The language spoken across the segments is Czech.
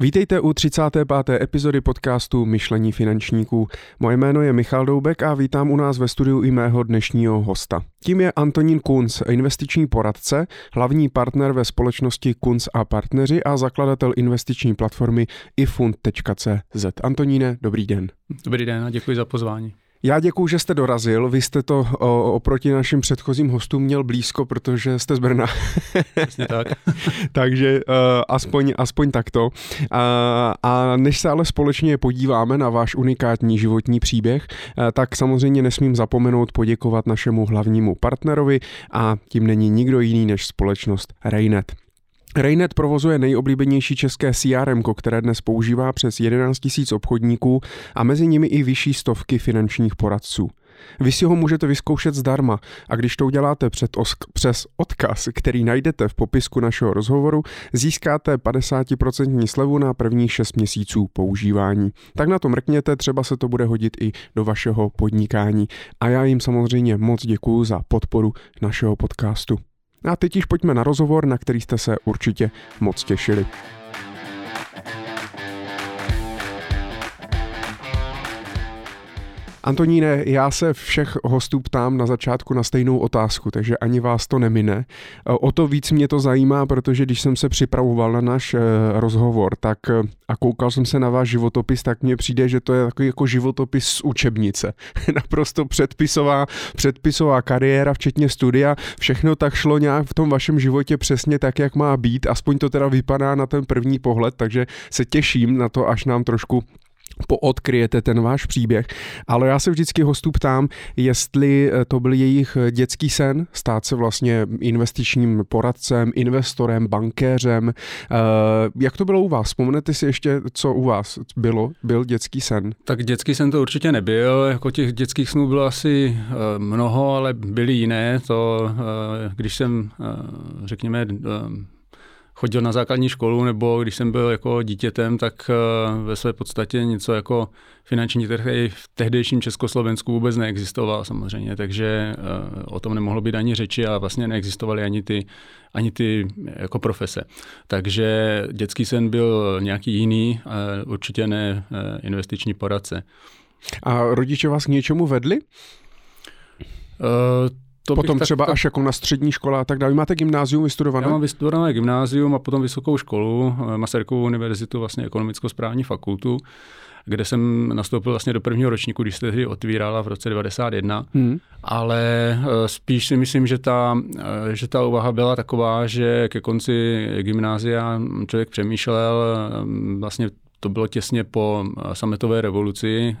Vítejte u 35. epizody podcastu Myšlení finančníků. Moje jméno je Michal Doubek a vítám u nás ve studiu i mého dnešního hosta. Tím je Antonín Kunz, investiční poradce, hlavní partner ve společnosti Kunz a partneři a zakladatel investiční platformy ifund.cz. Antoníne, dobrý den. Dobrý den a děkuji za pozvání. Já děkuji, že jste dorazil. Vy jste to o, oproti našim předchozím hostům měl blízko, protože jste z Brna. Přesně tak. Takže uh, aspoň, aspoň takto. Uh, a než se ale společně podíváme na váš unikátní životní příběh, uh, tak samozřejmě nesmím zapomenout poděkovat našemu hlavnímu partnerovi a tím není nikdo jiný než společnost Raynet. Raynet provozuje nejoblíbenější české CRM, které dnes používá přes 11 000 obchodníků a mezi nimi i vyšší stovky finančních poradců. Vy si ho můžete vyzkoušet zdarma a když to uděláte před osk- přes odkaz, který najdete v popisku našeho rozhovoru, získáte 50% slevu na prvních 6 měsíců používání. Tak na to mrkněte, třeba se to bude hodit i do vašeho podnikání. A já jim samozřejmě moc děkuju za podporu našeho podcastu. A teď již pojďme na rozhovor, na který jste se určitě moc těšili. Antoníne, já se všech hostů ptám na začátku na stejnou otázku, takže ani vás to nemine. O to víc mě to zajímá, protože když jsem se připravoval na náš eh, rozhovor tak eh, a koukal jsem se na váš životopis, tak mně přijde, že to je takový jako životopis z učebnice. Naprosto předpisová, předpisová kariéra, včetně studia. Všechno tak šlo nějak v tom vašem životě přesně tak, jak má být. Aspoň to teda vypadá na ten první pohled, takže se těším na to, až nám trošku poodkryjete ten váš příběh, ale já se vždycky hostů ptám, jestli eh, to byl jejich dětský sen, stát se vlastně investičním poradcem, investorem, bankéřem. Eh, jak to bylo u vás? Vzpomenete si ještě, co u vás bylo? Byl dětský sen? Tak dětský sen to určitě nebyl, jako těch dětských snů bylo asi eh, mnoho, ale byly jiné. To, když jsem, řekněme, chodil na základní školu, nebo když jsem byl jako dítětem, tak eh, ve své podstatě něco jako finanční trh v tehdejším Československu vůbec neexistoval samozřejmě, takže eh, o tom nemohlo být ani řeči a vlastně neexistovaly ani ty, ani ty jako profese. Takže dětský sen byl nějaký jiný, určitě ne eh, investiční poradce. A rodiče vás k něčemu vedli? Uh, to potom třeba tak, až jako na střední škola a tak dále. máte gymnázium vystudované? Já mám vystudované gymnázium a potom vysokou školu, eh, Masarykovou univerzitu, vlastně ekonomicko-správní fakultu, kde jsem nastoupil vlastně do prvního ročníku, když se tehdy otvírala v roce 91. Hmm. Ale eh, spíš si myslím, že ta, eh, že ta úvaha byla taková, že ke konci gymnázia člověk přemýšlel vlastně to bylo těsně po sametové revoluci,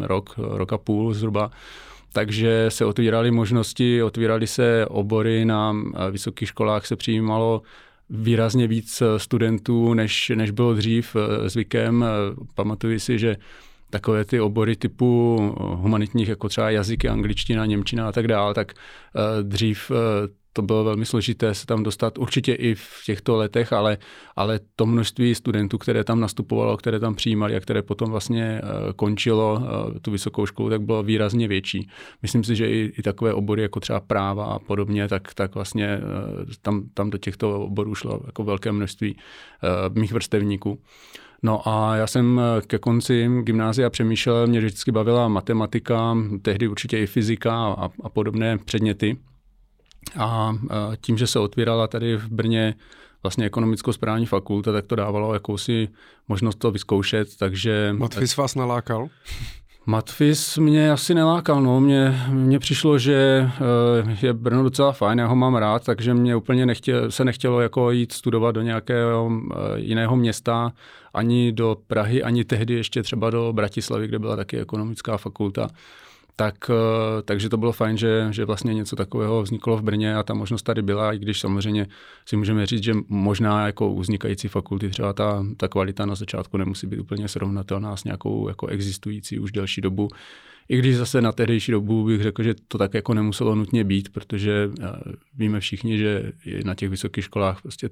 rok, rok a půl zhruba, takže se otvíraly možnosti, otvíraly se obory, na vysokých školách se přijímalo výrazně víc studentů, než, než bylo dřív eh, zvykem. Pamatuju si, že takové ty obory typu humanitních, jako třeba jazyky, angličtina, němčina a tak dále, tak eh, dřív eh, to bylo velmi složité se tam dostat, určitě i v těchto letech, ale, ale to množství studentů, které tam nastupovalo, které tam přijímali a které potom vlastně uh, končilo uh, tu vysokou školu, tak bylo výrazně větší. Myslím si, že i, i takové obory jako třeba práva a podobně, tak, tak vlastně uh, tam, tam do těchto oborů šlo jako velké množství mých vrstevníků. No a já jsem ke konci gymnázia přemýšlel, mě vždycky bavila matematika, tehdy určitě i fyzika a, a podobné předměty. A tím, že se otvírala tady v Brně vlastně ekonomicko-správní fakulta, tak to dávalo jakousi možnost to vyzkoušet, takže... Matfis vás nalákal? Matfis mě asi nelákal, no. Mně, mně přišlo, že eh, je Brno docela fajn, já ho mám rád, takže mě úplně nechtěl, se nechtělo jako jít studovat do nějakého eh, jiného města, ani do Prahy, ani tehdy ještě třeba do Bratislavy, kde byla taky ekonomická fakulta tak, eh, takže to bylo fajn, že, že vlastně něco takového vzniklo v Brně a ta možnost tady byla, i když samozřejmě si můžeme říct, že možná jako vznikající fakulty třeba ta, ta kvalita na začátku nemusí být úplně srovnatelná s nějakou jako existující už delší dobu. I když zase na tehdejší dobu bych řekl, že to tak jako nemuselo nutně být, protože eh, víme všichni, že na těch vysokých školách prostě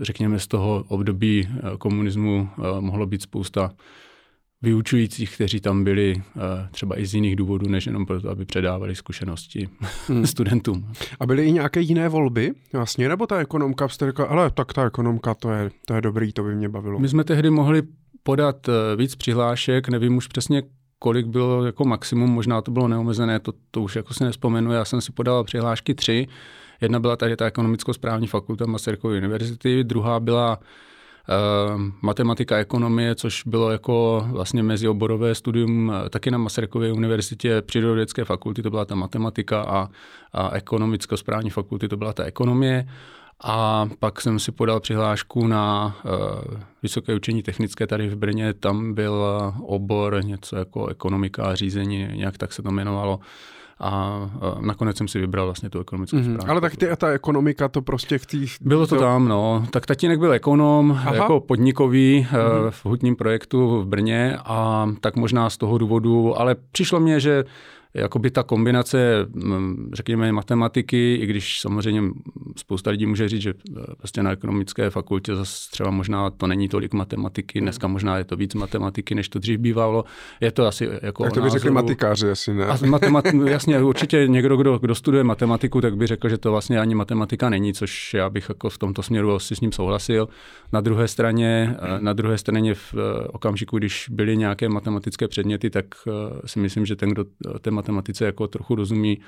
řekněme z toho období eh, komunismu mohlo být spousta vyučujících, kteří tam byli třeba i z jiných důvodů, než jenom proto, aby předávali zkušenosti hmm. studentům. A byly i nějaké jiné volby vlastně, nebo ta ekonomka, jste řekla, ale tak ta ekonomka, to je, to je dobrý, to by mě bavilo. My jsme tehdy mohli podat víc přihlášek, nevím už přesně, kolik bylo jako maximum, možná to bylo neomezené, to, to už jako si nespomenu, já jsem si podal přihlášky tři, jedna byla tady ta ekonomicko-správní fakulta Masarykovy univerzity, druhá byla matematika ekonomie, což bylo jako vlastně mezioborové studium uh, taky na Masarykově univerzitě přírodovědecké fakulty, to byla ta matematika a, a ekonomicko-správní fakulty, to byla ta ekonomie. A pak jsem si podal přihlášku na uh, Vysoké učení technické tady v Brně. Tam byl obor něco jako ekonomika a řízení, nějak tak se to jmenovalo. A, a nakonec jsem si vybral vlastně tu ekonomickou mm-hmm. Ale tak ty a ta ekonomika to prostě v té... Bylo to, to tam, no. Tak tatínek byl ekonom, Aha. jako podnikový mm-hmm. v hutním projektu v Brně a tak možná z toho důvodu, ale přišlo mně, že jakoby ta kombinace, mm, řekněme, matematiky, i když samozřejmě spousta lidí může říct, že vlastně na ekonomické fakultě zase třeba možná to není tolik matematiky, hmm. dneska možná je to víc matematiky, než to dřív bývalo. Je to asi jako Tak to by řekli matikáři asi, ne? A matemat- jasně, určitě někdo, kdo, kdo studuje matematiku, tak by řekl, že to vlastně ani matematika není, což já bych jako v tomto směru asi s ním souhlasil. Na druhé straně, na druhé straně v okamžiku, když byly nějaké matematické předměty, tak si myslím, že ten, kdo ten matematice jako trochu rozumí,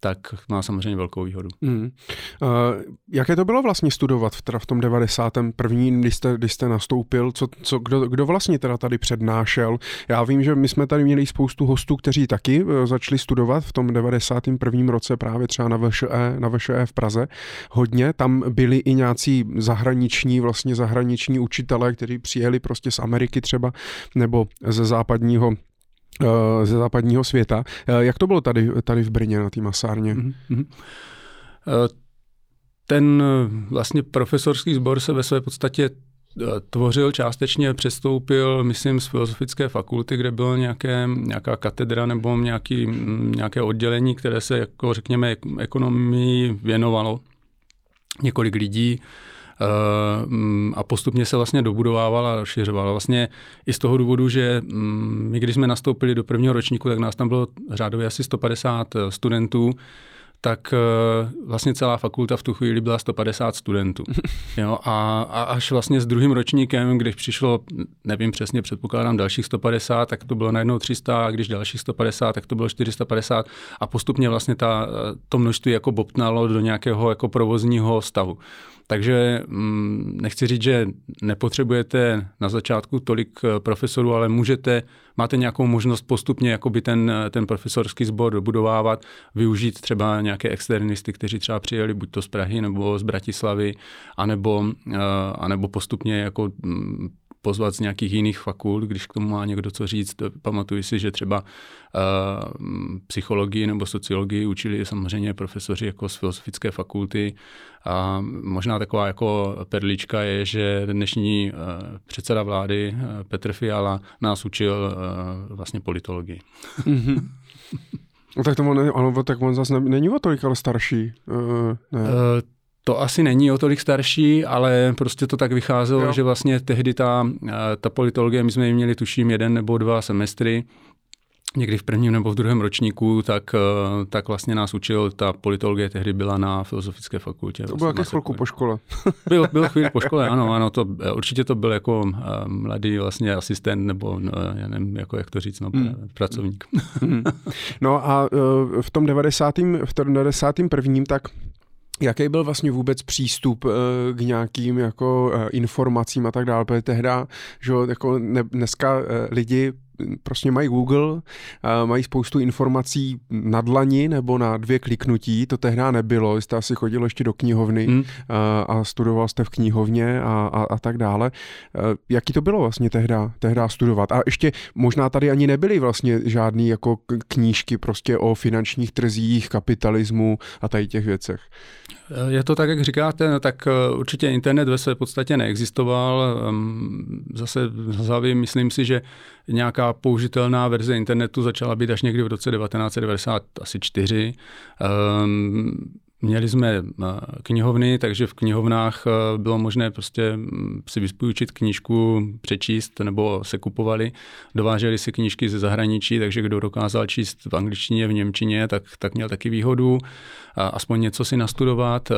tak má samozřejmě velkou výhodu. Mm. Uh, jaké to bylo vlastně studovat v, teda v tom 91. když jste, když jste nastoupil? Co, co, kdo, kdo vlastně teda tady přednášel? Já vím, že my jsme tady měli spoustu hostů, kteří taky uh, začali studovat v tom 91. roce právě třeba na VŠE, na VŠE v Praze. Hodně. Tam byli i nějací zahraniční, vlastně zahraniční učitelé, kteří přijeli prostě z Ameriky třeba, nebo ze západního Eh, ze západního světa. Eh, jak to bylo tady, tady v Brně na té masárně? Mm-hmm. Ten vlastně profesorský sbor se ve své podstatě tvořil, částečně přestoupil, myslím, z filozofické fakulty, kde byla nějaké, nějaká katedra nebo nějaký, nějaké oddělení, které se, jako řekněme, ekonomii věnovalo. Několik lidí Eh, a postupně se vlastně dobudovávala a rozšiřovala. Vlastně i z toho důvodu, že mm, my, když jsme nastoupili do prvního ročníku, tak nás tam bylo řádově asi 150 eh, studentů, tak eh, vlastně celá fakulta v tu chvíli byla 150 studentů. Jo, a, a až vlastně s druhým ročníkem, když přišlo, nevím přesně, předpokládám dalších 150, tak to bylo najednou 300, a když dalších 150, tak to bylo 450 a postupně vlastně ta, to množství jako bobtnalo do nějakého jako provozního stavu. Takže mm, nechci říct, že nepotřebujete na začátku tolik eh, profesorů, ale můžete, máte nějakou možnost postupně jakoby ten, ten profesorský sbor dobudovávat, využít třeba nějaké externisty, kteří třeba přijeli buď to z Prahy nebo z Bratislavy, anebo, eh, anebo postupně jako mm, pozvat z nějakých jiných fakult, když k tomu má někdo co říct. Pamatuju si, že třeba uh, psychologii nebo sociologii učili samozřejmě profesoři jako z filozofické fakulty. A možná taková jako perlička je, že dnešní uh, předseda vlády uh, Petr Fiala nás učil uh, vlastně politologii. Mm-hmm. No tak to on, ano, tak on zase není o tolik ale starší. Uh, ne. Uh, to asi není o tolik starší, ale prostě to tak vycházelo, jo. že vlastně tehdy ta, eh, ta politologie, my jsme ji měli tuším jeden nebo dva semestry, někdy v prvním nebo v druhém ročníku, tak, eh, tak vlastně nás učil, ta politologie tehdy byla na Filozofické fakultě. To bylo vlastně chvilku po škole. Byl, byl chvíli po škole, ano, ano, to, eh, určitě to byl jako mladý vlastně asistent, nebo no, já nevím, jako jak to říct, no, hmm. pracovník. Hmm. No a v tom 90. v tom 91. tak Jaký byl vlastně vůbec přístup uh, k nějakým jako uh, informacím a tak dále? Protože tehda, že jako ne, dneska uh, lidi prostě mají Google, mají spoustu informací na dlani nebo na dvě kliknutí, to tehdy nebylo, jste asi chodil ještě do knihovny hmm. a studoval jste v knihovně a, a, a tak dále. Jaký to bylo vlastně tehda, tehda studovat? A ještě možná tady ani nebyly vlastně žádný jako knížky prostě o finančních trzích, kapitalismu a tady těch věcech. Je to tak, jak říkáte, no tak eh, určitě internet ve své podstatě neexistoval. Ehm, zase z hlavy myslím si, že nějaká použitelná verze internetu začala být až někdy v roce 1994. Měli jsme eh, knihovny, takže v knihovnách eh, bylo možné prostě mm, si vyspůjčit knížku, přečíst nebo se kupovali. Dováželi si knížky ze zahraničí, takže kdo dokázal číst v angličtině, v němčině, tak, tak měl taky výhodu aspoň něco si nastudovat. Eh,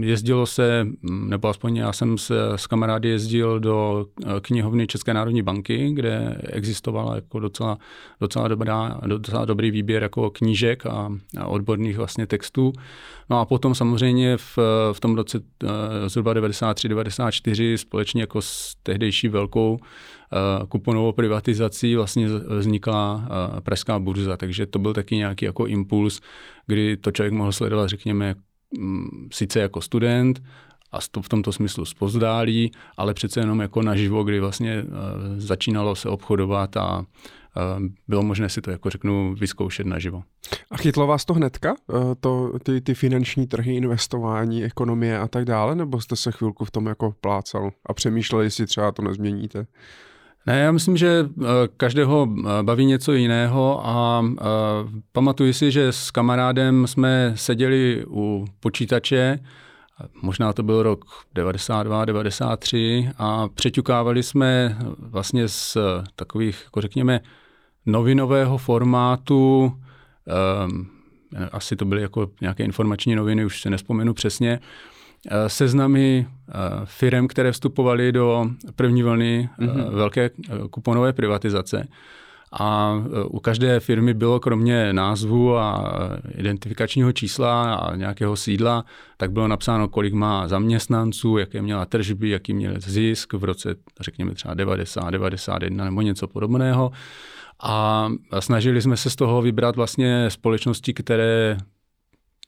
jezdilo se, nebo aspoň já jsem se s kamarády jezdil do knihovny České národní banky, kde existovala jako docela, docela, dobrá, docela dobrý výběr jako knížek a, a odborných vlastně textů. No a potom samozřejmě v, v tom roce uh, zhruba 93-94 společně jako s tehdejší velkou kuponovou privatizací vlastně vznikla uh, Pražská burza, takže to byl taky nějaký jako impuls, kdy to člověk mohl sledovat, řekněme, um, sice jako student, a v tomto smyslu spozdálí, ale přece jenom jako naživo, kdy vlastně uh, začínalo se obchodovat a bylo možné si to, jako řeknu, vyzkoušet naživo. A chytlo vás to hnedka? Eh, to, ty, ty finanční trhy, investování, ekonomie a tak dále? Nebo jste se chvilku v tom jako plácal a přemýšleli, jestli třeba to nezměníte? Ne, já myslím, že eh, každého eh, baví něco jiného a pamatuju si, že s kamarádem jsme seděli u počítače, možná to byl rok 92, 93 a přeťukávali jsme vlastně z takových, jako řekněme, novinového formátu, asi to byly jako nějaké informační noviny, už se nespomenu přesně, seznamy uh, firm, které vstupovaly do první vlny mm-hmm. velké kuponové privatizace. A u každé firmy bylo kromě názvu a identifikačního čísla a nějakého sídla, tak bylo napsáno, kolik má zaměstnanců, jaké měla tržby, jaký měl zisk v roce, řekněme třeba 90, 91 nebo něco podobného a snažili jsme se z toho vybrat vlastně společnosti, které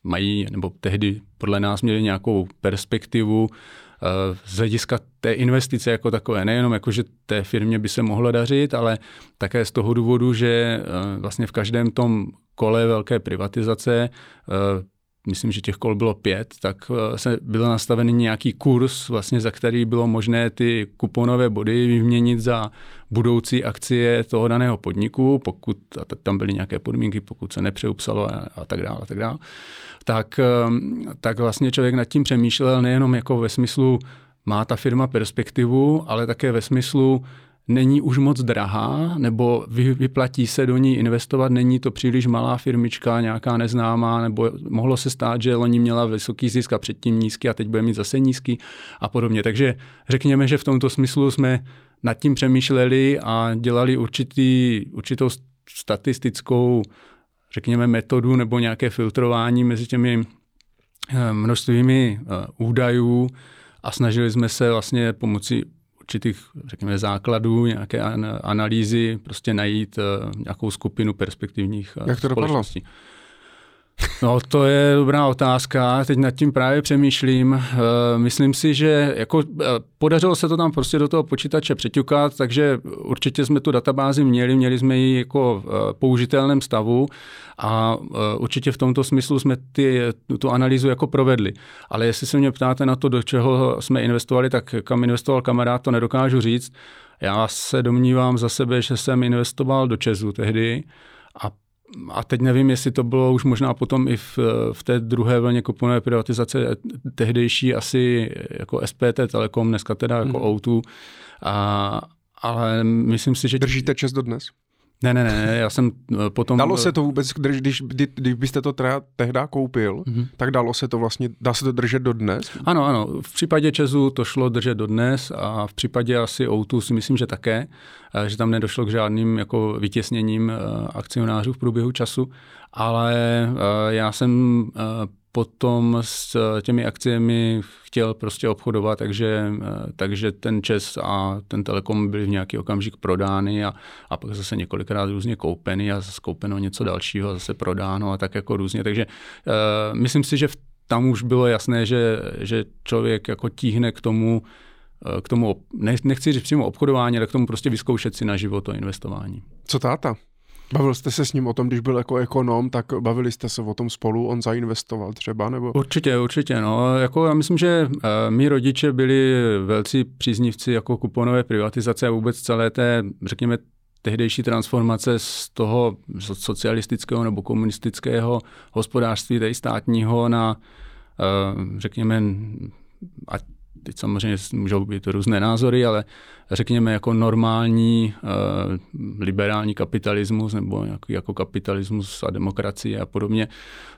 mají, nebo tehdy podle nás měli nějakou perspektivu eh, z hlediska té investice jako takové. Nejenom jako, že té firmě by se mohlo dařit, ale také z toho důvodu, že eh, vlastně v každém tom kole velké privatizace eh, myslím, že těch kol bylo pět, tak se byl nastavený nějaký kurz, vlastně za který bylo možné ty kuponové body vyměnit za budoucí akcie toho daného podniku, pokud a tam byly nějaké podmínky, pokud se nepřeupsalo a, a tak dále, a tak dále. Tak, eh, tak vlastně člověk nad tím přemýšlel nejenom jako ve smyslu, má ta firma perspektivu, ale také ve smyslu, není už moc drahá, nebo vyplatí se do ní investovat, není to příliš malá firmička, nějaká neznámá, nebo mohlo se stát, že loni měla vysoký zisk a předtím nízký a teď bude mít zase nízký a podobně. Takže řekněme, že v tomto smyslu jsme nad tím přemýšleli a dělali určitý, určitou statistickou, řekněme, metodu nebo nějaké filtrování mezi těmi eh, množstvími eh, údajů a snažili jsme se vlastně pomocí určitých, řekněme, základů, nějaké analýzy, prostě najít uh, nějakou skupinu perspektivních Jak to společností. Dopadlo? No, to je dobrá otázka. Teď nad tím právě přemýšlím. Uh, myslím si, že jako uh, podařilo se to tam prostě do toho počítače přeťukat, takže určitě jsme tu databázi měli, měli jsme ji jako uh, použitelném stavu a určitě v tomto smyslu jsme ty, tu analýzu jako provedli. Ale jestli se mě ptáte na to, do čeho jsme investovali, tak kam investoval kamarád, to nedokážu říct. Já se domnívám za sebe, že jsem investoval do Česu tehdy a a teď nevím, jestli to bylo už možná potom i v, v té druhé vlně kuponové privatizace tehdejší asi jako SPT Telekom, dneska teda jako hmm. O2, a, ale myslím si, že... Držíte čas do dnes? Ne, ne, ne, já jsem eh, potom... Dalo se to vůbec, když, když, když byste to teda tehda koupil, mm-hmm. tak dalo se to vlastně, dá se to držet do dnes? Ano, ano, v případě Česu to šlo držet do dnes a v případě asi Outu si myslím, že také, eh, že tam nedošlo k žádným jako vytěsněním eh, akcionářů v průběhu času, ale já jsem potom s těmi akciemi chtěl prostě obchodovat, takže, takže ten Čes a ten Telekom byly v nějaký okamžik prodány a, a pak zase několikrát různě koupeny a zase koupeno něco dalšího a zase prodáno a tak jako různě. Takže uh, myslím si, že tam už bylo jasné, že, že člověk jako tíhne k tomu, eh, k tomu, nechci říct přímo obchodování, ale k tomu prostě vyzkoušet si na život to investování. Co táta? Bavil jste se s ním o tom, když byl jako ekonom, tak bavili jste se o tom spolu, on zainvestoval třeba, nebo? Určitě, určitě, no. Jako já myslím, že uh, mý rodiče byli velcí příznivci jako kuponové privatizace a vůbec celé té, řekněme, tehdejší transformace z toho socialistického nebo komunistického hospodářství, tedy státního, na, řekněme, ať teď samozřejmě můžou být různé názory, ale řekněme jako normální uh, liberální kapitalismus nebo jako, jako kapitalismus a demokracie a podobně,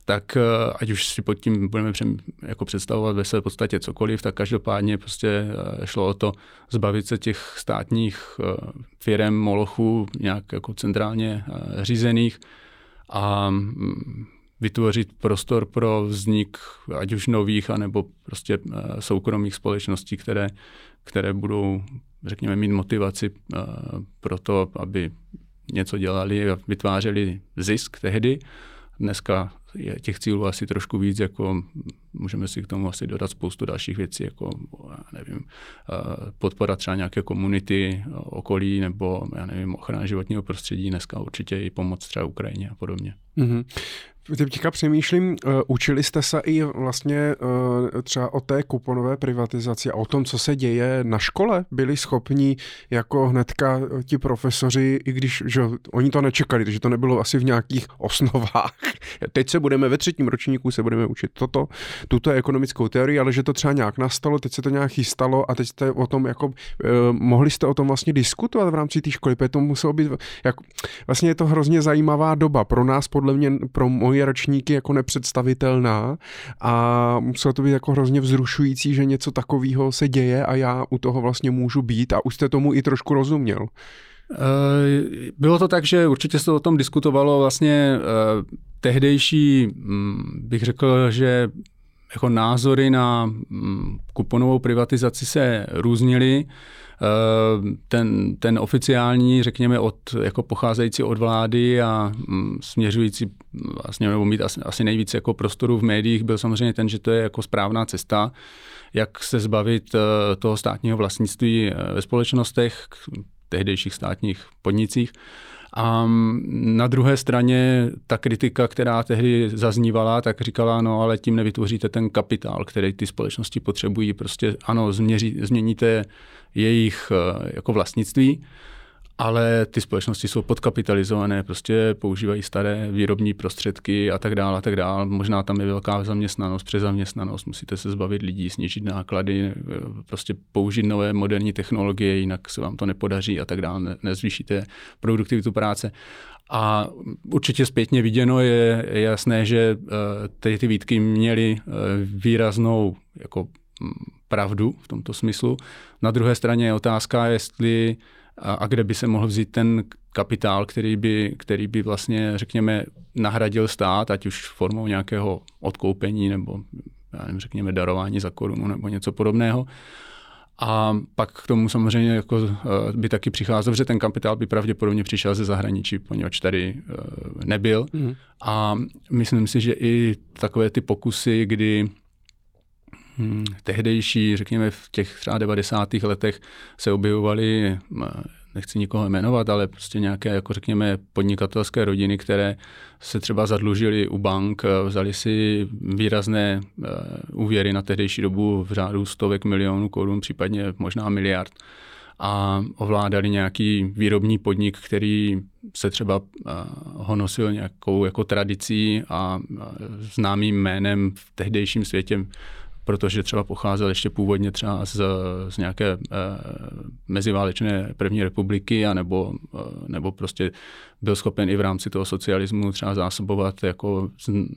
tak uh, ať už si pod tím budeme přem, jako představovat ve své podstatě cokoliv, tak každopádně prostě uh, šlo o to zbavit se těch státních uh, firm, molochů, nějak jako centrálně řízených. A um, vytvořit prostor pro vznik ať už nových, anebo prostě eh, soukromých společností, které, které budou, řekněme, mít motivaci eh, pro to, aby něco dělali a vytvářeli zisk tehdy. Dneska je těch cílů asi trošku víc, jako můžeme si k tomu asi dodat spoustu dalších věcí, jako nevím, eh, podpora třeba nějaké komunity okolí nebo já nevím, ochrana životního prostředí, dneska určitě i pomoc třeba Ukrajině a podobně. Mm-hmm. Teďka přemýšlím, uh, učili jste se i vlastně uh, třeba o té kuponové privatizaci a o tom, co se děje na škole? Byli schopni jako hnedka ti profesoři, i když že oni to nečekali, takže to nebylo asi v nějakých osnovách. Teď se budeme ve třetím ročníku se budeme učit toto, tuto ekonomickou teorii, ale že to třeba nějak nastalo, teď se to nějak chystalo a teď jste o tom jako, mohli jste o tom vlastně diskutovat v rámci té školy, protože to muselo být, jako, vlastně je to hrozně zajímavá doba pro nás, podle mě, pro můj moje ročníky jako nepředstavitelná a muselo to být jako hrozně vzrušující, že něco takového se děje a já u toho vlastně můžu být a už jste tomu i trošku rozuměl. Eh, bylo to tak, že určitě se o tom diskutovalo vlastně eh, tehdejší, hm, bych řekl, že jako názory na hm, kuponovou privatizaci se různily. Ten, ten oficiální, řekněme, od, jako pocházející od vlády a mm, směřující vlastně, nebo mít asi, asi nejvíc jako prostoru v médiích, byl samozřejmě ten, že to je jako správná cesta, jak se zbavit eh, toho státního vlastnictví eh, ve společnostech, tehdejších státních podnicích. A na druhé straně ta kritika, která tehdy zaznívala, tak říkala, no ale tím nevytvoříte ten kapitál, který ty společnosti potřebují. Prostě ano, změří, změníte jejich eh, jako vlastnictví, ale ty společnosti jsou podkapitalizované, prostě používají staré výrobní prostředky a tak dále a tak dále. Možná tam je velká zaměstnanost, přezaměstnanost, musíte se zbavit lidí, snížit náklady, eh, prostě použít nové moderní technologie, jinak se vám to nepodaří a tak dále, nezvýšíte produktivitu práce. A určitě zpětně viděno je, jasné, že uh, ty, ty výtky měly výraznou jako pravdu v tomto smyslu. Na druhé straně je otázka, jestli a, a kde by se mohl vzít ten kapitál, který by, který by vlastně, řekněme, nahradil stát, ať už formou nějakého odkoupení nebo já nevím, řekněme darování za korunu nebo něco podobného. A pak k tomu samozřejmě jako eh, by taky přicházel, že ten kapitál by pravděpodobně přišel ze zahraničí, poněvadž tady eh, nebyl. Mm. A myslím si, že i takové ty pokusy, kdy hmm, tehdejší, řekněme v těch třeba 90. letech se objevovaly, nechci nikoho jmenovat, ale prostě nějaké, jako řekněme, podnikatelské rodiny, které se třeba zadlužily u bank, vzali si výrazné uh, úvěry na tehdejší dobu v řádu stovek milionů korun, případně možná miliard a ovládali nějaký výrobní podnik, který se třeba uh, honosil nějakou jako tradicí a známým jménem v tehdejším světě protože třeba pocházel ještě původně třeba z, z nějaké e, meziválečné první republiky, a nebo, e, nebo prostě byl schopen i v rámci toho socialismu třeba zásobovat jako,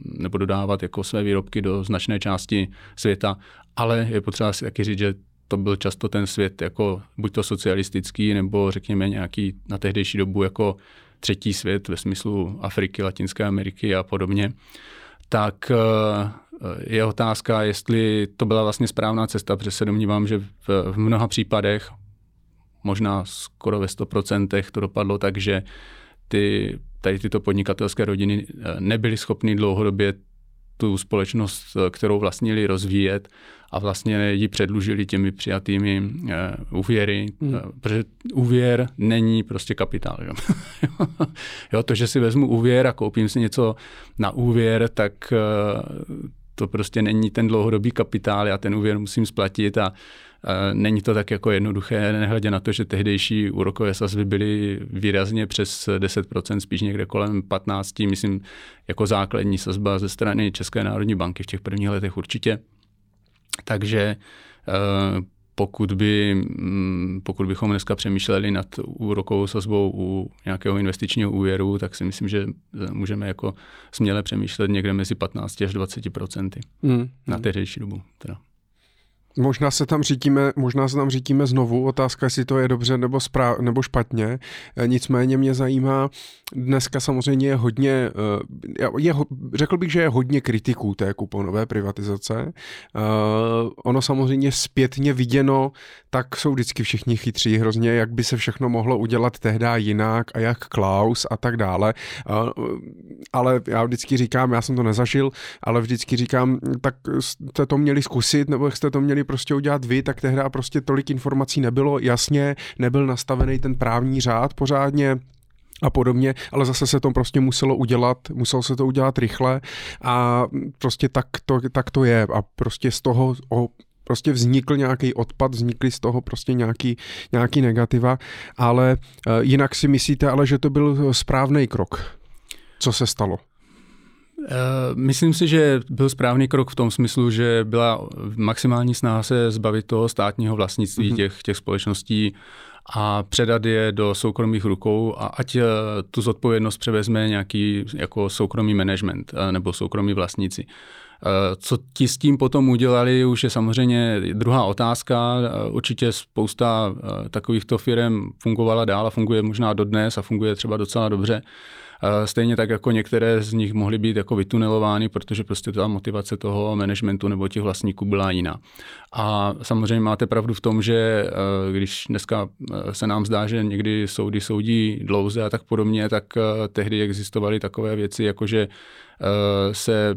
nebo dodávat jako své výrobky do značné části světa, ale je potřeba si taky říct, že to byl často ten svět jako buď to socialistický, nebo řekněme nějaký na tehdejší dobu jako třetí svět ve smyslu Afriky, Latinské Ameriky a podobně, tak eh, je otázka, jestli to byla vlastně správná cesta, protože se domnívám, že v, v mnoha případech, možná skoro ve 100% to dopadlo tak, že ty, tady tyto podnikatelské rodiny eh, nebyly schopny dlouhodobě tu společnost, eh, kterou vlastnili, rozvíjet a vlastně ji předlužili těmi přijatými uh, úvěry, hmm. uh, protože úvěr není prostě kapitál. Jo? jo, to, že si vezmu úvěr a koupím si něco na úvěr, tak uh, to prostě není ten dlouhodobý kapitál, já ten úvěr musím splatit a Není to tak jako jednoduché, nehledě na to, že tehdejší úrokové sazby byly výrazně přes 10%, spíš někde kolem 15%, myslím, jako základní sazba ze strany České národní banky v těch prvních letech určitě. Takže pokud, by, mm, pokud bychom dneska přemýšleli nad úrokovou sazbou u nějakého investičního úvěru, tak si myslím, že můžeme jako směle přemýšlet někde mezi 15 až 20 procenty hmm. na hmm. tehdejší dobu. Teda. Možná se tam řítíme, možná se tam řítíme znovu, otázka, jestli to je dobře nebo, správ, nebo špatně. E, nicméně mě zajímá, dneska samozřejmě je hodně, e, je, řekl bych, že je hodně kritiků té kuponové privatizace. E, ono samozřejmě zpětně viděno, tak jsou vždycky všichni chytří hrozně, jak by se všechno mohlo udělat tehdy jinak a jak Klaus a tak dále. Ale já vždycky říkám, já jsem to nezažil, ale vždycky říkám, tak jste to měli zkusit, nebo jste to měli prostě udělat vy, tak tehdy prostě tolik informací nebylo, jasně, nebyl nastavený ten právní řád pořádně, a podobně, ale zase se to prostě muselo udělat, muselo se to udělat rychle a prostě tak to, tak to je a prostě z toho o, prostě vznikl nějaký odpad, vznikly z toho prostě nějaký, nějaký negativa, ale uh, jinak si myslíte ale, že to byl správný krok, co se stalo? Eh, myslím si, že byl správný krok v tom smyslu, že byla maximální snaha se zbavit toho státního vlastnictví mm-hmm. těch, těch společností a předat je do soukromých rukou a ať eh, tu zodpovědnost převezme nějaký jako soukromý management eh, nebo soukromí vlastníci. Co ti s tím potom udělali, už je samozřejmě druhá otázka. Určitě spousta takovýchto firm fungovala dál a funguje možná dodnes a funguje třeba docela dobře. Stejně tak jako některé z nich mohly být jako vytunelovány, protože prostě ta motivace toho managementu nebo těch vlastníků byla jiná. A samozřejmě máte pravdu v tom, že eh, když dneska eh, se nám zdá, že někdy soudy soudí dlouze a tak podobně, tak eh, tehdy existovaly takové věci, jako že se,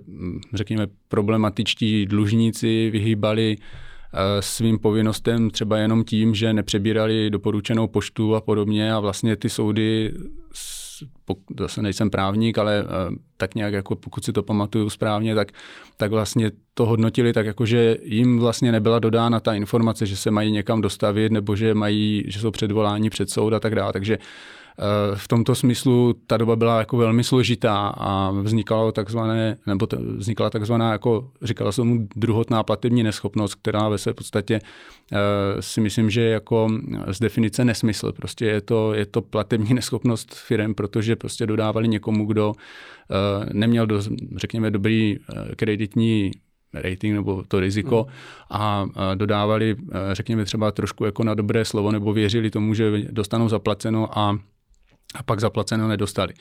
řekněme, problematičtí dlužníci vyhýbali svým povinnostem třeba jenom tím, že nepřebírali doporučenou poštu a podobně a vlastně ty soudy zase nejsem právník, ale eh, tak nějak, jako pokud si to pamatuju správně, tak, tak vlastně to hodnotili tak, jako že jim vlastně nebyla dodána ta informace, že se mají někam dostavit nebo že, mají, že jsou předvoláni před soud a tak dále. Takže v tomto smyslu ta doba byla jako velmi složitá a vznikalo takzvané, nebo t- vznikala takzvaná, jako říkala se mu druhotná platební neschopnost, která ve své podstatě uh, si myslím, že jako z definice nesmysl. Prostě je to, je to platební neschopnost firm, protože prostě dodávali někomu, kdo uh, neměl, do, řekněme, dobrý kreditní rating nebo to riziko mm. a dodávali, řekněme třeba trošku jako na dobré slovo nebo věřili tomu, že dostanou zaplaceno a a pak zaplaceno nedostali.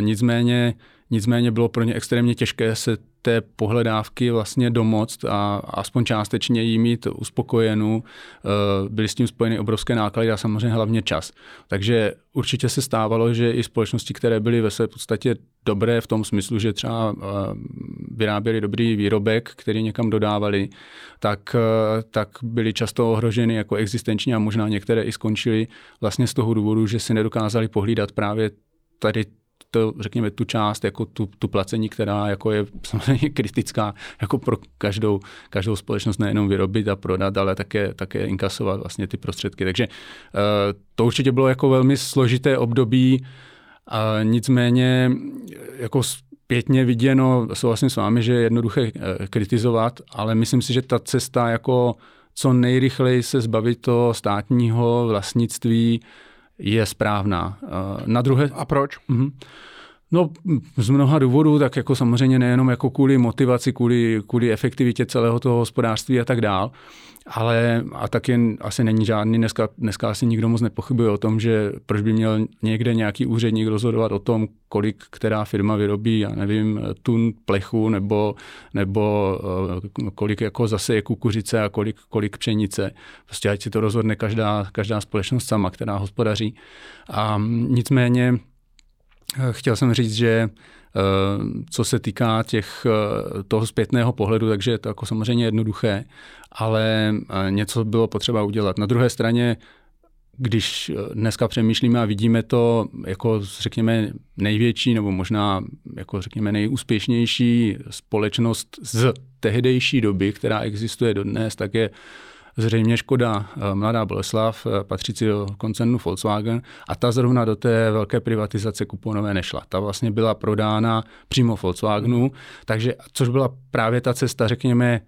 Nicméně, nicméně bylo pro ně extrémně těžké se té pohledávky vlastně domoct a aspoň částečně jí mít uspokojenou. Eh, byly s tím spojeny obrovské náklady a samozřejmě hlavně čas. Takže určitě se stávalo, že i společnosti, které byly ve své podstatě dobré v tom smyslu, že třeba eh, vyráběli dobrý výrobek, který někam dodávali, tak, eh, tak byly často ohroženy jako existenční a možná některé i skončily vlastně z toho důvodu, že si nedokázali pohlídat právě tady to, řekněme, tu část, jako tu, tu placení, která jako je samozřejmě kritická jako pro každou, každou společnost nejenom vyrobit a prodat, ale také, také inkasovat vlastně ty prostředky. Takže uh, to určitě bylo jako velmi složité období, a nicméně jako zpětně viděno, souhlasím s vámi, že je jednoduché eh, kritizovat, ale myslím si, že ta cesta jako co nejrychleji se zbavit toho státního vlastnictví je správná. Na druhé... A proč? Uh-huh. No z mnoha důvodů, tak jako samozřejmě nejenom jako kvůli motivaci, kvůli, kvůli efektivitě celého toho hospodářství a tak dál, ale a taky asi není žádný, dneska, dneska asi nikdo moc nepochybuje o tom, že proč by měl někde nějaký úředník rozhodovat o tom, kolik která firma vyrobí, já nevím, tun plechu nebo, nebo uh, kolik jako zase je kukuřice a kolik, kolik pšenice. Prostě ať si to rozhodne každá, každá společnost sama, která hospodaří. A nicméně Eh, chtěl jsem říct, že eh, co se týká těch, eh, toho zpětného pohledu, takže je to jako samozřejmě jednoduché, ale něco bylo potřeba udělat. Na druhé straně když dneska přemýšlíme a vidíme to jako, řekněme, největší nebo možná jako, řekněme, nejúspěšnější společnost z tehdejší doby, která existuje dodnes, tak je zřejmě Škoda eh, Mladá Boleslav, eh, patřící do koncernu Volkswagen a ta zrovna do té velké privatizace kuponové nešla. Ta vlastně byla prodána přímo Volkswagenu, takže což byla právě ta cesta, řekněme,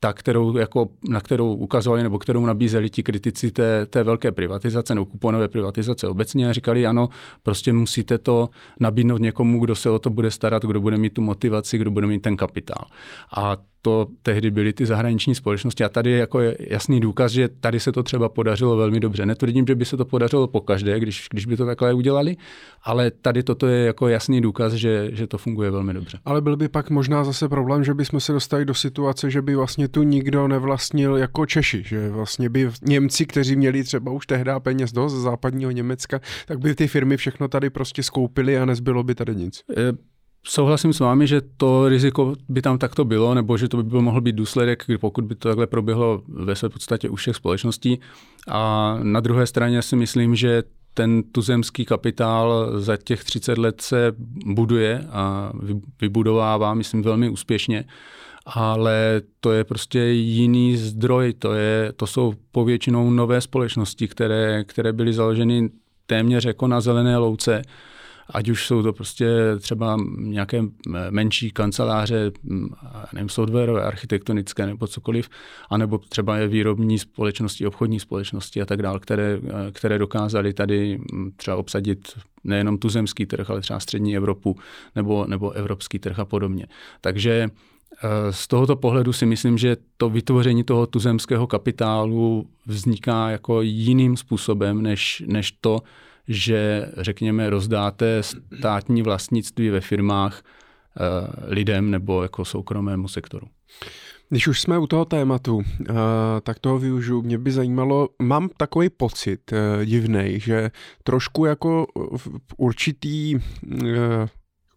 ta, kterou, jako, na kterou ukazovali nebo kterou nabízeli ti kritici té, té velké privatizace nebo kuponové privatizace obecně a říkali, ano, prostě musíte to nabídnout někomu, kdo se o to bude starat, kdo bude mít tu motivaci, kdo bude mít ten kapitál. A to tehdy byly ty zahraniční společnosti. A tady je jako jasný důkaz, že tady se to třeba podařilo velmi dobře. Netvrdím, že by se to podařilo po každé, když, když by to takhle udělali, ale tady toto je jako jasný důkaz, že, že to funguje velmi dobře. Ale byl by pak možná zase problém, že bychom se dostali do situace, že by vlastně tu nikdo nevlastnil jako Češi, že vlastně by Němci, kteří měli třeba už tehdy peněz dost z západního Německa, tak by ty firmy všechno tady prostě skoupily a nezbylo by tady nic. Je Souhlasím s vámi, že to riziko by tam takto bylo, nebo že to by mohl být důsledek, pokud by to takhle proběhlo ve své podstatě u všech společností. A na druhé straně si myslím, že ten tuzemský kapitál za těch 30 let se buduje a vybudovává, myslím, velmi úspěšně. Ale to je prostě jiný zdroj, to, je, to jsou povětšinou nové společnosti, které, které byly založeny téměř jako na zelené louce ať už jsou to prostě třeba nějaké menší kanceláře, nevím, softwarové, architektonické nebo cokoliv, anebo třeba je výrobní společnosti, obchodní společnosti a tak dále, které, které dokázaly tady třeba obsadit nejenom tuzemský trh, ale třeba střední Evropu nebo, nebo evropský trh a podobně. Takže e, z tohoto pohledu si myslím, že to vytvoření toho tuzemského kapitálu vzniká jako jiným způsobem, než, než to, že řekněme rozdáte státní vlastnictví ve firmách eh, lidem nebo jako soukromému sektoru. Když už jsme u toho tématu, eh, tak toho využiju. Mě by zajímalo, mám takový pocit eh, divný, že trošku jako v určitý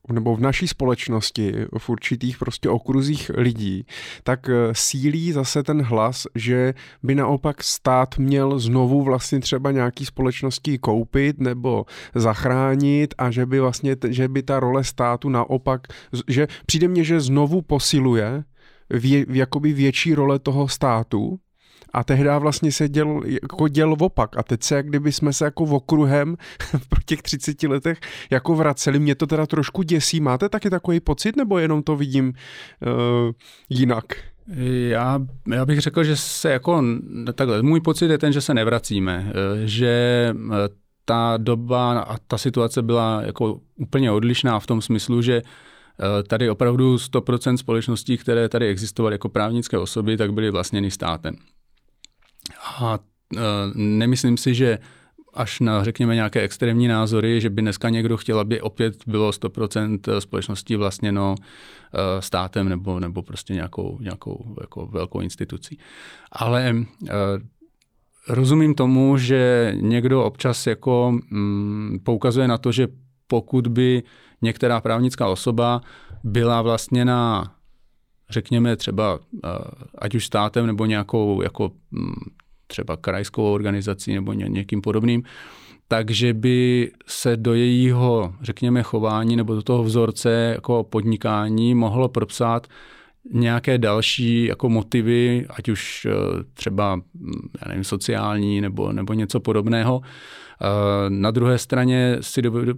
nebo v naší společnosti, v určitých prostě okruzích lidí, tak eh, sílí zase ten hlas, že by naopak stát měl znovu vlastně třeba nějaký společnosti koupit nebo zachránit a že by vlastně, že by ta role státu naopak, že přijde mně, že znovu posiluje vě, jakoby větší role toho státu, a tehdy vlastně se děl, jako děl opak. A teď se, jak kdyby jsme se jako okruhem pro těch 30 letech jako vraceli. Mě to teda trošku děsí. Máte taky takový pocit, nebo jenom to vidím uh, jinak? Já, já bych řekl, že se jako, takhle, můj pocit je ten, že se nevracíme, eh, že eh, ta doba a ta situace byla jako úplně odlišná v tom smyslu, že tady opravdu 100% společností, které tady existovaly jako právnické osoby, tak byly vlastněny státem. A e, nemyslím si, že až na, řekněme, nějaké extrémní názory, že by dneska někdo chtěl, aby opět bylo 100% společností vlastněno e, státem nebo, nebo prostě nějakou, nějakou jako velkou institucí. Ale e, rozumím tomu, že někdo občas jako mm, poukazuje na to, že pokud by některá právnická osoba byla vlastněna řekněme třeba ať už státem nebo nějakou jako mm, třeba krajskou organizací nebo ně, někým podobným, takže by se do jejího, řekněme, chování nebo do toho vzorce jako podnikání mohlo propsat nějaké další jako motivy, ať už eh, třeba, hm, já nevím, sociální nebo, nebo něco podobného. Eh, na druhé straně si dovedu,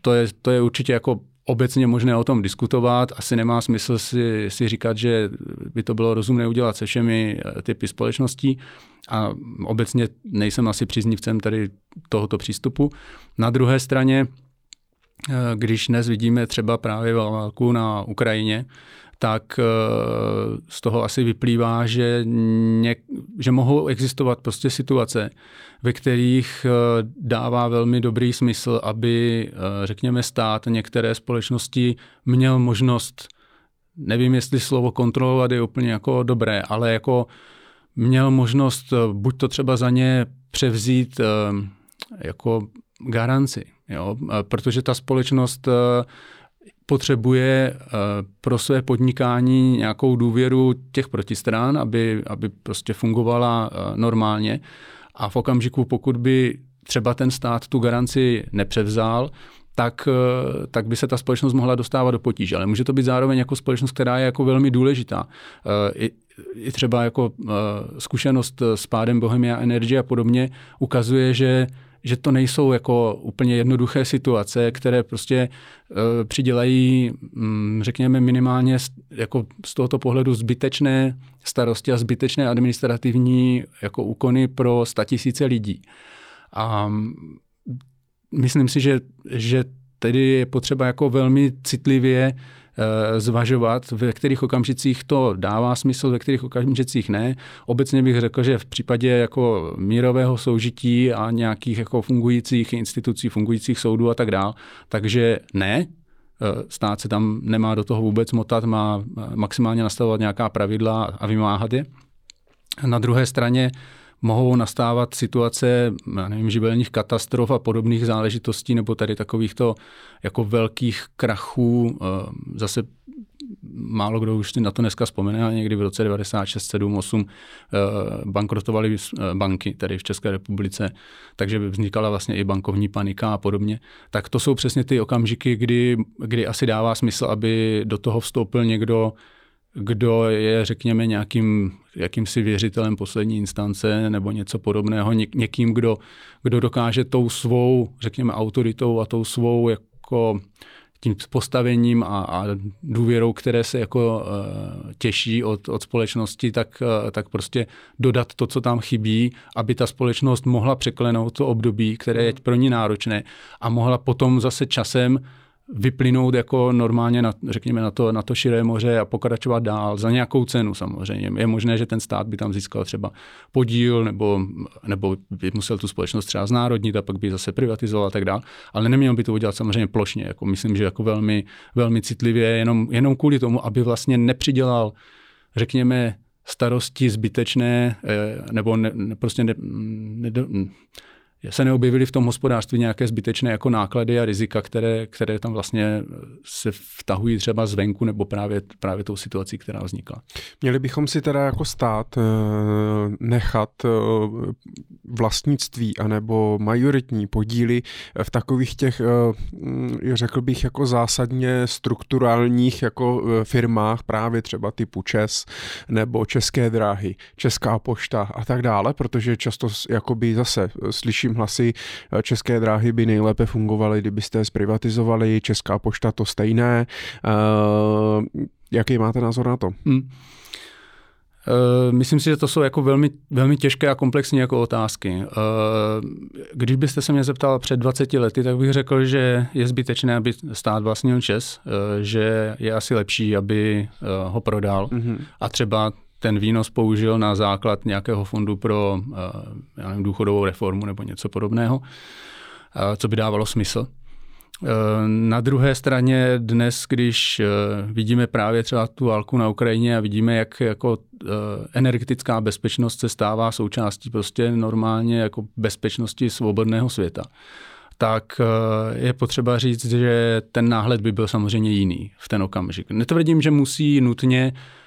to je, to je určitě jako obecně možné o tom diskutovat. Asi nemá smysl si, si říkat, že by to bylo rozumné udělat se všemi eh, typy společností a obecně nejsem asi příznivcem tady tohoto přístupu. Na druhé straně, eh, když dnes vidíme třeba právě válku na Ukrajině, tak eh, z toho asi vyplývá, že, něk, že mohou existovat prostě situace, ve kterých eh, dává velmi dobrý smysl, aby, řekněme, stát některé společnosti měl možnost, nevím, jestli slovo kontrolovat je úplně jako dobré, ale jako měl možnost eh, buď to třeba za ně převzít eh, jako garanci, jo? Eh, protože ta společnost potřebuje pro své podnikání nějakou důvěru těch protistran, aby, aby prostě fungovala normálně. A v okamžiku, pokud by třeba ten stát tu garanci nepřevzal, tak, eh, tak by se ta společnost mohla dostávat do potíže. Ale může to být zároveň jako společnost, která je jako velmi důležitá. Eh, I, i třeba jako eh, zkušenost s pádem Bohemia Energy a podobně ukazuje, že že to nejsou jako úplně jednoduché situace, které prostě uh, přidělají, um, řekněme, minimálně z, jako z tohoto pohledu zbytečné starosti a zbytečné administrativní jako úkony pro statisíce lidí. A myslím si, že, že tedy je potřeba jako velmi citlivě zvažovat, ve kterých okamžicích to dává smysl, ve kterých okamžicích ne. Obecně bych řekl, že v případě jako mírového soužití a nějakých jako fungujících institucí, fungujících soudů a tak dál, takže ne, eh, stát se tam nemá do toho vůbec motat, má maximálně nastavovat nějaká pravidla a vymáhat je. Na druhé straně mohou nastávat situace, nevím, živelních katastrof a podobných záležitostí, nebo tady takovýchto jako velkých krachů. Eh, zase málo kdo už na to dneska vzpomene, ale někdy v roce 96, 7, 8 bankrotovaly eh, banky tady v České republice, takže vznikala vlastně i bankovní panika a podobně. Tak to jsou přesně ty okamžiky, kdy, kdy asi dává smysl, aby do toho vstoupil někdo, kdo je, řekněme, nějakým jakýmsi věřitelem poslední instance nebo něco podobného, někým, kdo, kdo dokáže tou svou, řekněme, autoritou a tou svou jako tím postavením a, a důvěrou, které se jako uh, těší od, od společnosti, tak, uh, tak prostě dodat to, co tam chybí, aby ta společnost mohla překlenout to období, které je pro ní náročné a mohla potom zase časem vyplynout jako normálně, na, řekněme, na to, na to širé moře a pokračovat dál za nějakou cenu samozřejmě. Je možné, že ten stát by tam získal třeba podíl nebo, nebo by musel tu společnost třeba znárodnit a pak by zase privatizoval a tak dále, ale neměl by to udělat samozřejmě plošně. Jako myslím, že jako velmi, velmi citlivě, jenom, jenom kvůli tomu, aby vlastně nepřidělal, řekněme, starosti zbytečné eh, nebo ne, prostě ne, ne, se neobjevily v tom hospodářství nějaké zbytečné jako náklady a rizika, které, které tam vlastně se vtahují třeba zvenku nebo právě, právě tou situací, která vznikla. Měli bychom si teda jako stát eh, nechat eh, vlastnictví anebo majoritní podíly v takových těch, eh, mm, řekl bych, jako zásadně strukturálních jako firmách, právě třeba typu ČES nebo České dráhy, Česká pošta a tak dále, protože často jakoby zase slyším hlasy, eh, české dráhy by nejlépe fungovaly, kdybyste je zprivatizovali, Česká pošta to stejné. Uh, jaký máte názor na to? Hmm. Myslím si, že to jsou jako velmi, velmi těžké a komplexní jako otázky. Když byste se mě zeptal před 20 lety, tak bych řekl, že je zbytečné, aby stát vlastnil ČES, že je asi lepší, aby ho prodal mm-hmm. a třeba ten výnos použil na základ nějakého fondu pro eh, já nevím, důchodovou reformu nebo něco podobného, eh, co by dávalo smysl. Eh, na druhé straně dnes, když vidíme právě třeba tu válku na Ukrajině a vidíme, jak jako energetická bezpečnost se stává součástí prostě normálně jako bezpečnosti svobodného světa, tak je potřeba říct, že ten náhled by byl samozřejmě jiný v ten okamžik. Netvrdím, že musí nutně Eh,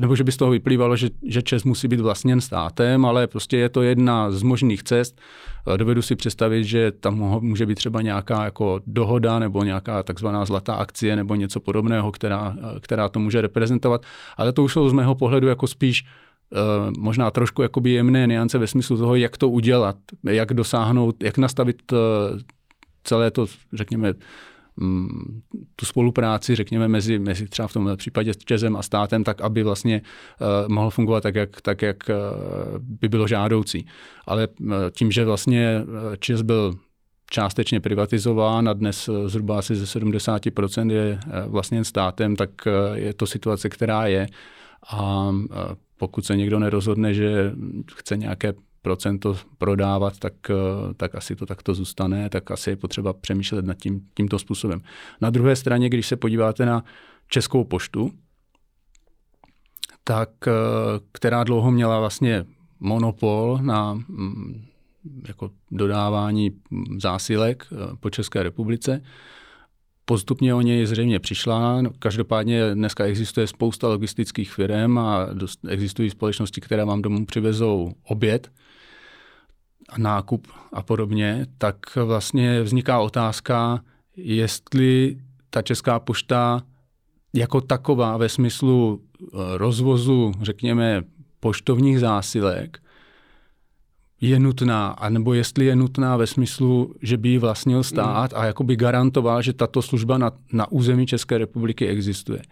nebo že by z toho vyplývalo, že, že Čes musí být vlastněn státem, ale prostě je to jedna z možných cest. Eh, dovedu si představit, že tam může být třeba nějaká jako dohoda nebo nějaká takzvaná zlatá akcie nebo něco podobného, která, eh, která to může reprezentovat. Ale to už jsou z mého pohledu jako spíš možná trošku jakoby jemné niance ve smyslu toho, jak to udělat, jak dosáhnout, jak nastavit celé to, řekněme, tu spolupráci, řekněme, mezi, mezi třeba v tomhle případě s Čezem a státem, tak aby vlastně uh, mohl fungovat tak, jak, tak, jak uh, by bylo žádoucí. Ale uh, tím, že vlastně Čes byl částečně privatizován a dnes zhruba asi ze 70% je vlastně státem, tak je to situace, která je. A pokud se někdo nerozhodne, že chce nějaké procento prodávat, tak, eh, tak asi to takto zůstane, tak asi je potřeba přemýšlet nad tím, tímto způsobem. Na druhé straně, když se podíváte na Českou poštu, tak eh, která dlouho měla vlastně monopol na mm, jako dodávání zásilek eh, po České republice, Postupně o něj zřejmě přišla. Každopádně dneska existuje spousta logistických firm a existují společnosti, které vám domů přivezou oběd nákup a podobně, tak vlastně vzniká otázka, jestli ta Česká pošta jako taková ve smyslu eh, rozvozu, řekněme, poštovních zásilek je nutná, anebo jestli je nutná ve smyslu, že by ji vlastnil stát a jakoby garantoval, že tato služba na, na území České republiky existuje.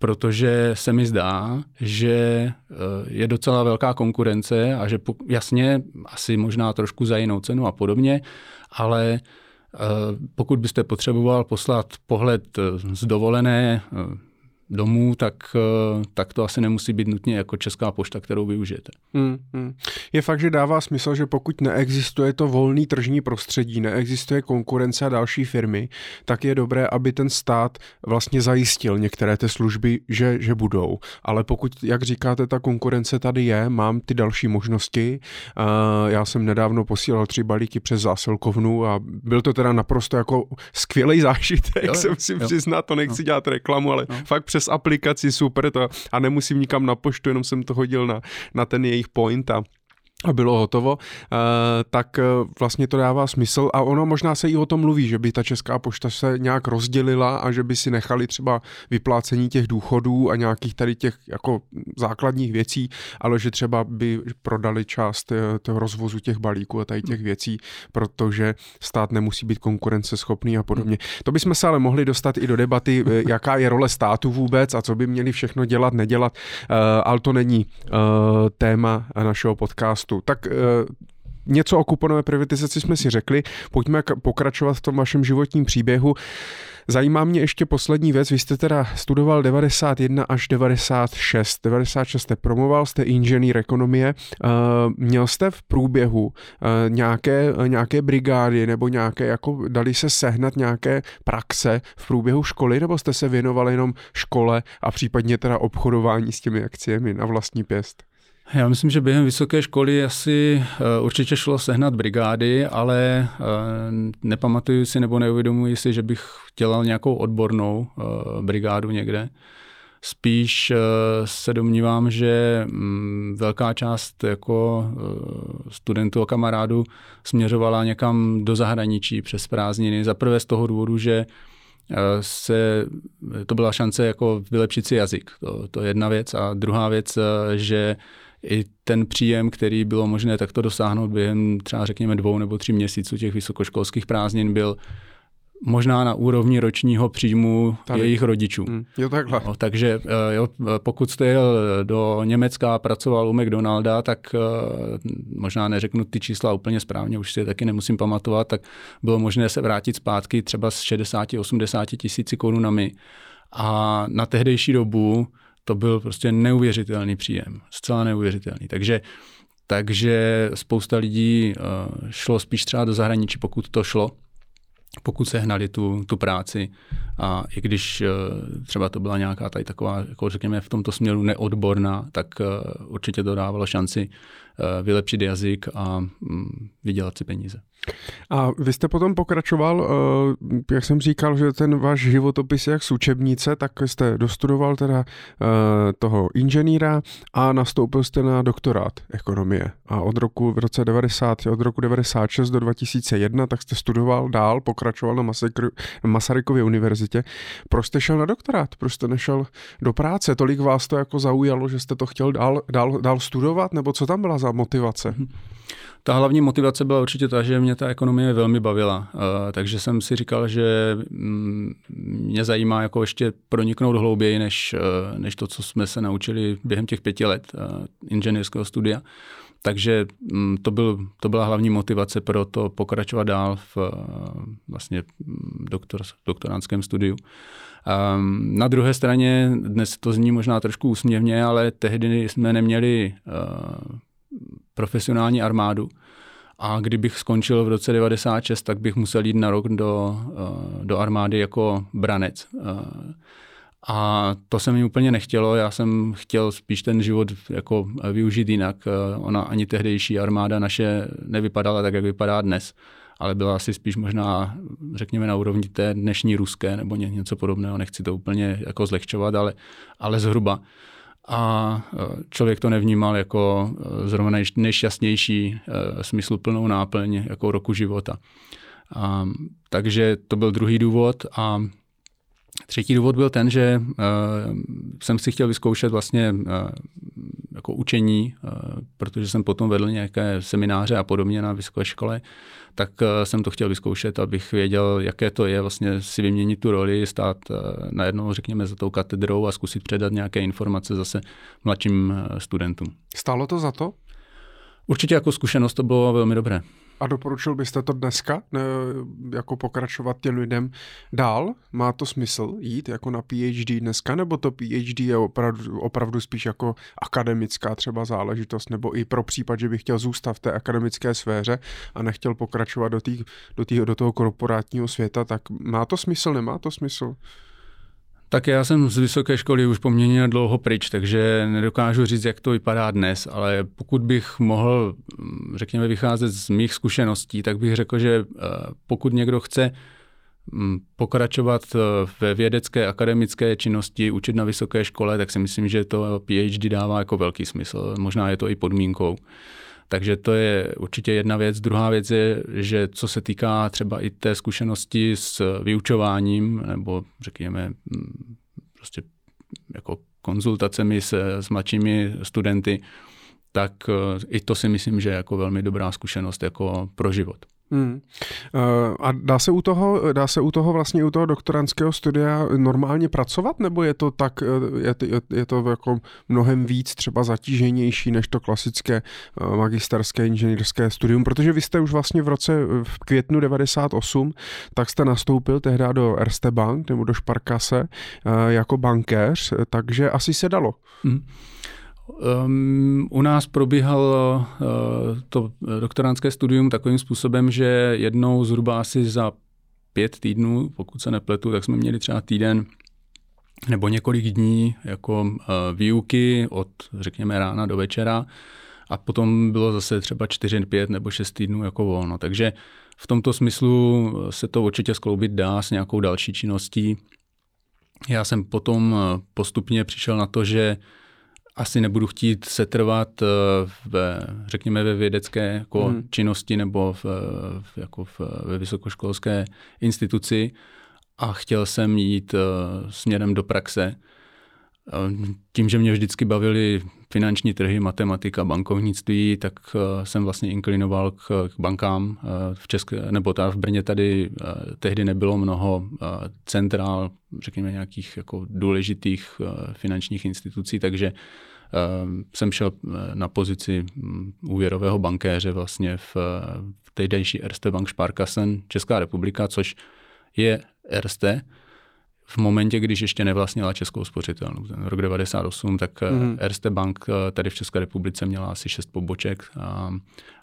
Protože se mi zdá, že eh, je docela velká konkurence a že jasně, asi možná trošku za jinou cenu a podobně, ale eh, pokud byste potřeboval poslat pohled eh, z dovolené domů, tak, eh, tak to asi nemusí být nutně jako česká pošta, kterou využijete. Hmm, hmm. Je fakt, že dává smysl, že pokud neexistuje to volný tržní prostředí, neexistuje konkurence a další firmy, tak je dobré, aby ten stát vlastně zajistil některé ty služby, že, že budou. Ale pokud, jak říkáte, ta konkurence tady je, mám ty další možnosti. Já jsem nedávno posílal tři balíky přes zásilkovnu a byl to teda naprosto jako skvělý zážitek, jo, se musím jo. přiznat, to nechci jo. dělat reklamu, ale jo. fakt přes přes aplikaci, super to. A nemusím nikam na poštu, jenom jsem to hodil na, na ten jejich point a a bylo hotovo, eh, tak eh, vlastně to dává smysl. A ono možná se i o tom mluví, že by ta Česká pošta se nějak rozdělila a že by si nechali třeba vyplácení těch důchodů a nějakých tady těch jako základních věcí, ale že třeba by prodali část eh, toho rozvozu těch balíků a tady těch věcí, protože stát nemusí být konkurenceschopný a podobně. To bychom se ale mohli dostat i do debaty, jaká je role státu vůbec a co by měli všechno dělat, nedělat, ale to není téma našeho podcastu růstu. Tak eh, něco o kuponové privatizaci jsme si řekli, pojďme pokračovat v tom vašem životním příběhu. Zajímá mě ještě poslední věc, vy jste teda studoval 91 až 96, 96 jste promoval, jste inženýr ekonomie, uh, měl jste v průběhu uh, nějaké, nějaké brigády nebo nějaké, jako dali se sehnat nějaké praxe v průběhu školy, nebo jste se věnoval jenom škole a případně teda obchodování s těmi akciemi na vlastní pěst? Já myslím, že během vysoké školy asi uh, určitě šlo sehnat brigády, ale uh, nepamatuju si nebo neuvědomuji si, že bych dělal nějakou odbornou uh, brigádu někde. Spíš se domnívám, že mm, velká část jako studentů a kamarádů směřovala někam do zahraničí přes prázdniny. Za prvé z toho důvodu, že se, to byla šance jako vylepšit si jazyk. To, to je jedna věc. A druhá věc, že i ten příjem, který bylo možné takto dosáhnout během třeba řekněme dvou nebo tří měsíců těch vysokoškolských prázdnin, byl možná na úrovni ročního příjmu Tady. jejich rodičů. Hmm, jo, takhle. No, takže eh, jo, pokud jste jel do Německa a pracoval u McDonalda, tak eh, možná neřeknu ty čísla úplně správně, už si je taky nemusím pamatovat, tak bylo možné se vrátit zpátky třeba s 60-80 tisíci korunami. A na tehdejší dobu to byl prostě neuvěřitelný příjem, zcela neuvěřitelný. Takže, takže spousta lidí uh, šlo spíš třeba do zahraničí, pokud to šlo, pokud se hnali tu, tu práci a i když uh, třeba to byla nějaká tady taková, jako řekněme v tomto směru neodborná, tak uh, určitě to dávalo šanci vylepšit jazyk a um, vydělat si peníze. A vy jste potom pokračoval, eh, jak jsem říkal, že ten váš životopis je jak z učebnice, tak jste dostudoval teda eh, toho inženýra a nastoupil jste na doktorát ekonomie. A od roku v roce 90, od roku 96 do 2001, tak jste studoval dál, pokračoval na, Masarykově univerzitě. Proč jste šel na doktorát? Proč jste nešel do práce? Tolik vás to jako zaujalo, že jste to chtěl dál, dál, dál studovat? Nebo co tam byla za motivace? Ta hlavní motivace byla určitě ta, že mě ta ekonomie velmi bavila, uh, takže jsem si říkal, že mm, mě zajímá jako ještě proniknout hlouběji, než, uh, než to, co jsme se naučili během těch pěti let uh, inženýrského studia. Takže mm, to, byl, to byla hlavní motivace pro to pokračovat dál v vlastně mm, doktor, doktoránském studiu. Um, na druhé straně, dnes to zní možná trošku úsměvně, ale tehdy jsme neměli uh, profesionální armádu. A kdybych skončil v roce 96, tak bych musel jít na rok do, eh, do armády jako branec. Eh, a to se mi úplně nechtělo, já jsem chtěl spíš ten život jako využít jinak. Eh, ona ani tehdejší armáda naše nevypadala tak, jak vypadá dnes, ale byla asi spíš možná, řekněme, na úrovni té dnešní ruské nebo něco podobného. Nechci to úplně jako zlehčovat, ale, ale zhruba. A člověk to nevnímal jako zrovna nejšťastnější smysluplnou náplň jako roku života. A, takže to byl druhý důvod a Třetí důvod byl ten, že jsem si chtěl vyzkoušet vlastně jako učení, protože jsem potom vedl nějaké semináře a podobně na vysoké škole, tak uh, jsem to chtěl vyzkoušet, abych věděl, jaké to je vlastně si vyměnit tu roli, stát uh, najednou, řekněme, za tou katedrou a zkusit předat nějaké informace zase mladším uh, studentům. Stálo to za to? Určitě jako zkušenost to bylo velmi dobré. A doporučil byste to dneska, ne, jako pokračovat těm lidem dál? Má to smysl jít jako na PhD dneska, nebo to PhD je opravdu, opravdu spíš jako akademická třeba záležitost, nebo i pro případ, že bych chtěl zůstat v té akademické sféře a nechtěl pokračovat do, tý, do, tý, do toho korporátního světa, tak má to smysl, nemá to smysl? Tak já jsem z vysoké školy už poměrně dlouho pryč, takže nedokážu říct, jak to vypadá dnes, ale pokud bych mohl, mm, řekněme, vycházet z mých zkušeností, tak bych řekl, že eh, pokud někdo chce mm, pokračovat eh, ve vědecké akademické činnosti, učit na vysoké škole, tak si myslím, že to PhD dává jako velký smysl. Možná je to i podmínkou. Takže to je určitě jedna věc. Druhá věc je, že co se týká třeba i té zkušenosti s vyučováním, nebo řekněme mm, prostě jako konzultacemi se, s mladšími studenty, tak eh, i to si myslím, že je jako velmi dobrá zkušenost jako pro život. Hmm. Uh, a dá se, u toho, dá se u toho vlastně u toho doktorantského studia normálně pracovat, nebo je to tak, eh, je, je, to jako mnohem víc třeba zatíženější než to klasické uh, magisterské inženýrské studium, protože vy jste už vlastně v roce v květnu 98, tak jste nastoupil tehdy do Erste Bank nebo do Šparkase jako bankéř, takže asi se dalo. Hmm. Um, u nás probíhalo uh, to doktorantské studium takovým způsobem, že jednou zhruba asi za pět týdnů, pokud se nepletu, tak jsme měli třeba týden nebo několik dní jako uh, výuky od, řekněme, rána do večera a potom bylo zase třeba 4, 5 nebo 6 týdnů jako volno. Takže v tomto smyslu se to určitě skloubit dá s nějakou další činností. Já jsem potom postupně přišel na to, že asi nebudu chtít setrvat eh, ve, řekněme, ve vědecké jako hmm. činnosti nebo v, v, jako v, ve vysokoškolské instituci a chtěl jsem jít uh, směrem do praxe. Uh, tím, že mě vždycky bavily finanční trhy, matematika, bankovnictví, tak uh, jsem vlastně inklinoval k, bankám v České, nebo ta v Brně tady tehdy nebylo mnoho centrál, řekněme nějakých jako důležitých finančních institucí, takže jsem šel eh, na pozici mm, úvěrového bankéře vlastně v, v tehdejší Erste Bank Sparkassen Česká republika, což je Erste, v momentě, když ještě nevlastnila Českou spořitelnu. Ten rok 98, tak mm. Erste Bank eh, tady v České republice měla asi šest poboček a,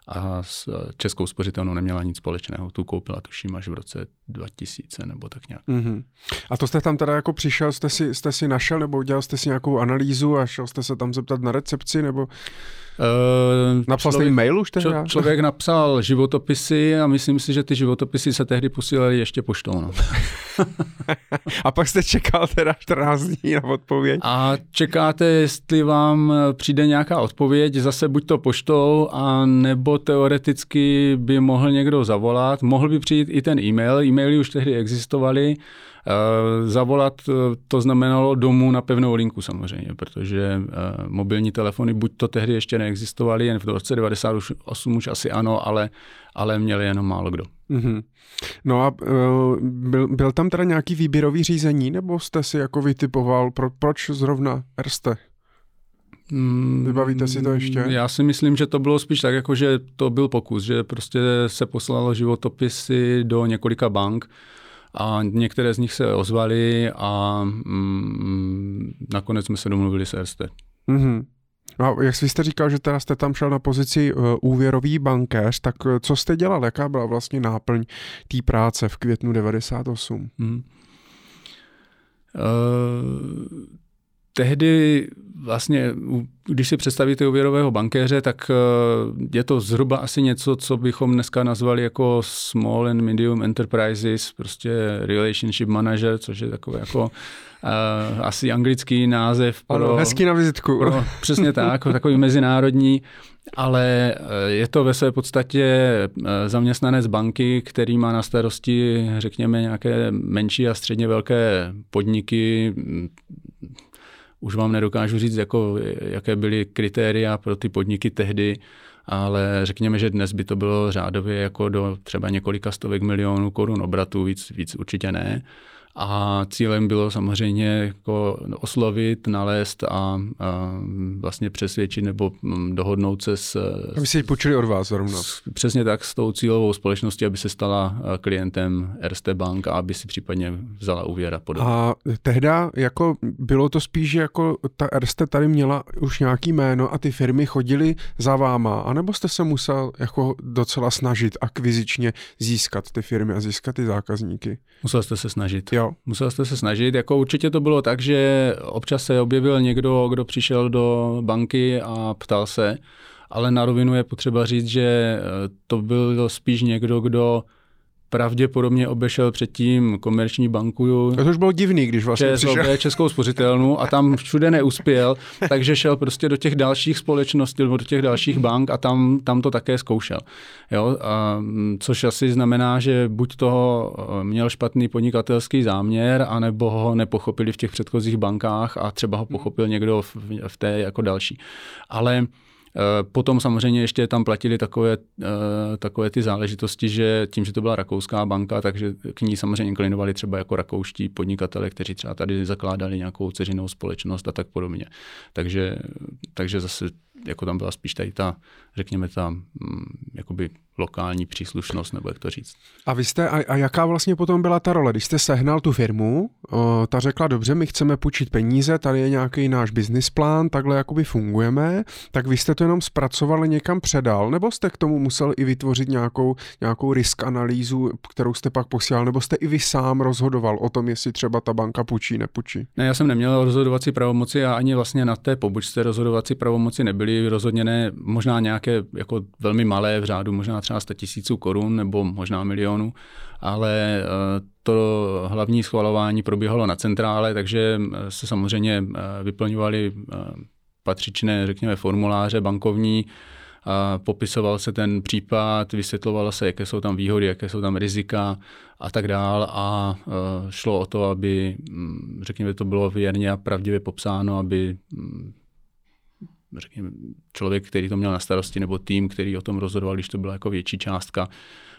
a s Českou spořitelnou neměla nic společného. Tu koupila tuším až v roce 2000 nebo tak nějak. Mm-hmm. A to jste tam teda jako přišel, jste si, jste si našel nebo udělal jste si nějakou analýzu a šel jste se tam zeptat na recepci nebo... Uh, napsal člověk, jste mail už teda? Člověk napsal životopisy a myslím si, že ty životopisy se tehdy posílaly ještě poštou. No. a pak jste čekal teda 14 dní na odpověď? A čekáte, jestli vám přijde nějaká odpověď, zase buď to poštou, a nebo teoreticky by mohl někdo zavolat. Mohl by přijít i ten e-mail, e-maily už tehdy existovaly, Eh, zavolat eh, to znamenalo domů na pevnou linku samozřejmě, protože eh, mobilní telefony buď to tehdy ještě neexistovaly, jen v roce 98 už asi ano, ale, ale měli jenom málo kdo. Mm-hmm. No a byl, byl tam teda nějaký výběrový řízení, nebo jste si jako vytipoval, pro, proč zrovna Erste? Mm, Vybavíte si to ještě? Já si myslím, že to bylo spíš tak, jako že to byl pokus, že prostě se poslalo životopisy do několika bank, a některé z nich se ozvali a mm, nakonec jsme se domluvili s Erste. Mm-hmm. No, jak jste říkal, že teda jste tam šel na pozici uh, úvěrový bankéř, tak uh, co jste dělal? Jaká byla vlastně náplň té práce v květnu 98? Mm. Uh, tehdy vlastně, když si představíte úvěrového bankéře, tak eh, je to zhruba asi něco, co bychom dneska nazvali jako small and medium enterprises, prostě relationship manager, což je takové jako uh, asi anglický název. Pro, ano, hezký na vizitku. Pro, přesně tak, takový mezinárodní, ale eh, je to ve své podstatě zaměstnanec banky, který má na starosti, řekněme, nějaké menší a středně velké podniky, už vám nedokážu říct, jako, jaké byly kritéria pro ty podniky tehdy, ale řekněme, že dnes by to bylo řádově jako do třeba několika stovek milionů korun obratu, víc, víc určitě ne. A cílem bylo samozřejmě jako oslovit, nalézt a, a vlastně přesvědčit nebo mm, dohodnout se s... Aby si počuli od vás zrovna. S, přesně tak s tou cílovou společností, aby se stala klientem Erste Bank a aby si případně vzala úvěr a podobně. A tehda jako bylo to spíš, že jako ta Erste tady měla už nějaký jméno a ty firmy chodily za váma, anebo jste se musel jako docela snažit akvizičně získat ty firmy a získat ty zákazníky? Musel jste se snažit. Jo, musel jste se snažit. Jako určitě to bylo tak, že občas se objevil někdo, kdo přišel do banky a ptal se, ale na rovinu je potřeba říct, že to byl spíš někdo, kdo pravděpodobně obešel předtím komerční banku. To už bylo divný, když vlastně ČSOB, přišel. Českou spořitelnu a tam všude neuspěl, takže šel prostě do těch dalších společností nebo do těch dalších bank a tam, tam to také zkoušel. Jo? A, což asi znamená, že buď toho eh, měl špatný podnikatelský záměr, anebo ho nepochopili v těch předchozích bankách a třeba ho pochopil někdo v, v té jako další. Ale potom samozřejmě ještě tam platili takové, eh, takové ty záležitosti, že tím, že to byla rakouská banka, takže k ní samozřejmě inklinovali třeba jako rakouští podnikatele, kteří třeba tady zakládali nějakou ceřinou společnost a tak podobně. Takže, takže zase jako tam byla spíš tady ta, řekněme, ta mm, jakoby lokální příslušnost, nebo jak to říct. A vy jste, a, a jaká vlastně potom byla ta role? Když jste sehnal tu firmu, o, ta řekla, dobře, my chceme půjčit peníze, tady je nějaký náš business plán, takhle jakoby fungujeme, tak vy jste to jenom zpracovali někam předal, nebo jste k tomu musel i vytvořit nějakou, nějakou risk analýzu, kterou jste pak posílal, nebo jste i vy sám rozhodoval o tom, jestli třeba ta banka půjčí, nepůjčí? Ne, já jsem neměl rozhodovací pravomoci a ani vlastně na té pobočce rozhodovací pravomoci nebyly rozhodně ne, možná nějaké jako velmi malé v řádu, možná třeba 100 tisíců korun nebo možná milionů, ale eh, to hlavní schvalování probíhalo na centrále, takže eh, se samozřejmě eh, vyplňovaly patřičné, řekněme, formuláře bankovní, a popisoval se ten případ, vysvětlovalo se, jaké jsou tam výhody, jaké jsou tam rizika a tak dál a šlo o to, aby, mm, řekněme, to bylo věrně a pravdivě popsáno, aby mm, řekněme, člověk, který to měl na starosti, nebo tým, který o tom rozhodoval, když to byla jako větší částka,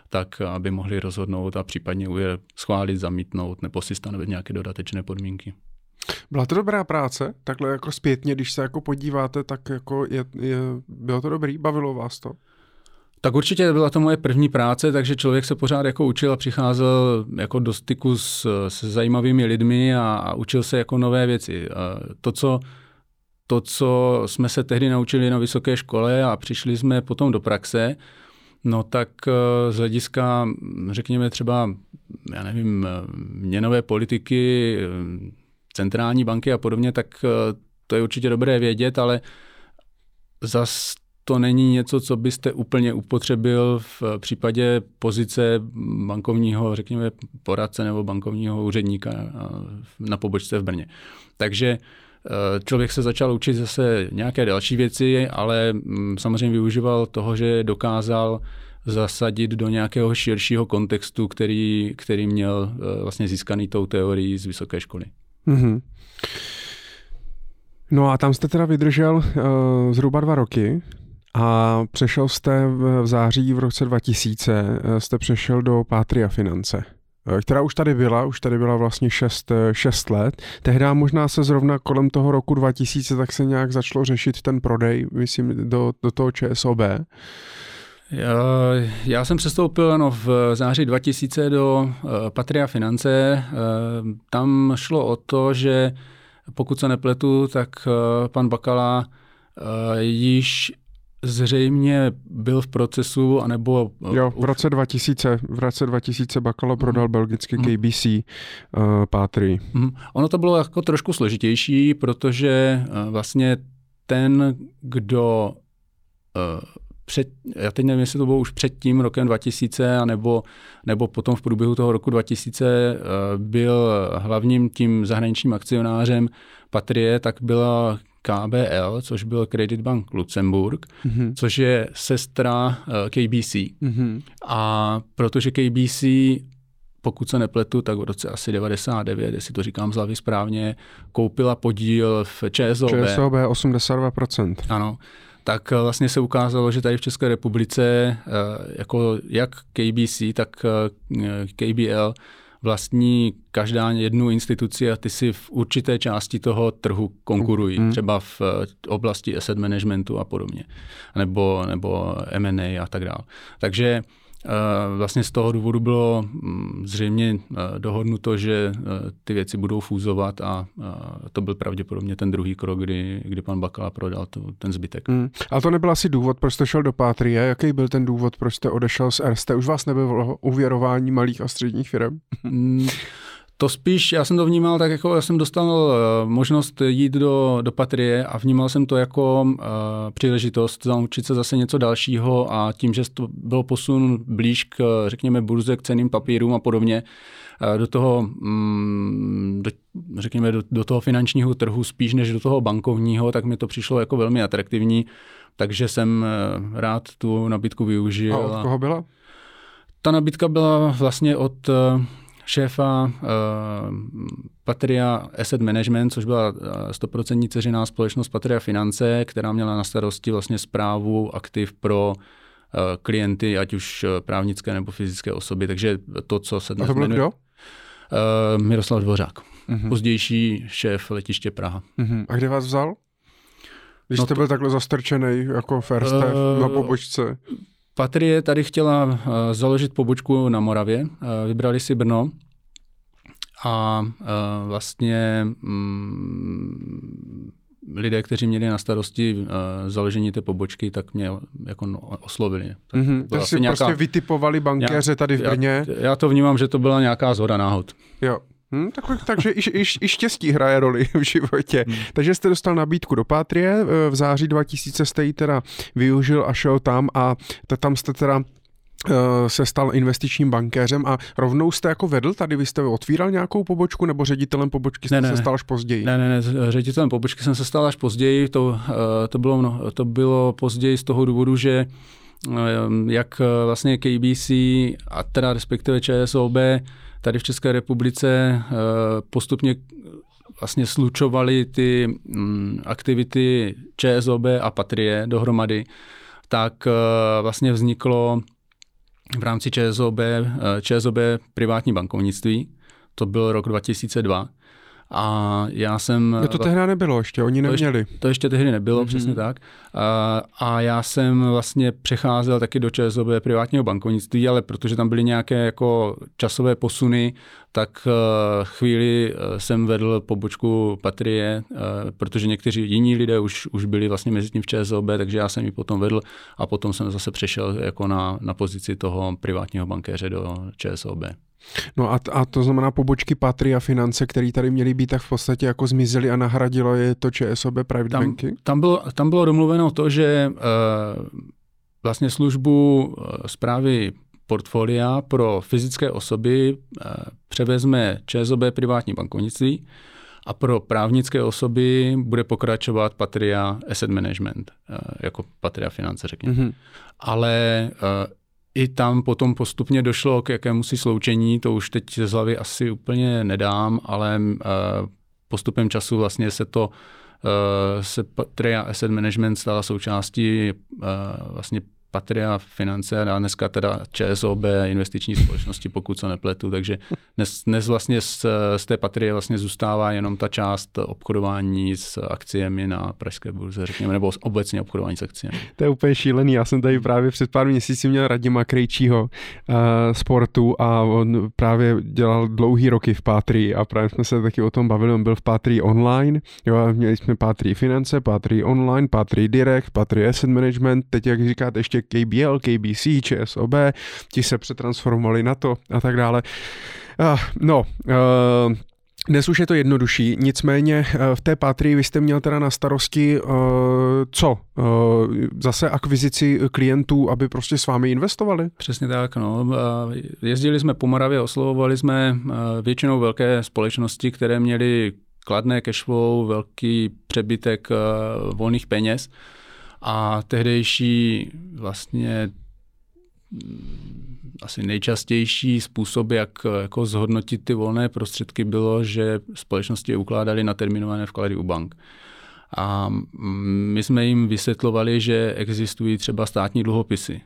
tak aby mohli rozhodnout a případně je schválit, zamítnout nebo si stanovit nějaké dodatečné podmínky. Byla to dobrá práce, takhle jako zpětně, když se jako podíváte, tak jako je, je, bylo to dobrý, bavilo vás to? Tak určitě byla to moje první práce, takže člověk se pořád jako učil a přicházel jako do styku s, s zajímavými lidmi a, a učil se jako nové věci. A to, co to, co jsme se tehdy naučili na vysoké škole a přišli jsme potom do praxe, no tak eh, z hlediska, řekněme třeba, já nevím, měnové politiky, eh, centrální banky a podobně, tak eh, to je určitě dobré vědět, ale zas to není něco, co byste úplně upotřebil v případě pozice bankovního, řekněme, poradce nebo bankovního úředníka na pobočce v Brně. Takže Eh, člověk se začal učit zase nějaké další věci, ale mm, samozřejmě využíval toho, že dokázal zasadit do nějakého širšího kontextu, který, který měl eh, vlastně získaný tou teorií z vysoké školy. Mm-hmm. No a tam jste teda vydržel uh, zhruba dva roky a přešel jste v září v roce 2000, jste přešel do Patria Finance. Eh, která už tady byla, už tady byla vlastně 6, 6 eh, let. Tehdy možná se zrovna kolem toho roku 2000 tak se nějak začalo řešit ten prodej, myslím, do, do toho ČSOB. Já, já jsem přestoupil no, v září 2000 do uh, Patria Finance. Uh, tam šlo o to, že pokud se nepletu, tak uh, pan Bakala uh, již zřejmě byl v procesu, anebo... Jo, v roce 2000, v roce 2000 Bakalo mm. prodal mm. KBC uh, Pátry. Mm. Ono to bylo jako trošku složitější, protože uh, vlastně ten, kdo uh, před, já teď nevím, jestli to bylo už před tím rokem 2000, nebo, nebo potom v průběhu toho roku 2000 uh, byl hlavním tím zahraničním akcionářem Patrie, tak byla KBL, což byl Credit Bank Luxemburg, mm-hmm. což je sestra eh, KBC. Mm-hmm. A protože KBC, pokud se nepletu, tak v roce asi 99, jestli to říkám z hlavy správně, koupila podíl v ČSOB. ČSOB 82%. Ano tak eh, vlastně se ukázalo, že tady v České republice eh, jako jak KBC, tak KBL vlastní každá jednu instituci a ty si v určité části toho trhu konkurují, mm. třeba v eh, oblasti asset managementu a podobně, nebo, nebo M&A a tak dále. Takže Eh, vlastně z toho důvodu bylo mm, zřejmě eh, dohodnuto, že eh, ty věci budou fúzovat a to byl pravděpodobně ten druhý krok, kdy, kdy pan Bakala prodal to, ten zbytek. Hmm. A to nebyl asi důvod, proč jste šel do Pátrie. Jaký byl ten důvod, proč jste odešel z Erste? Už vás nebylo uvěrování malých a středních firm? To spíš, já jsem to vnímal tak, jako já jsem dostal uh, možnost jít do, do Patrie a vnímal jsem to jako uh, příležitost naučit se zase něco dalšího a tím, že to bylo posun blíž k, řekněme, burze, k ceným papírům a podobně, uh, do toho, um, do, řekněme, do, do toho finančního trhu spíš než do toho bankovního, tak mi to přišlo jako velmi atraktivní, takže jsem uh, rád tu nabídku využil. A od koho byla? Ta nabídka byla vlastně od uh, šéfa uh, Patria Asset Management, což byla 100% eh, ceřiná společnost Patria Finance, která měla na starosti vlastně zprávu aktiv pro uh, klienty, ať už právnické nebo fyzické osoby. Takže to, co se dnes A to byl kdo? Uh, Miroslav Dvořák, uh-huh. pozdější šéf letiště Praha. Uh-huh. A kde vás vzal? Když no jste to... byl takhle zastrčený jako first uh, na pobočce. Patrie tady chtěla uh, založit pobočku na Moravě, uh, vybrali si Brno a uh, vlastně um, lidé, kteří měli na starosti uh, založení té pobočky, tak mě jako no, oslovili. Tak mm-hmm, takže si nějaká... prostě vytipovali bankéře tady v Brně. Já, já to vnímám, že to byla nějaká zhoda náhod. Jo. Hmm, tak, takže i, i, i štěstí hraje roli v životě. Hmm. Takže jste dostal nabídku do Pátrie, v září 2000 jste ji teda využil a šel tam a tam jste teda eh, se stal investičním bankéřem a rovnou jste jako vedl tady, vy jste otvíral nějakou pobočku nebo ředitelem pobočky jste ne, ne, se stal až později? Ne, ne, ne, ředitelem pobočky jsem se stal až později, to, eh, to, bylo, no, to bylo později z toho důvodu, že eh, jak vlastně KBC a teda respektive ČSOB tady v České republice eh, postupně vlastně slučovali ty mm, aktivity ČSOB a Patrie dohromady, tak eh, vlastně vzniklo v rámci ČSOB, eh, ČSOB privátní bankovnictví, to byl rok 2002, a já jsem... No to tehdy nebylo ještě, oni neměli. To ještě, to ještě tehdy nebylo, mm-hmm. přesně tak. A, a já jsem vlastně přecházel taky do ČSOB privátního bankovnictví, ale protože tam byly nějaké jako časové posuny, tak uh, chvíli uh, jsem vedl pobočku Patrie, uh, protože někteří jiní lidé už, už byli vlastně mezi tím v ČSOB, takže já jsem ji potom vedl a potom jsem zase přešel jako na, na pozici toho privátního bankéře do ČSOB. No a, a to znamená pobočky Patria Finance, které tady měly být, tak v podstatě jako zmizely a nahradilo je to ČSOB Private tam, Banky? Tam bylo, tam bylo domluveno to, že uh, vlastně službu uh, zprávy portfolia pro fyzické osoby uh, převezme ČSOB privátní bankovnictví a pro právnické osoby bude pokračovat Patria Asset Management, uh, jako Patria Finance, řekněme. Mm-hmm. Ale uh, i tam potom postupně došlo k jakému si sloučení, to už teď z hlavy asi úplně nedám, ale uh, postupem času vlastně se to uh, se Patria Asset Management stala součástí uh, vlastně Patria Finance a dneska teda ČSOB investiční společnosti, pokud se nepletu, takže dnes, dnes vlastně z, z té Patrie vlastně zůstává jenom ta část obchodování s akciemi na pražské burze, řekněme, nebo obecně obchodování s akciemi. To je úplně šílený, já jsem tady právě před pár měsíci měl Radima Krejčího uh, sportu a on právě dělal dlouhý roky v Patrii a právě jsme se taky o tom bavili, on byl v Patrii online, jo, měli jsme Patrii Finance, Patrii online, Patrii Direct, Patrii Asset Management, teď jak říkáte ještě KBL, KBC, ČSOB, ti se přetransformovali na to a tak dále. No, uh, dnes už je to jednodušší, nicméně v té patrii vy jste měl teda na starosti uh, co? Zase akvizici klientů, aby prostě s vámi investovali? Přesně tak, no. Jezdili jsme po Moravě, oslovovali jsme většinou velké společnosti, které měly kladné cashflow, velký přebytek volných peněz a tehdejší vlastně mm, asi nejčastější způsob, jak jako zhodnotit ty volné prostředky, bylo, že společnosti ukládaly na terminované vklady u bank. A mm, my jsme jim vysvětlovali, že existují třeba státní dluhopisy,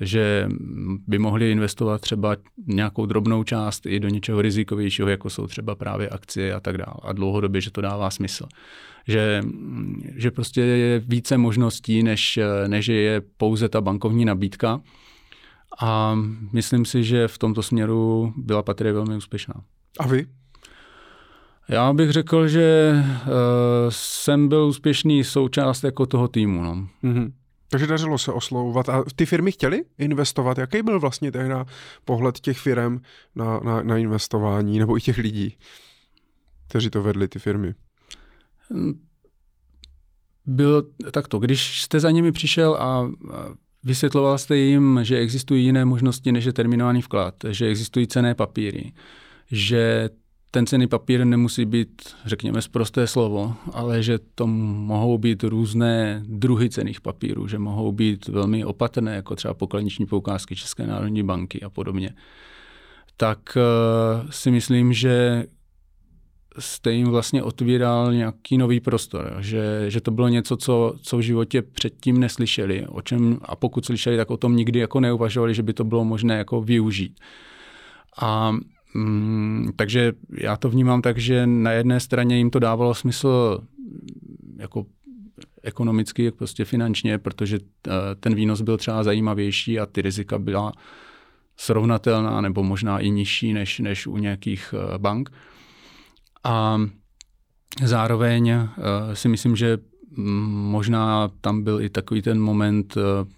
že by mohli investovat třeba nějakou drobnou část i do něčeho rizikovějšího, jako jsou třeba právě akcie a tak dále. A dlouhodobě, že to dává smysl že, že prostě je více možností, než, než je pouze ta bankovní nabídka. A myslím si, že v tomto směru byla Patrie velmi úspěšná. A vy? Já bych řekl, že uh, jsem byl úspěšný součást jako toho týmu. No. Mm-hmm. Takže dařilo se oslovovat. A ty firmy chtěly investovat? Jaký byl vlastně tehdy pohled těch firm na, na, na investování nebo i těch lidí, kteří to vedli, ty firmy? bylo takto, když jste za nimi přišel a vysvětloval jste jim, že existují jiné možnosti než je terminovaný vklad, že existují cené papíry, že ten cený papír nemusí být, řekněme, zprosté slovo, ale že to mohou být různé druhy cených papírů, že mohou být velmi opatrné, jako třeba pokladniční poukázky České národní banky a podobně. Tak uh, si myslím, že jste jim vlastně otvíral nějaký nový prostor, že, že to bylo něco, co, co v životě předtím neslyšeli, o čem, a pokud slyšeli, tak o tom nikdy jako neuvažovali, že by to bylo možné jako využít. A mm, takže já to vnímám tak, že na jedné straně jim to dávalo smysl jako ekonomicky, prostě finančně, protože eh, ten výnos byl třeba zajímavější a ty rizika byla srovnatelná nebo možná i nižší než, než u nějakých eh, bank. A zároveň uh, si myslím, že možná tam byl i takový ten moment,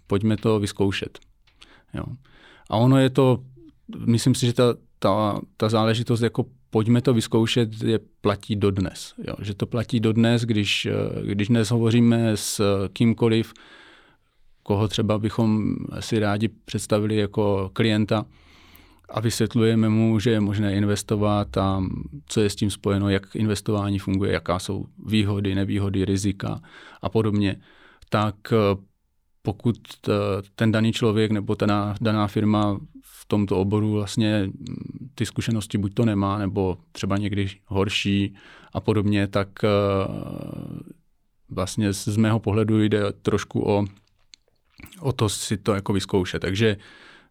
pojďme to vyzkoušet. Jo. A ono je to, myslím si, že ta, ta, ta záležitost jako pojďme to vyzkoušet, je platí dodnes. Jo. Že to platí dodnes, když, když dnes hovoříme s kýmkoliv, koho třeba bychom si rádi představili jako klienta, a vysvětlujeme mu, že je možné investovat a co je s tím spojeno, jak investování funguje, jaká jsou výhody, nevýhody, rizika a podobně, tak pokud eh, ten daný člověk nebo ta daná firma v tomto oboru vlastně hm, ty zkušenosti buď to nemá, nebo třeba někdy horší a podobně, tak eh, vlastně z mého pohledu jde trošku o, o to si to jako vyzkoušet. Takže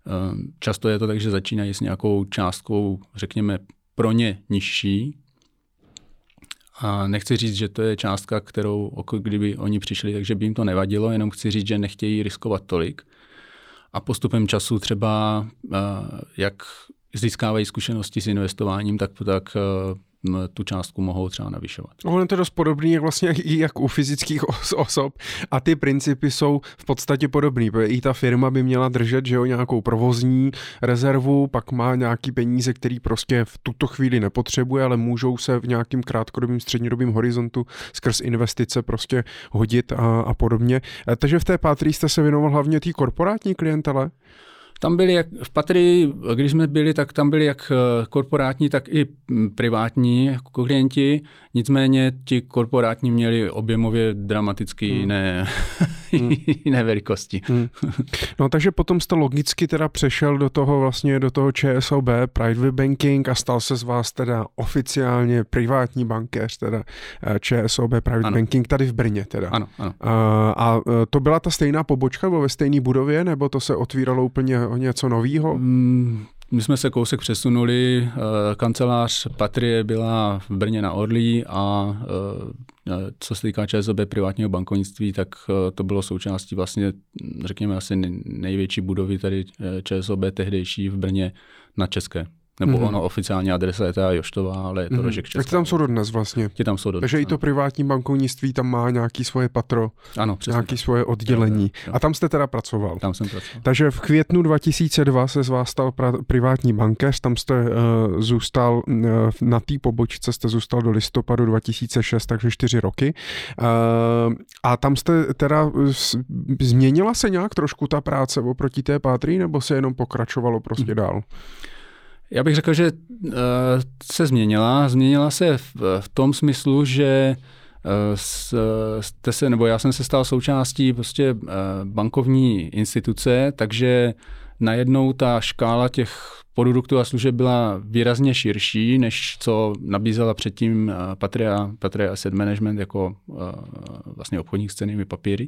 Ehm, často je to tak, že začínají s nějakou částkou, řekněme, pro ně nižší. A nechci říct, že to je částka, kterou, kdyby oni přišli, takže by jim to nevadilo, jenom chci říct, že nechtějí riskovat tolik. A postupem času třeba, eh, jak získávají zkušenosti s investováním, tak, tak eh, tu částku mohou třeba navyšovat. Ono je to dost podobný jak vlastně i jak u fyzických os- osob a ty principy jsou v podstatě podobný, protože i ta firma by měla držet že jo, nějakou provozní rezervu, pak má nějaký peníze, který prostě v tuto chvíli nepotřebuje, ale můžou se v nějakým krátkodobým, střednědobým horizontu skrz investice prostě hodit a, a podobně. E, takže v té pátří jste se věnoval hlavně té korporátní klientele? Tam byli, jak, v Patrii, když jsme byli, tak tam byli jak eh, korporátní, tak i hm, privátní jako klienti. Nicméně ti korporátní měli objemově dramaticky hmm. jiné, hmm. jiné velikosti. Hmm. No takže potom jste logicky teda přešel do toho vlastně do toho ČSOB, Private Banking a stal se z vás teda oficiálně privátní bankéř, teda eh, ČSOB Private ano. Banking tady v Brně teda. Ano, ano. A, a eh, to byla ta stejná pobočka, bylo ve stejné budově, nebo to se otvíralo úplně o něco novýho? Mm, my jsme se kousek přesunuli, eh, kancelář Patrie byla v Brně na Orlí a eh, co se týká ČSOB privátního bankovnictví, tak eh, to bylo součástí vlastně, řekněme, asi největší budovy tady ČSOB tehdejší v Brně na České. Nebo mm-hmm. ono oficiální adresa je ta Joštová, ale je to mm-hmm. Rožek Česká. Tak tam jsou dodnes vlastně. Ti tam jsou dodnes. Takže ano. i to privátní bankovnictví tam má nějaký svoje patro, ano, přesně nějaký tak. svoje oddělení. Jo, jo, jo. A tam jste teda pracoval. Tam jsem pracoval. Takže v květnu 2002 se z vás stal pra- privátní bankéř, tam jste uh, zůstal uh, na té pobočce, jste zůstal do listopadu 2006, takže čtyři roky. Uh, a tam jste teda, změnila se nějak trošku ta práce oproti té pátří, nebo se jenom pokračovalo prostě mm. Já bych řekl, že uh, se změnila. Změnila se v, tom smyslu, že uh, jste se, nebo já jsem se stal součástí prostě uh, bankovní instituce, takže najednou ta škála těch produktů a služeb byla výrazně širší, než co nabízela předtím Patria, Patria Asset Management jako vlastně obchodník s cenými papíry.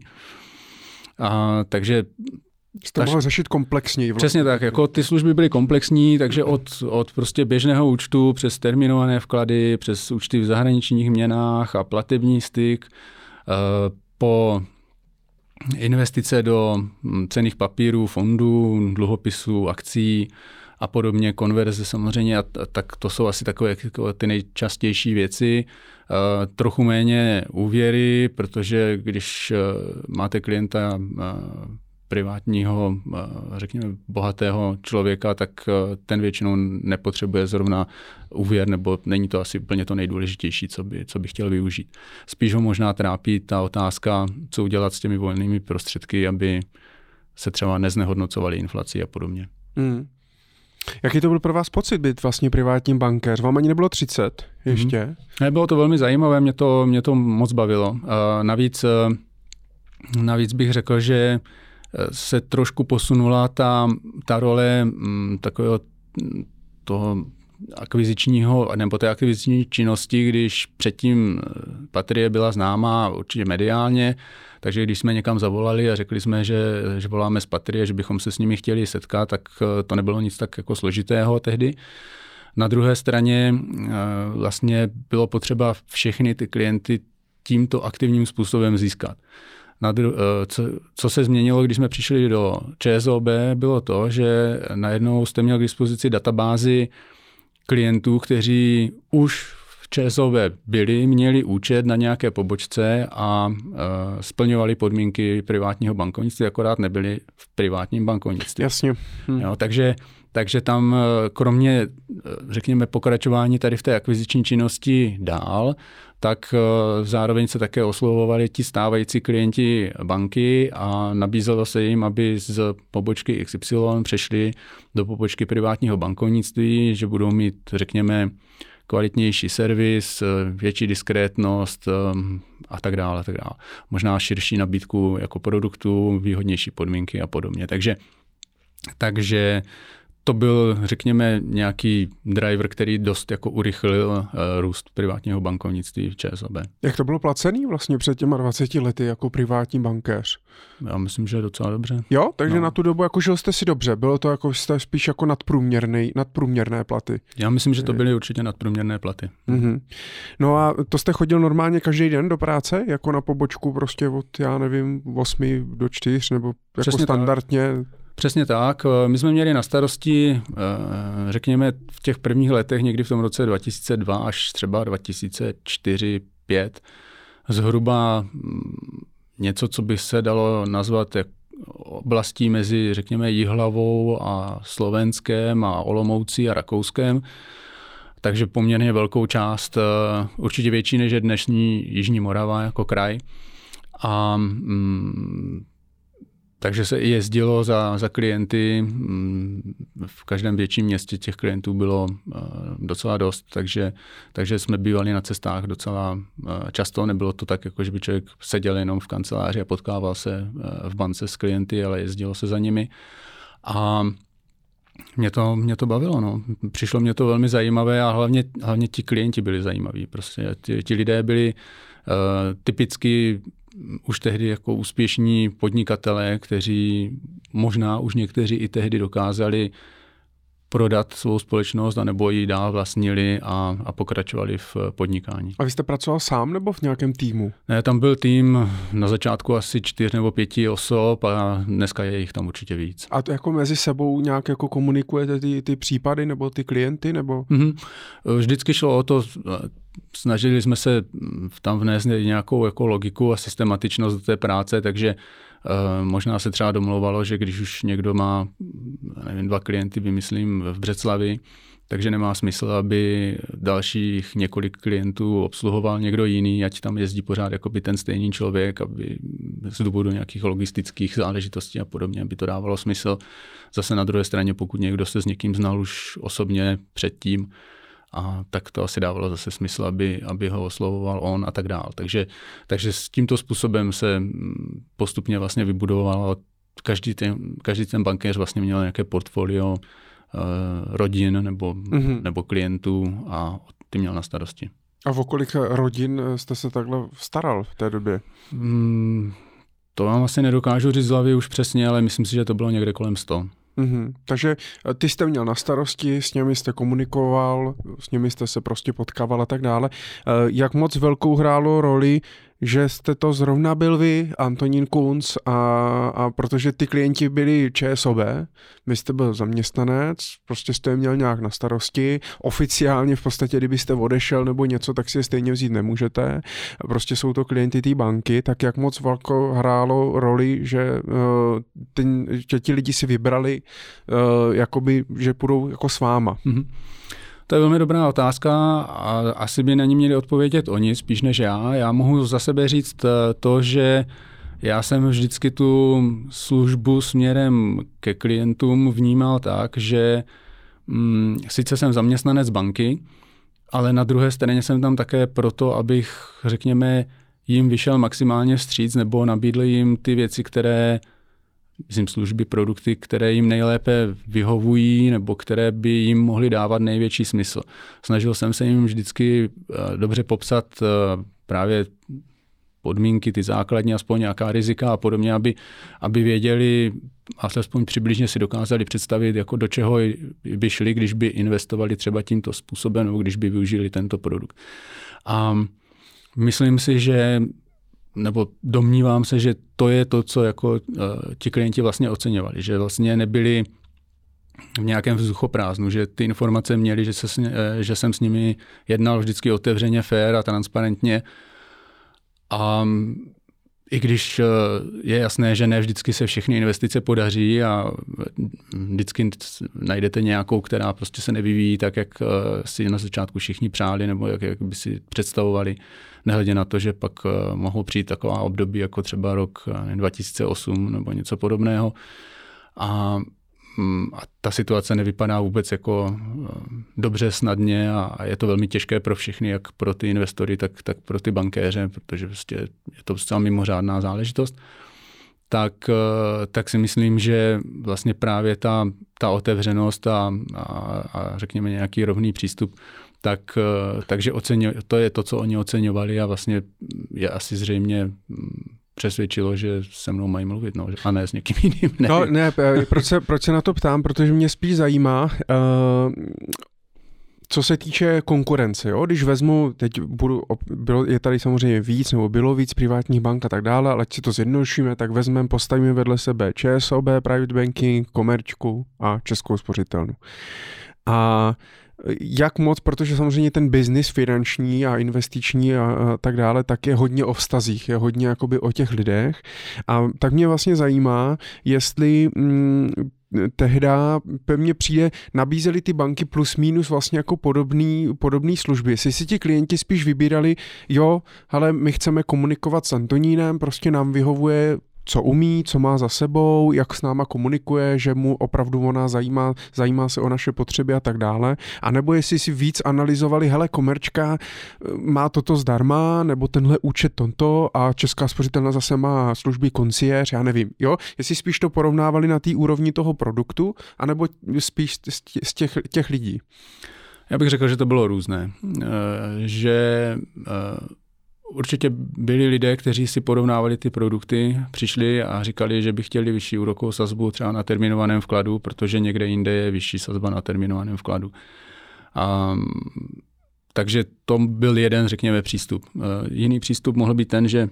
A, takže Jste mohl řešit komplexněji. Vlastně. Přesně tak, jako ty služby byly komplexní, takže od, od prostě běžného účtu přes terminované vklady, přes účty v zahraničních měnách a platební styk, eh, po investice do hm, cených papírů, fondů, dluhopisů, akcí a podobně, konverze samozřejmě, a tak to jsou asi takové jako ty nejčastější věci. Uh, trochu méně úvěry, protože když uh, máte klienta privátního, eh, řekněme, bohatého člověka, tak eh, ten většinou nepotřebuje zrovna úvěr, nebo není to asi úplně to nejdůležitější, co by, co by chtěl využít. Spíš ho možná trápí ta otázka, co udělat s těmi volnými prostředky, aby se třeba neznehodnocovaly inflaci a podobně. Hmm. Jaký to byl pro vás pocit být vlastně privátním bankéř? Vám ani nebylo 30 ještě? Hmm. Ne, bylo to velmi zajímavé, mě to, mě to moc bavilo. Uh, navíc, uh, navíc bych řekl, že se trošku posunula ta, ta role mm, takového toho akvizičního, nebo té akviziční činnosti, když předtím eh, Patrie byla známá určitě mediálně, takže když jsme někam zavolali a řekli jsme, že, že voláme z Patrie, že bychom se s nimi chtěli setkat, tak eh, to nebylo nic tak jako složitého tehdy. Na druhé straně eh, vlastně bylo potřeba všechny ty klienty tímto aktivním způsobem získat. Na dru- eh, co, co se změnilo, když jsme přišli do ČSOB, bylo to, že najednou jste měl k dispozici databázy klientů, kteří už v ČSOB byli, měli účet na nějaké pobočce a uh, splňovali podmínky privátního bankovnictví, akorát nebyli v privátním bankovnictví. Jasně. Hm. Jo, takže takže tam eh, kromě, řekněme, pokračování tady v té akviziční činnosti dál, tak eh, zároveň se také oslovovali ti stávající klienti banky a nabízelo se jim, aby z pobočky XY přešli do pobočky privátního bankovnictví, že budou mít, řekněme, kvalitnější servis, eh, větší diskrétnost eh, a tak dále, a tak dále. Možná širší nabídku jako produktů, výhodnější podmínky a podobně. Takže, takže to byl, řekněme, nějaký driver, který dost jako urychlil uh, růst privátního bankovnictví v ČSOB. Jak to bylo placený vlastně před těma 20 lety jako privátní bankéř? Já myslím, že docela dobře. Jo, takže no. na tu dobu jako žil jste si dobře, bylo to jako jste spíš jako nadprůměrný, nadprůměrné platy. Já myslím, že to byly určitě nadprůměrné platy. Mm-hmm. No a to jste chodil normálně každý den do práce, jako na pobočku prostě od, já nevím, 8 do 4, nebo jako Přesně standardně? Tak. Přesně tak. Eh, my jsme měli na starosti, eh, řekněme, v těch prvních letech, někdy v tom roce 2002 až třeba 2004 5 zhruba mm, něco, co by se dalo nazvat jak oblastí mezi, řekněme, Jihlavou a Slovenskem a Olomoucí a Rakouskem. Takže poměrně velkou část, eh, určitě větší než je dnešní Jižní Morava jako kraj. A mm, takže se i jezdilo za, za klienty. Mm, v každém větším městě těch klientů bylo eh, docela dost, takže, takže jsme bývali na cestách docela eh, často. Nebylo to tak, jako že by člověk seděl jenom v kanceláři a potkával se v bance s klienty, ale jezdilo se za nimi. A mě to, mě to bavilo, no. Přišlo mě to velmi zajímavé a hlavně, hlavně ti klienti byli zajímaví. Prostě ti, ti lidé byli uh, typicky už tehdy jako úspěšní podnikatelé, kteří možná už někteří i tehdy dokázali prodat svou společnost, anebo ji dál vlastnili a, a pokračovali v podnikání. A vy jste pracoval sám nebo v nějakém týmu? Ne, tam byl tým na začátku asi čtyř nebo pěti osob a dneska je jich tam určitě víc. A to jako mezi sebou nějak jako komunikujete ty, ty případy nebo ty klienty? nebo? Mm-hmm. Vždycky šlo o to, snažili jsme se tam vnést nějakou jako logiku a systematičnost do té práce, takže Eh, možná se třeba domlouvalo, že když už někdo má nevím, dva klienty, vymyslím, v Břeclavi, takže nemá smysl, aby dalších několik klientů obsluhoval někdo jiný, ať tam jezdí pořád jako by ten stejný člověk, aby z důvodu nějakých logistických záležitostí a podobně, aby to dávalo smysl. Zase na druhé straně, pokud někdo se s někým znal už osobně předtím, a tak to asi dávalo zase smysl, aby, aby ho oslovoval on a tak dál. Takže, takže s tímto způsobem se mm, postupně vlastně vybudovalo každý ten, každý ten bankéř vlastně měl nějaké portfolio uh, rodin nebo, mm-hmm. nebo klientů a ty měl na starosti. A o kolik rodin jste se takhle staral v té době? Mm, to vám asi nedokážu říct z hlavy už přesně, ale myslím si, že to bylo někde kolem 100. Mm-hmm. Takže eh, ty jste měl na starosti, s nimi jste komunikoval, s nimi jste se prostě potkával a tak dále. Eh, jak moc velkou hrálo roli že jste to zrovna byl vy, Antonín Kunc, a, a protože ty klienti byli ČSOB, vy jste byl zaměstnanec, prostě jste je měl nějak na starosti, oficiálně v podstatě, kdybyste odešel nebo něco, tak si je stejně vzít nemůžete, prostě jsou to klienti té banky, tak jak moc velko hrálo roli, že, uh, ten, že ti lidi si vybrali, uh, jakoby, že půjdou jako s váma. Mm-hmm. To je velmi dobrá otázka a asi by na ní měli odpovědět oni, spíš než já. Já mohu za sebe říct eh, to, že já jsem vždycky tu službu směrem ke klientům vnímal tak, že hm, sice jsem zaměstnanec banky, ale na druhé straně jsem tam také proto, abych, řekněme, jim vyšel maximálně vstříc nebo nabídl jim ty věci, které myslím, služby, produkty, které jim nejlépe vyhovují nebo které by jim mohly dávat největší smysl. Snažil jsem se jim vždycky eh, dobře popsat eh, právě podmínky, ty základní, aspoň nějaká rizika a podobně, aby, aby věděli, aspoň přibližně si dokázali představit, jako do čeho by šli, když by investovali třeba tímto způsobem, nebo když by využili tento produkt. A myslím si, že nebo domnívám se, že to je to, co jako uh, ti klienti vlastně oceňovali, že vlastně nebyli v nějakém vzduchoprázdnu, že ty informace měli, že, se, uh, že jsem s nimi jednal vždycky otevřeně, fair a transparentně. A i když eh, je jasné, že ne vždycky se všechny investice podaří a vždycky najdete nějakou, která prostě se nevyvíjí tak, jak si na začátku všichni přáli nebo jak, jak by si představovali, nehledě na to, že pak eh, mohou přijít taková období jako třeba rok 2008 nebo něco podobného. A, a ta situace nevypadá vůbec jako eh, dobře, snadně a je to velmi těžké pro všechny, jak pro ty investory, tak, tak pro ty bankéře, protože prostě je to zcela mimořádná záležitost. Tak, eh, tak si myslím, že vlastně právě ta, ta otevřenost a, a, a řekněme nějaký rovný přístup tak, eh, takže oceňo, to je to, co oni oceňovali a vlastně je asi zřejmě mm, přesvědčilo, že se mnou mají mluvit, no, a ne s někým jiným. Ne. No ne, eh, proč se, proč se na to ptám, protože mě spíš zajímá, uh, co se týče konkurence, jo? když vezmu, teď budu, bylo, je tady samozřejmě víc, nebo bylo víc privátních bank a tak dále, ale si to zjednodušíme, tak vezmeme, postavíme vedle sebe ČSOB, Private Banking, Komerčku a Českou spořitelnu. A jak moc, protože samozřejmě ten biznis finanční a investiční a, a tak dále, tak je hodně o vztazích, je hodně jakoby o těch lidech. A tak mě vlastně zajímá, jestli mm, tehda pevně přijde, nabízely ty banky plus minus vlastně jako podobný, podobný služby. Jestli si ti klienti spíš vybírali, jo, ale my chceme komunikovat s Antonínem, prostě nám vyhovuje co umí, co má za sebou, jak s náma komunikuje, že mu opravdu ona zajímá, zajímá se o naše potřeby a tak dále. A nebo jestli si víc analyzovali, hele, komerčka eh, má toto zdarma, nebo tenhle účet tonto a Česká spořitelna zase má služby konciéř, já nevím, jo? Jestli spíš to porovnávali na té úrovni toho produktu, anebo spíš z těch, těch lidí. Já bych řekl, že to bylo různé. Eh, že Určitě byli lidé, kteří si porovnávali ty produkty, přišli a říkali, že by chtěli vyšší úrokovou sazbu třeba na terminovaném vkladu, protože někde jinde je vyšší sazba na terminovaném vkladu. A, takže to byl jeden, řekněme, přístup. E, jiný přístup mohl být ten, že e,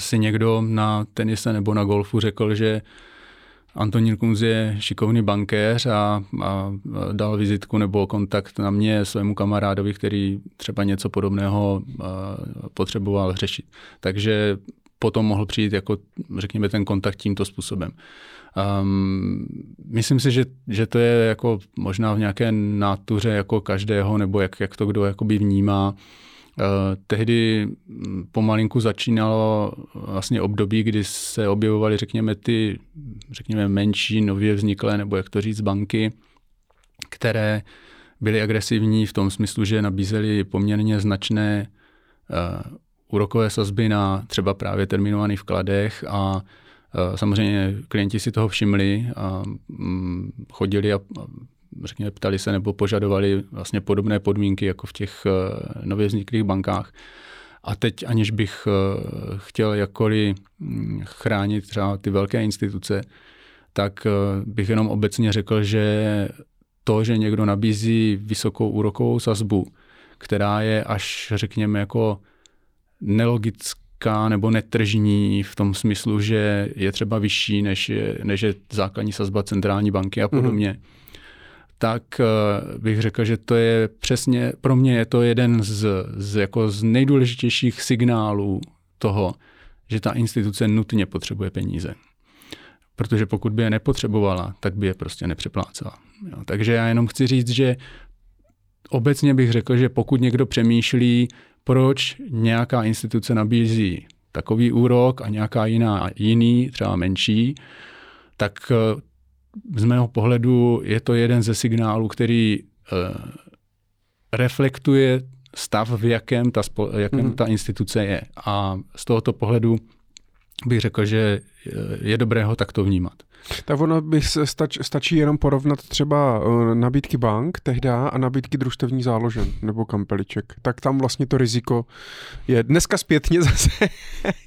si někdo na tenise nebo na golfu řekl, že Antonín Kunz je šikovný bankéř a, a dal vizitku nebo kontakt na mě svému kamarádovi, který třeba něco podobného potřeboval řešit. Takže potom mohl přijít jako, řekněme, ten kontakt tímto způsobem. Um, myslím si, že, že to je jako možná v nějaké nátuře jako každého, nebo jak, jak to kdo jakoby vnímá. Eh, tehdy hm, pomalinku začínalo vlastně období, kdy se objevovaly, řekněme, ty, řekněme, menší, nově vzniklé, nebo jak to říct, banky, které byly agresivní v tom smyslu, že nabízely poměrně značné uh, úrokové sazby na třeba právě terminovaných vkladech a samozřejmě klienti si toho všimli a um, chodili a řekněme, ptali se nebo požadovali vlastně podobné podmínky jako v těch eh, nově vzniklých bankách. A teď, aniž bych eh, chtěl jakkoliv hm, chránit třeba ty velké instituce, tak eh, bych jenom obecně řekl, že to, že někdo nabízí vysokou úrokovou sazbu, která je až, řekněme, jako nelogická nebo netržní v tom smyslu, že je třeba vyšší, než je, než je základní sazba centrální banky a podobně, mm-hmm tak eh, bych řekl, že to je přesně, pro mě je to jeden z, z, jako z nejdůležitějších signálů toho, že ta instituce nutně potřebuje peníze. Protože pokud by je nepotřebovala, tak by je prostě nepřeplácela. Jo, takže já jenom chci říct, že obecně bych řekl, že pokud někdo přemýšlí, proč nějaká instituce nabízí takový úrok a nějaká jiná jiný, třeba menší, tak eh, z mého pohledu je to jeden ze signálů, který uh, reflektuje stav, v jakém ta, jakém mm. ta instituce je. A z tohoto pohledu bych řekl, že je dobré ho takto vnímat. Tak ono by stač, stačí jenom porovnat třeba uh, nabídky bank tehda a nabídky družstevní záložen nebo kampeliček. Tak tam vlastně to riziko je dneska zpětně zase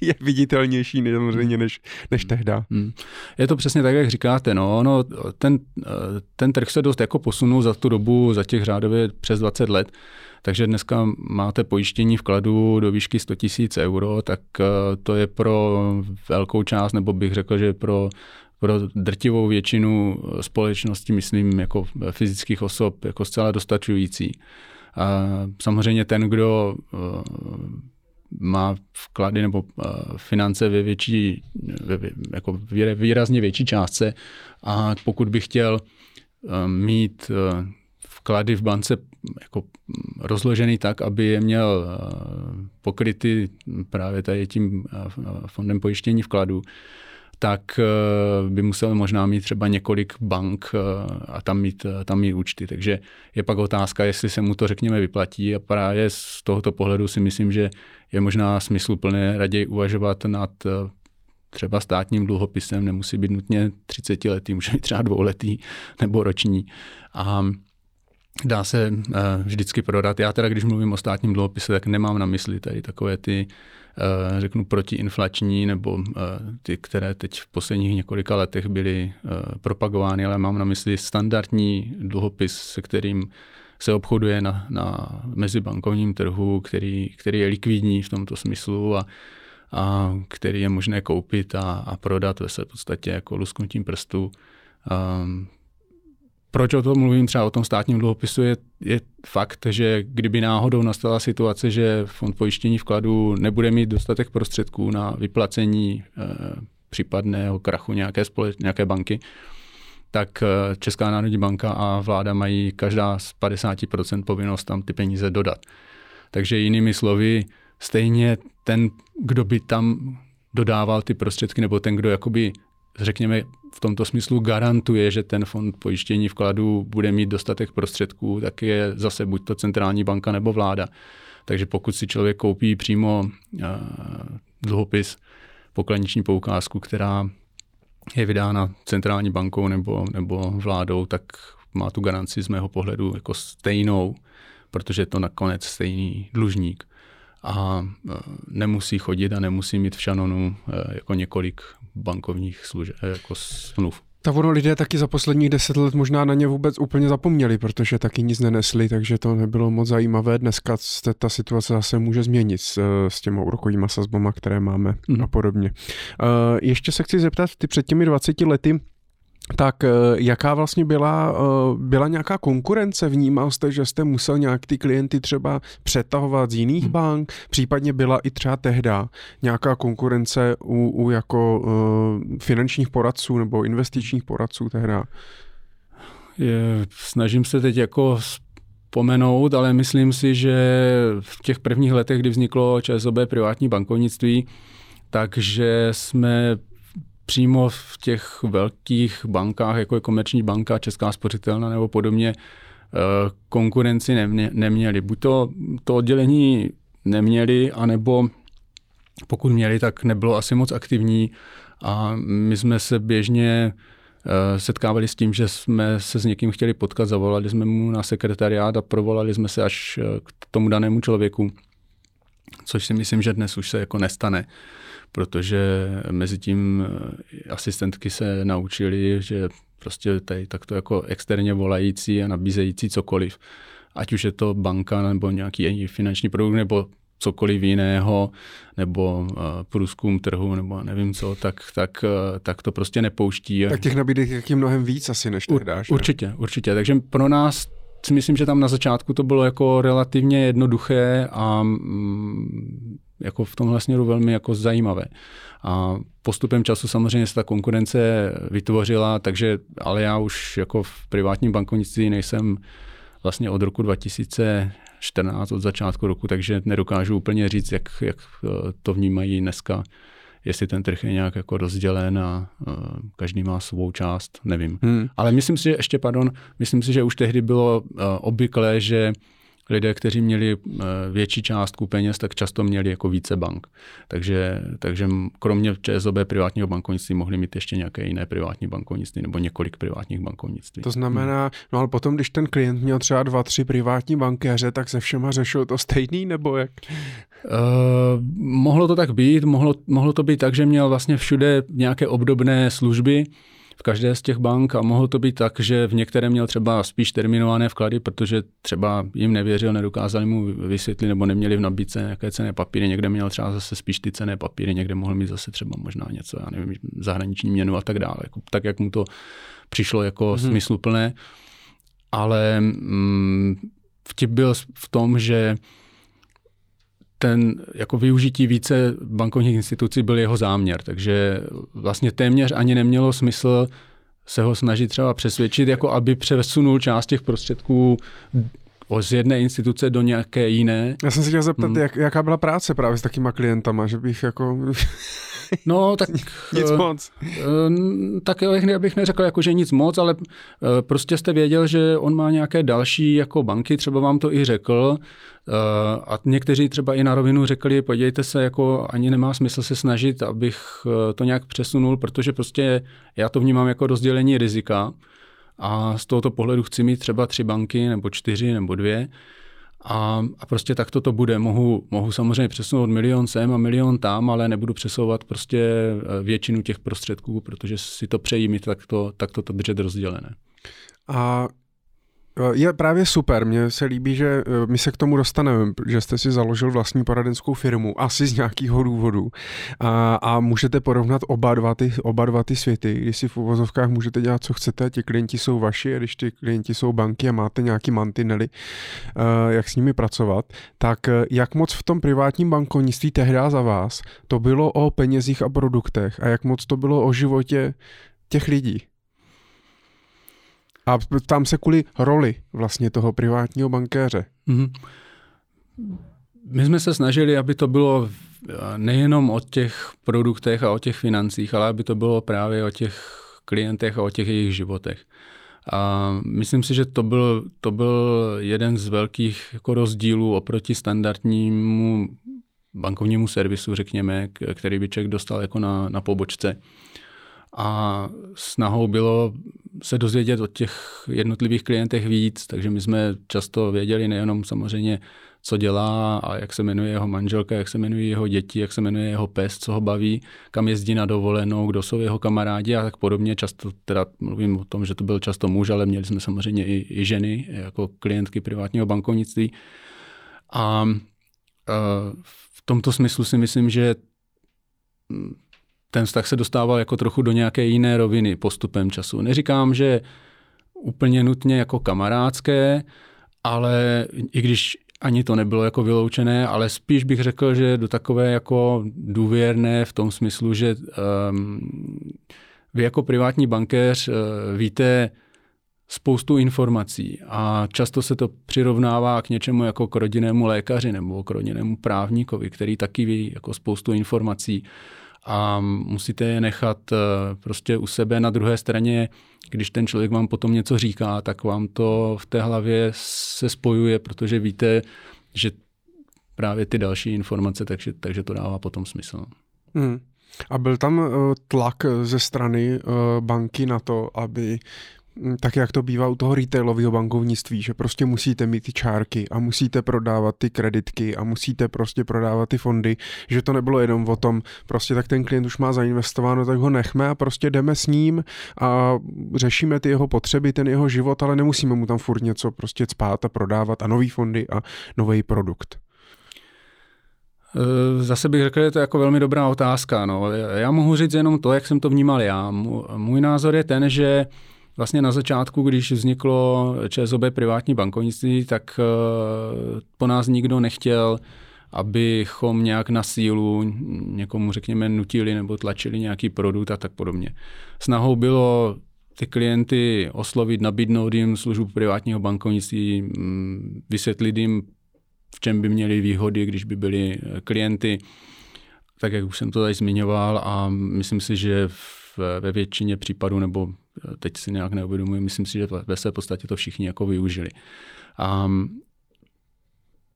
je viditelnější než, než, než tehda. Hmm. Je to přesně tak, jak říkáte. No, no, ten, eh, ten trh se dost jako posunul za tu dobu, za těch řádově přes 20 let. Takže dneska máte pojištění vkladu do výšky 100 000 euro, tak eh, to je pro velkou část, nebo bych řekl, že pro pro drtivou většinu společnosti, myslím, jako fyzických osob, jako zcela dostačující. A samozřejmě ten, kdo eh, má vklady nebo eh, finance ve větší, jako výrazně větší částce a pokud by chtěl mít vklady v bance jako rozložený tak, aby je měl eh, pokryty právě tady tím eh, fondem pojištění vkladů, tak eh, by musel možná mít třeba několik bank a tam mít, tam mít účty. Takže je pak otázka, jestli se mu to, řekněme, vyplatí a právě z tohoto pohledu si myslím, že je možná smysluplné raději uvažovat nad třeba státním dluhopisem, nemusí být nutně 30 letý, může být třeba dvouletý nebo roční. A dá se uh, vždycky prodat. Já teda, když mluvím o státním dluhopise, tak nemám na mysli tady takové ty, uh, řeknu, protiinflační nebo uh, ty, které teď v posledních několika letech byly uh, propagovány, ale mám na mysli standardní dluhopis, se kterým se obchoduje na, na mezibankovním trhu, který, který je likvidní v tomto smyslu a, a který je možné koupit a, a prodat ve své podstatě jako lusknutím prstu. Um, proč o tom mluvím třeba o tom státním dluhopisu, je, je fakt, že kdyby náhodou nastala situace, že fond pojištění vkladu nebude mít dostatek prostředků na vyplacení e, případného krachu nějaké, společ, nějaké banky, tak eh, Česká národní banka a vláda mají každá z 50% povinnost tam ty peníze dodat. Takže jinými slovy, stejně ten, kdo by tam dodával ty prostředky, nebo ten, kdo jakoby řekněme, v tomto smyslu garantuje, že ten fond pojištění vkladu bude mít dostatek prostředků, tak je zase buď to centrální banka nebo vláda. Takže pokud si člověk koupí přímo uh, dluhopis, pokladniční poukázku, která je vydána centrální bankou nebo, nebo vládou, tak má tu garanci z mého pohledu jako stejnou, protože je to nakonec stejný dlužník a e, nemusí chodit a nemusí mít v šanonu e, jako několik bankovních služeb, e, jako smluv. Ta ono lidé taky za posledních deset let možná na ně vůbec úplně zapomněli, protože taky nic nenesli, takže to nebylo moc zajímavé. Dneska se ta situace zase může změnit s, s těma úrokovými sazbama, které máme mm. a podobně. Ještě se chci zeptat, ty před těmi 20 lety tak eh, jaká vlastně byla, eh, byla nějaká konkurence? Vnímal jste, že jste musel nějak ty klienty třeba přetahovat z jiných hmm. bank? Případně byla i třeba tehda nějaká konkurence u, u jako uh, finančních poradců nebo investičních poradců tehda? Je, snažím se teď jako pomenout, ale myslím si, že v těch prvních letech, kdy vzniklo ČSOB privátní bankovnictví, takže jsme přímo v těch velkých bankách, jako je Komerční banka, Česká spořitelna nebo podobně, eh, konkurenci neměli. Buď to, to oddělení neměli, anebo pokud měli, tak nebylo asi moc aktivní a my jsme se běžně eh, setkávali s tím, že jsme se s někým chtěli potkat, zavolali jsme mu na sekretariát a provolali jsme se až eh, k tomu danému člověku, což si myslím, že dnes už se jako nestane protože mezi tím eh, asistentky se naučili, že prostě tady takto jako externě volající a nabízející cokoliv, ať už je to banka nebo nějaký finanční produkt nebo cokoliv jiného, nebo uh, průzkum trhu, nebo nevím co, tak, tak, uh, tak to prostě nepouští. Tak těch nabídek je mnohem víc asi, než tehdy, Ur, Určitě, určitě. Takže pro nás si myslím, že tam na začátku to bylo jako relativně jednoduché a mm, jako v tomhle směru velmi jako zajímavé. A postupem času samozřejmě se ta konkurence vytvořila, takže, ale já už jako v privátním bankovnictví nejsem vlastně od roku 2014, od začátku roku, takže nedokážu úplně říct, jak, jak eh, to vnímají dneska, jestli ten trh je nějak jako rozdělen a uh, každý má svou část, nevím. Hmm. Ale myslím si, že ještě, pardon, myslím si, že už tehdy bylo uh, obvyklé, že lidé, kteří měli eh, větší částku peněz, tak často měli jako více bank. Takže, takže kromě ČSOB privátního bankovnictví mohli mít ještě nějaké jiné privátní bankovnictví nebo několik privátních bankovnictví. To znamená, hmm. no ale potom, když ten klient měl třeba dva, tři privátní bankéře, tak se všema řešil to stejný nebo jak? Uh, mohlo to tak být, mohlo, mohlo to být tak, že měl vlastně všude nějaké obdobné služby, v každé z těch bank a mohlo to být tak, že v některé měl třeba spíš terminované vklady, protože třeba jim nevěřil, nedokázali mu vysvětlit nebo neměli v nabídce nějaké cené papíry, někde měl třeba zase spíš ty cené papíry, někde mohl mít zase třeba možná něco, já nevím, zahraniční měnu a tak dále, jako, tak jak mu to přišlo jako hmm. smysluplné. Ale mm, vtip byl v tom, že ten jako využití více bankovních institucí byl jeho záměr, takže vlastně téměř ani nemělo smysl se ho snažit třeba přesvědčit, jako aby přesunul část těch prostředků z jedné instituce do nějaké jiné. Já jsem se chtěl zeptat, hmm. jak, jaká byla práce právě s takýma klientama, že bych jako... No, tak... nic moc. Uh, tak já bych neřekl, jako, že nic moc, ale uh, prostě jste věděl, že on má nějaké další jako banky, třeba vám to i řekl, a někteří třeba i na rovinu řekli, podívejte se, jako ani nemá smysl se snažit, abych to nějak přesunul, protože prostě já to vnímám jako rozdělení rizika a z tohoto pohledu chci mít třeba tři banky nebo čtyři nebo dvě a, a prostě takto to bude. Mohu, mohu samozřejmě přesunout milion sem a milion tam, ale nebudu přesouvat prostě eh, většinu těch prostředků, protože si to přejí mít takto, takto to držet rozdělené. A je právě super, mně se líbí, že eh, my se k tomu dostaneme, že jste si založil vlastní poradenskou firmu, asi z nějakého důvodu a, a můžete porovnat oba dva, ty, oba dva ty světy, když si v uvozovkách můžete dělat, co chcete, ti klienti jsou vaši a když ty klienti jsou banky a máte nějaký mantinely, uh, jak s nimi pracovat, tak eh, jak moc v tom privátním bankovnictví tehdy za vás to bylo o penězích a produktech a jak moc to bylo o životě těch lidí? A tam se kvůli roli vlastně toho privátního bankéře. Mm-hmm. My jsme se snažili, aby to bylo nejenom o těch produktech a o těch financích, ale aby to bylo právě o těch klientech a o těch jejich životech. A myslím si, že to byl, to byl jeden z velkých jako rozdílů oproti standardnímu bankovnímu servisu, řekněme, který by člověk dostal jako na, na pobočce. A snahou bylo se dozvědět o těch jednotlivých klientech víc, takže my jsme často věděli nejenom samozřejmě, co dělá a jak se jmenuje jeho manželka, jak se jmenují jeho děti, jak se jmenuje jeho pes, co ho baví, kam jezdí na dovolenou, kdo jsou jeho kamarádi a tak podobně. Často teda mluvím o tom, že to byl často muž, ale měli jsme samozřejmě i, i ženy jako klientky privátního bankovnictví. A, a v tomto smyslu si myslím, že ten vztah se dostával jako trochu do nějaké jiné roviny postupem času. Neříkám, že úplně nutně jako kamarádské, ale i když ani to nebylo jako vyloučené, ale spíš bych řekl, že do takové jako důvěrné v tom smyslu, že um, vy jako privátní bankéř uh, víte spoustu informací a často se to přirovnává k něčemu jako k rodinnému lékaři nebo k rodinnému právníkovi, který taky ví jako spoustu informací a musíte je nechat uh, prostě u sebe. Na druhé straně když ten člověk vám potom něco říká, tak vám to v té hlavě se spojuje, protože víte, že právě ty další informace, takže, takže to dává potom smysl. Hmm. A byl tam uh, tlak ze strany uh, banky na to, aby tak jak to bývá u toho retailového bankovnictví, že prostě musíte mít ty čárky a musíte prodávat ty kreditky a musíte prostě prodávat ty fondy, že to nebylo jenom o tom, prostě tak ten klient už má zainvestováno, tak ho nechme a prostě jdeme s ním a řešíme ty jeho potřeby, ten jeho život, ale nemusíme mu tam furt něco prostě spát a prodávat a nový fondy a nový produkt. Eh, zase bych řekl, že to je jako velmi dobrá otázka. No. Já mohu říct jenom to, jak jsem to vnímal já. Můj názor je ten, že Vlastně na začátku, když vzniklo ČSOB privátní bankovnictví, tak eh, po nás nikdo nechtěl, abychom nějak na sílu někomu, řekněme, nutili nebo tlačili nějaký produkt a tak podobně. Snahou bylo ty klienty oslovit, nabídnout jim službu privátního bankovnictví, mm, vysvětlit jim, v čem by měli výhody, když by byli klienty, tak jak už jsem to tady zmiňoval a myslím si, že ve většině případů nebo teď si nějak neuvědomuji, myslím si, že ve své podstatě to všichni jako využili. A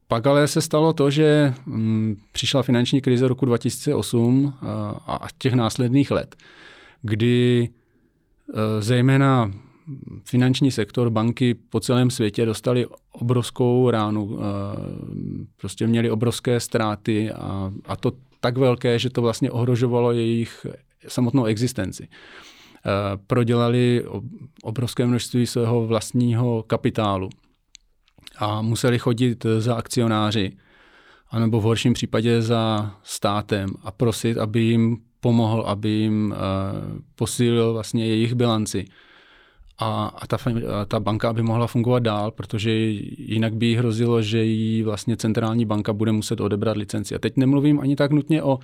pak ale se stalo to, že mm, přišla finanční krize roku 2008 a, a těch následných let, kdy e, zejména finanční sektor, banky po celém světě dostali obrovskou ránu, prostě měli obrovské ztráty a, a to tak velké, že to vlastně ohrožovalo jejich samotnou existenci. Eh, prodělali obrovské množství svého vlastního kapitálu a museli chodit za akcionáři, anebo v horším případě za státem a prosit, aby jim pomohl, aby jim eh, posílil vlastně jejich bilanci. A, ta, ta banka aby mohla fungovat dál, protože jinak by jí hrozilo, že jí vlastně centrální banka bude muset odebrat licenci. A teď nemluvím ani tak nutně o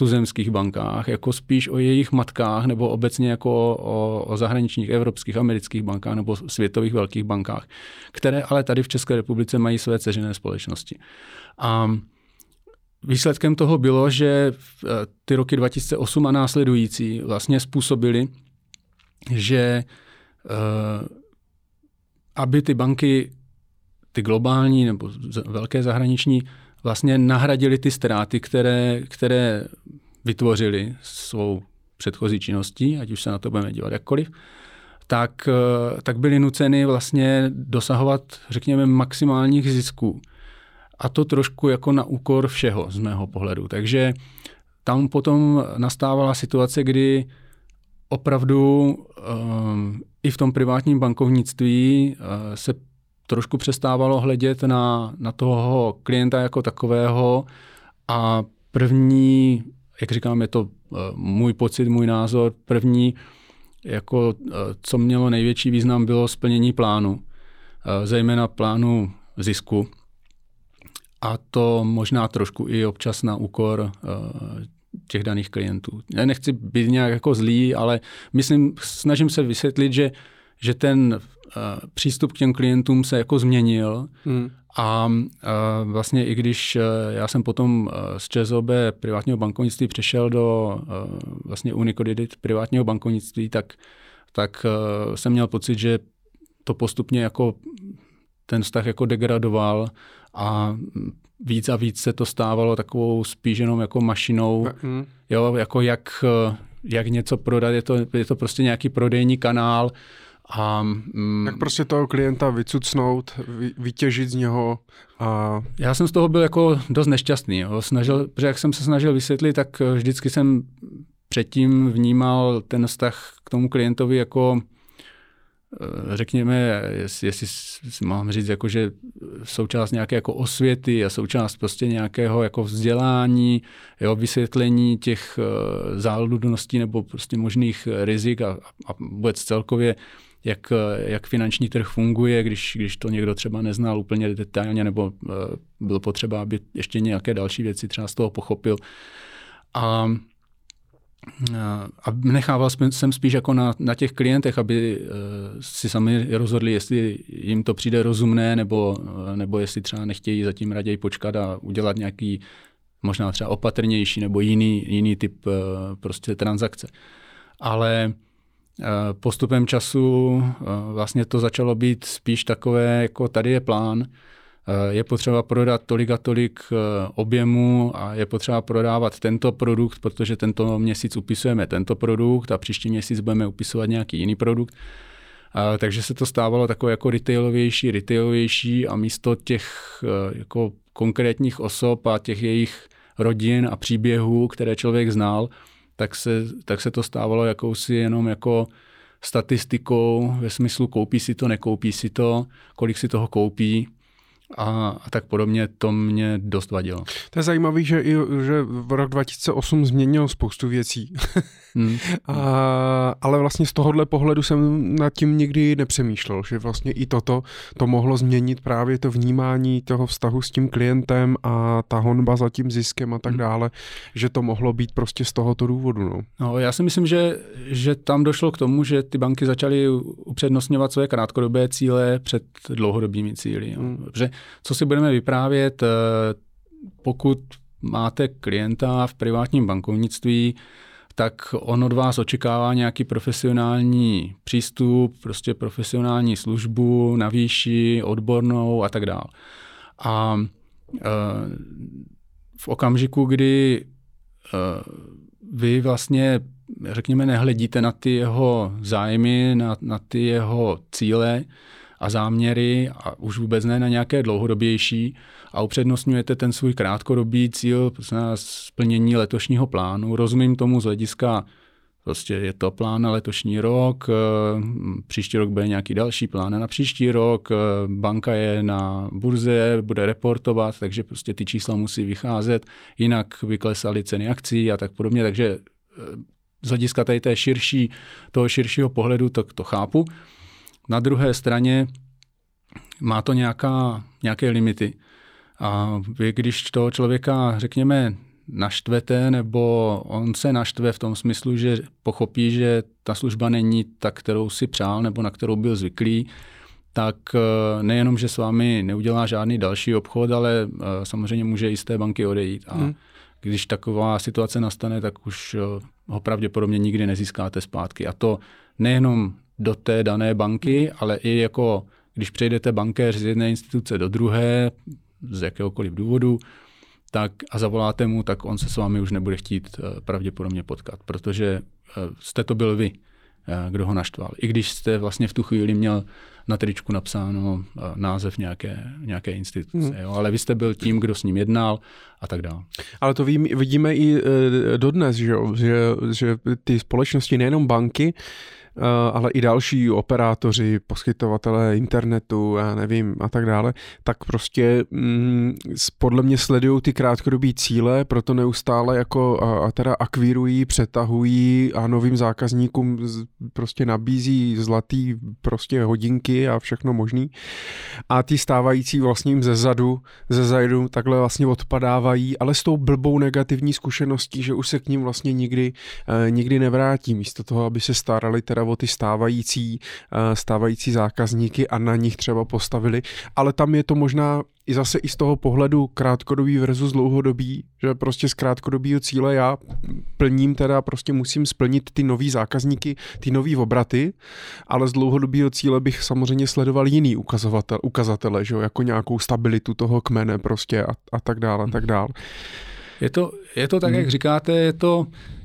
tuzemských bankách, jako spíš o jejich matkách nebo obecně jako o, o zahraničních evropských, amerických bankách nebo světových velkých bankách, které ale tady v České republice mají své ceřené společnosti. A výsledkem toho bylo, že eh, ty roky 2008 a následující vlastně způsobili, že eh, aby ty banky, ty globální nebo velké zahraniční, vlastně nahradili ty ztráty, které, které vytvořili svou předchozí činností, ať už se na to budeme dívat jakkoliv, tak, eh, tak byli nuceni vlastně dosahovat, řekněme, maximálních zisků. A to trošku jako na úkor všeho z mého pohledu. Takže tam potom nastávala situace, kdy opravdu um, i v tom privátním bankovnictví uh, se trošku přestávalo hledět na, na toho klienta jako takového a první, jak říkám, je to uh, můj pocit, můj názor, první, jako uh, co mělo největší význam, bylo splnění plánu, uh, zejména plánu zisku. A to možná trošku i občas na úkor těch daných klientů. Já nechci být nějak jako zlý, ale myslím, snažím se vysvětlit, že, že ten přístup k těm klientům se jako změnil hmm. a uh, vlastně i když uh, já jsem potom z ČSOB privátního bankovnictví přešel do vlastně Unicodidit privátního bankovnictví, tak, tak jsem měl pocit, že to postupně jako ten vztah jako degradoval a víc a víc se to stávalo takovou spíš jenom jako mašinou, mm. jo, jako jak, jak něco prodat, je to, je to prostě nějaký prodejní kanál, a, mm, Jak prostě toho klienta vycucnout, vy, vytěžit z něho. A... Já jsem z toho byl jako dost nešťastný. Jo. Snažil, protože jak jsem se snažil vysvětlit, tak vždycky jsem předtím vnímal ten vztah k tomu klientovi jako Eh, řekněme, jestli, jestli mám říct, jako, že součást nějaké jako osvěty a součást prostě nějakého jako vzdělání, jo, vysvětlení těch uh, záludností nebo prostě možných rizik a, a vůbec celkově, jak, jak finanční trh funguje, když, když to někdo třeba neznal úplně detailně nebo uh, bylo potřeba, aby ještě nějaké další věci třeba z toho pochopil. A a nechával jsem spíš jako na, na těch klientech, aby eh, si sami rozhodli, jestli jim to přijde rozumné, nebo, eh, nebo jestli třeba nechtějí zatím raději počkat a udělat nějaký možná třeba opatrnější nebo jiný, jiný typ eh, prostě transakce. Ale postupem času vlastně to začalo být spíš takové, jako tady je plán, Eh, je potřeba prodat tolik a tolik eh, objemu a je potřeba prodávat tento produkt, protože tento měsíc upisujeme tento produkt a příští měsíc budeme upisovat nějaký jiný produkt. Takže se to stávalo takové jako retailovější, retailovější a místo těch eh, jako konkrétních osob a těch jejich rodin a příběhů, které člověk znal, tak se, tak se to stávalo jakousi jenom jako statistikou ve smyslu koupí si to, nekoupí si to, kolik si toho koupí a, a tak podobně, to mě dost vadilo. To je zajímavé, že, že v rok 2008 změnil spoustu věcí. Hmm. a, ale vlastně z tohohle pohledu jsem nad tím nikdy nepřemýšlel, že vlastně i toto to mohlo změnit právě to vnímání toho vztahu s tím klientem a ta honba za tím ziskem a tak hmm. dále, že to mohlo být prostě z tohoto důvodu. No. No, já si myslím, že, že tam došlo k tomu, že ty banky začaly upřednostňovat své krátkodobé cíle před dlouhodobými cíly. Hmm. Že co si budeme vyprávět, eh, pokud máte klienta v privátním bankovnictví, tak on od vás očekává nějaký profesionální přístup, prostě profesionální službu na výši, odbornou a tak dále. A eh, v okamžiku, kdy eh, vy vlastně, řekněme, nehledíte na ty jeho zájmy, na, na ty jeho cíle, a záměry a už vůbec ne na nějaké dlouhodobější a upřednostňujete ten svůj krátkodobý cíl, na splnění letošního plánu. Rozumím tomu z hlediska Prostě je to plán na letošní rok, eh, příští rok bude nějaký další plán na příští rok, eh, banka je na burze, bude reportovat, takže prostě ty čísla musí vycházet, jinak vyklesaly ceny akcí a tak podobně, takže eh, z hlediska tady té širší, toho širšího pohledu to, to chápu. Na druhé straně má to nějaká, nějaké limity. A vy, když toho člověka, řekněme, naštvete, nebo on se naštve v tom smyslu, že pochopí, že ta služba není ta, kterou si přál, nebo na kterou byl zvyklý, tak eh, nejenom, že s vámi neudělá žádný další obchod, ale eh, samozřejmě může i z té banky odejít. A hmm. když taková situace nastane, tak už eh, ho pravděpodobně nikdy nezískáte zpátky. A to nejenom do té dané banky, ale i jako když přejdete bankéř z jedné instituce do druhé, z jakéhokoliv důvodu, tak a zavoláte mu, tak on se s vámi už nebude chtít eh, pravděpodobně potkat, protože eh, jste to byl vy, eh, kdo ho naštval. I když jste vlastně v tu chvíli měl na tričku napsáno název nějaké, nějaké instituce, hmm. jo? ale vy jste byl tím, kdo s ním jednal a tak dále. Ale to vidíme i dodnes, že, že, že ty společnosti, nejenom banky, ale i další operátoři, poskytovatelé internetu, já nevím, a tak dále, tak prostě mm, podle mě sledují ty krátkodobí cíle, proto neustále jako a, a teda akvírují, přetahují a novým zákazníkům prostě nabízí zlatý prostě hodinky a všechno možný. A ty stávající vlastním ze zadu, ze zadu takhle vlastně odpadávají, ale s tou blbou negativní zkušeností, že už se k ním vlastně nikdy, eh, nikdy nevrátí, místo toho, aby se starali teda o ty stávající, uh, stávající zákazníky a na nich třeba postavili, ale tam je to možná i zase i z toho pohledu krátkodobý versus dlouhodobý, že prostě z krátkodobého cíle já plním teda, prostě musím splnit ty nový zákazníky, ty nový obraty, ale z dlouhodobého cíle bych samozřejmě sledoval jiný ukazovatel, ukazatele, že jo, jako nějakou stabilitu toho kmene prostě a, a tak dále, a tak dále. Je to, je to tak, hmm. jak říkáte, je to eh,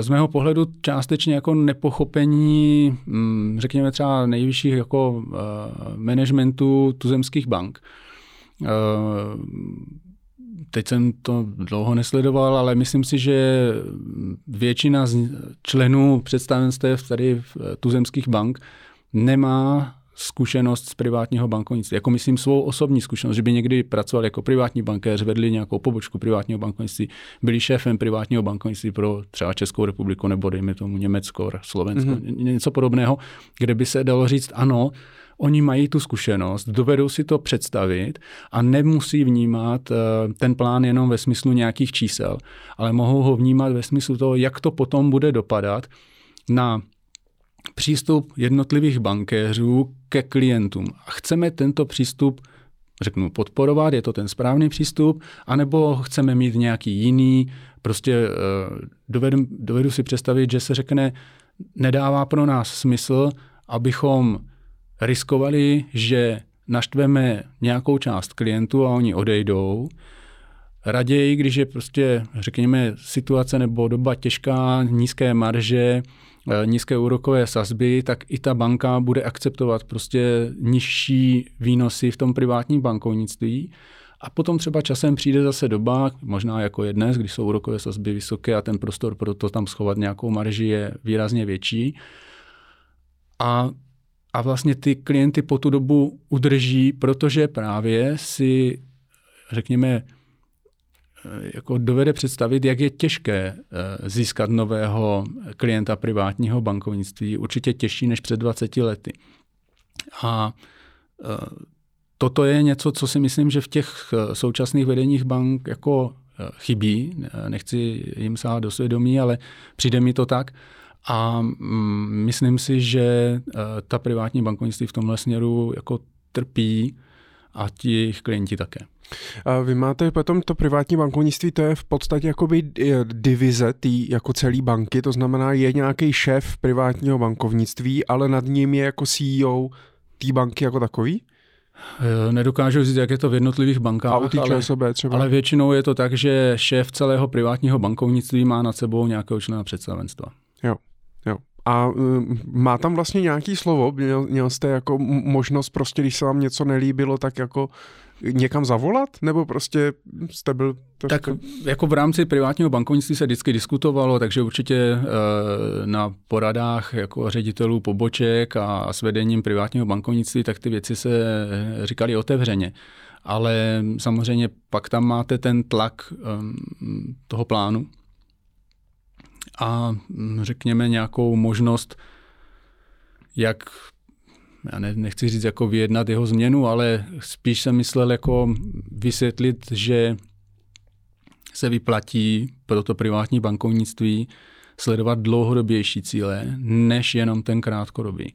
z mého pohledu částečně jako nepochopení, hm, řekněme třeba nejvyšších jako eh, managementů tuzemských bank. Eh, teď jsem to dlouho nesledoval, ale myslím si, že většina z členů představenstev tady tuzemských bank nemá zkušenost z privátního bankovnictví. Jako myslím svou osobní zkušenost, že by někdy pracoval jako privátní bankéř, vedli nějakou pobočku privátního bankovnictví, byli šéfem privátního bankovnictví pro třeba Českou republiku nebo dejme tomu Německo, Slovensko, mm-hmm. něco podobného, kde by se dalo říct ano, oni mají tu zkušenost, dovedou si to představit a nemusí vnímat uh, ten plán jenom ve smyslu nějakých čísel, ale mohou ho vnímat ve smyslu toho, jak to potom bude dopadat na přístup jednotlivých bankéřů ke klientům. A chceme tento přístup řeknu, podporovat, je to ten správný přístup, anebo chceme mít nějaký jiný, prostě eh, dovedu, dovedu si představit, že se řekne, nedává pro nás smysl, abychom riskovali, že naštveme nějakou část klientů a oni odejdou. Raději, když je prostě, řekněme, situace nebo doba těžká, nízké marže, nízké úrokové sazby, tak i ta banka bude akceptovat prostě nižší výnosy v tom privátním bankovnictví. A potom třeba časem přijde zase doba, možná jako je dnes, když jsou úrokové sazby vysoké a ten prostor pro to tam schovat nějakou marži je výrazně větší. A, a vlastně ty klienty po tu dobu udrží, protože právě si, řekněme, jako dovede představit, jak je těžké eh, získat nového klienta privátního bankovnictví, určitě těžší než před 20 lety. A eh, toto je něco, co si myslím, že v těch eh, současných vedeních bank jako chybí. Nechci jim sát do svědomí, ale přijde mi to tak. A mm, myslím si, že ta privátní bankovnictví v tomhle směru jako trpí a ti jejich klienti také. A vy máte potom to privátní bankovnictví, to je v podstatě jakoby eh, divize tý, jako celý banky, to znamená je nějaký šéf privátního bankovnictví, ale nad ním je jako CEO té banky jako takový? Eh, nedokážu říct, jak je to v jednotlivých bankách, a u ale, ČSOB třeba. ale většinou je to tak, že šéf celého privátního bankovnictví má nad sebou nějakého člena představenstva. Jo. A um, má tam vlastně nějaký slovo? Měl, měl jste jako možnost prostě, když se vám něco nelíbilo, tak jako někam zavolat? Nebo prostě jste byl... Prostě... Tak jako v rámci privátního bankovnictví se vždycky diskutovalo, takže určitě e, na poradách jako ředitelů poboček a s vedením privátního bankovnictví, tak ty věci se říkali otevřeně. Ale samozřejmě pak tam máte ten tlak e, toho plánu a řekněme nějakou možnost, jak já ne, nechci říct jako vyjednat jeho změnu, ale spíš jsem myslel jako vysvětlit, že se vyplatí pro to privátní bankovnictví sledovat dlouhodobější cíle, než jenom ten krátkodobý.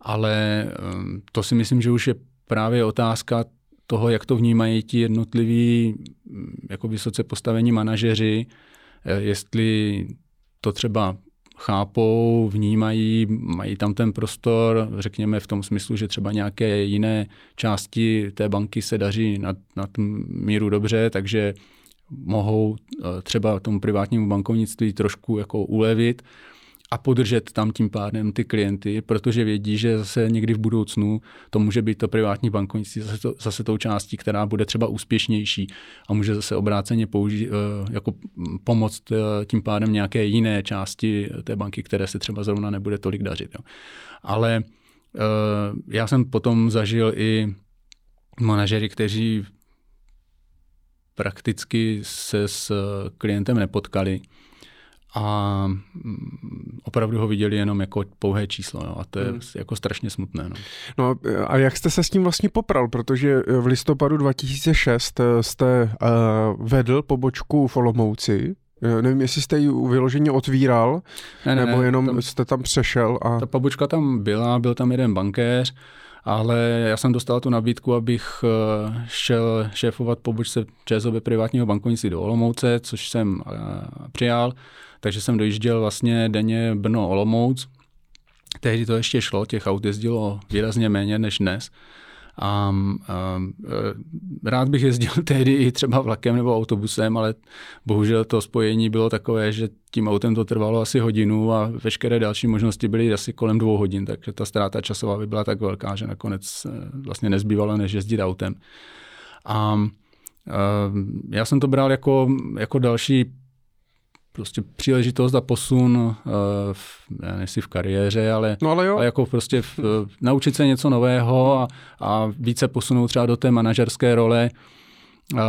Ale ehm, to si myslím, že už je právě otázka toho, jak to vnímají ti jednotliví mm, jako vysoce postavení manažeři, eh, jestli to třeba chápou, vnímají, mají tam ten prostor, řekněme v tom smyslu, že třeba nějaké jiné části té banky se daří na, na míru dobře, takže mohou eh, třeba tomu privátnímu bankovnictví trošku jako ulevit a podržet tam tím pádem ty klienty, protože vědí, že zase někdy v budoucnu to může být to privátní bankovnictví zase, to, zase tou částí, která bude třeba úspěšnější a může zase obráceně použít, eh, jako pomoct eh, tím pádem nějaké jiné části té banky, které se třeba zrovna nebude tolik dařit. Jo. Ale eh, já jsem potom zažil i manažery, kteří prakticky se s klientem nepotkali a mm, opravdu ho viděli jenom jako pouhé číslo jo, a to je hmm. jako strašně smutné. No. no a jak jste se s tím vlastně popral, protože v listopadu 2006 jste uh, vedl pobočku v Olomouci, Nevím, jestli jste ji vyloženě otvíral, ne, ne, nebo jenom tam, jste tam přešel. A... Ta pobočka tam byla, byl tam jeden bankéř, ale já jsem dostal tu nabídku, abych eh, šel šéfovat pobočce ČSOB privátního bankovnictví do Olomouce, což jsem eh, přijal, takže jsem dojížděl vlastně denně Brno-Olomouc. Tehdy to ještě šlo, těch aut jezdilo výrazně méně než dnes. A, a, a rád bych jezdil tehdy i třeba vlakem nebo autobusem, ale bohužel to spojení bylo takové, že tím autem to trvalo asi hodinu a veškeré další možnosti byly asi kolem dvou hodin, takže ta ztráta časová by byla tak velká, že nakonec eh, vlastně nezbývalo, než jezdit autem. A, a já jsem to bral jako, jako další prostě příležitost a posun uh, v, já nejsi v kariéře, ale, no ale, jo. ale jako prostě v, naučit se něco nového a, a více posunout třeba do té manažerské role. Uh,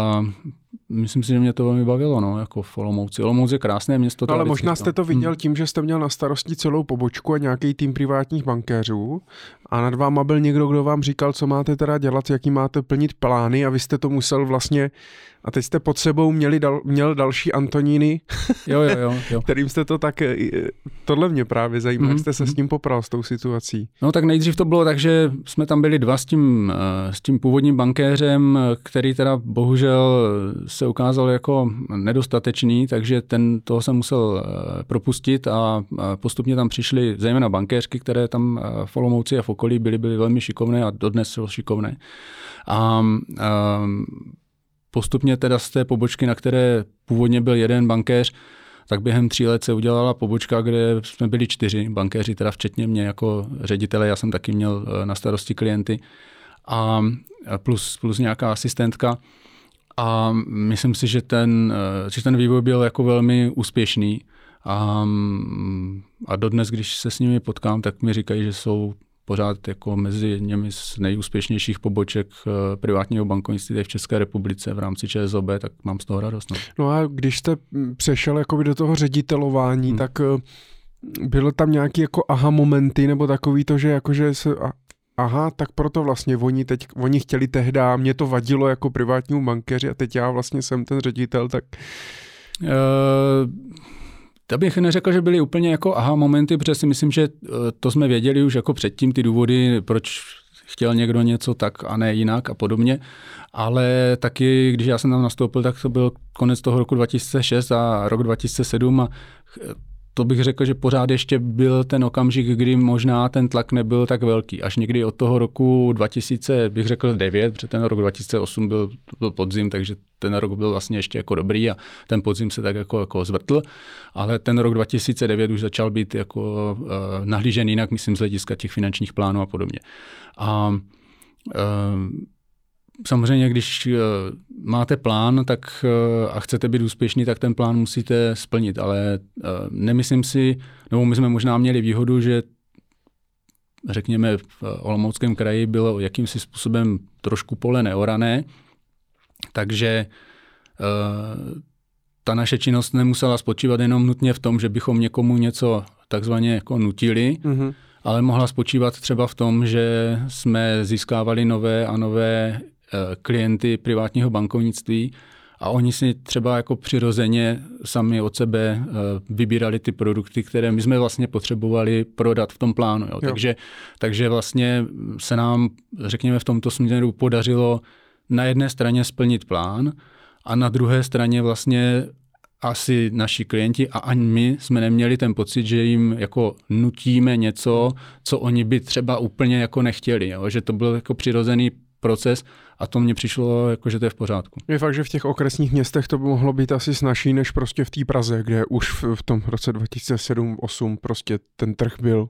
myslím si, že mě to velmi bavilo, no, jako v Olomouci. Olomouc je krásné město. No, ale možná jste to viděl hmm. tím, že jste měl na starosti celou pobočku a nějaký tým privátních bankéřů a nad váma byl někdo, kdo vám říkal, co máte teda dělat, jaký máte plnit plány a vy jste to musel vlastně a teď jste pod sebou měli dal, měl další Antoníny, jo, jo, jo, jo. kterým jste to tak, eh, tohle mě právě zajímá, mm-hmm. jak jste se s mhm. tím popral, s tou situací. No tak nejdřív to bylo tak, že jsme tam byli dva s tím, eh, s tím původním bankéřem, který teda bohužel se ukázal jako nedostatečný, takže ten, toho jsem musel eh, propustit a postupně tam přišly zejména bankéřky, které tam v Olomouci a v okolí byly, byly velmi šikovné a dodnes jsou šikovné. A, a postupně teda z té pobočky, na které původně byl jeden bankéř, tak během tří let se udělala pobočka, kde jsme byli čtyři bankéři, teda včetně mě jako ředitele, já jsem taky měl eh, na starosti klienty a plus, plus nějaká asistentka. A myslím si, že ten, eh, že ten vývoj byl jako velmi úspěšný. A, a dodnes, když se s nimi potkám, tak mi říkají, že jsou pořád jako mezi němi z nejúspěšnějších poboček eh, privátního bankovnictví v České republice v rámci ČSOB, tak mám z toho radost. No, no a když jste přešel jakoby do toho ředitelování, hmm. tak eh, bylo tam nějaký jako aha momenty, nebo takový to, že jakože se, aha, tak proto vlastně oni teď, oni chtěli tehdy, mě to vadilo jako privátnímu bankéři a teď já vlastně jsem ten ředitel, tak... Uh, to bych neřekl, že byly úplně jako aha momenty, protože si myslím, že eh, to jsme věděli už jako předtím ty důvody, proč chtěl někdo něco tak a ne jinak a podobně. Ale taky, když já jsem tam nastoupil, tak to byl konec toho roku 2006 a rok 2007 a to bych řekl, že pořád ještě byl ten okamžik, kdy možná ten tlak nebyl tak velký. Až někdy od toho roku 2000, bych řekl 9, protože ten rok 2008 byl, byl podzim, takže ten rok byl vlastně ještě jako dobrý a ten podzim se tak jako, jako zvrtl, ale ten rok 2009 už začal být jako uh, nahlížen jinak, myslím, z hlediska těch finančních plánů a podobně. A uh, samozřejmě, když eh, máte plán tak, eh, a chcete být úspěšný, tak ten plán musíte splnit, ale eh, nemyslím si, nebo my jsme možná měli výhodu, že řekněme v Olomouckém kraji bylo jakýmsi způsobem trošku pole neorané, takže ta naše činnost nemusela spočívat jenom nutně v tom, že bychom někomu něco takzvaně jako nutili, mm-hmm. ale mohla spočívat třeba v tom, že jsme získávali nové a nové klienty privátního bankovnictví a oni si třeba jako přirozeně sami od sebe eh, vybírali ty produkty, které my jsme vlastně potřebovali prodat v tom plánu. Jo. Jo. Takže, takže vlastně se nám, řekněme, v tomto směru podařilo na jedné straně splnit plán a na druhé straně vlastně asi naši klienti a ani my jsme neměli ten pocit, že jim jako nutíme něco, co oni by třeba úplně jako nechtěli, jo? že to byl jako přirozený proces a to mně přišlo, jako, že to je v pořádku. Je fakt, že v těch okresních městech to by mohlo být asi snažší než prostě v té Praze, kde už v, v tom roce 2007-2008 prostě ten trh byl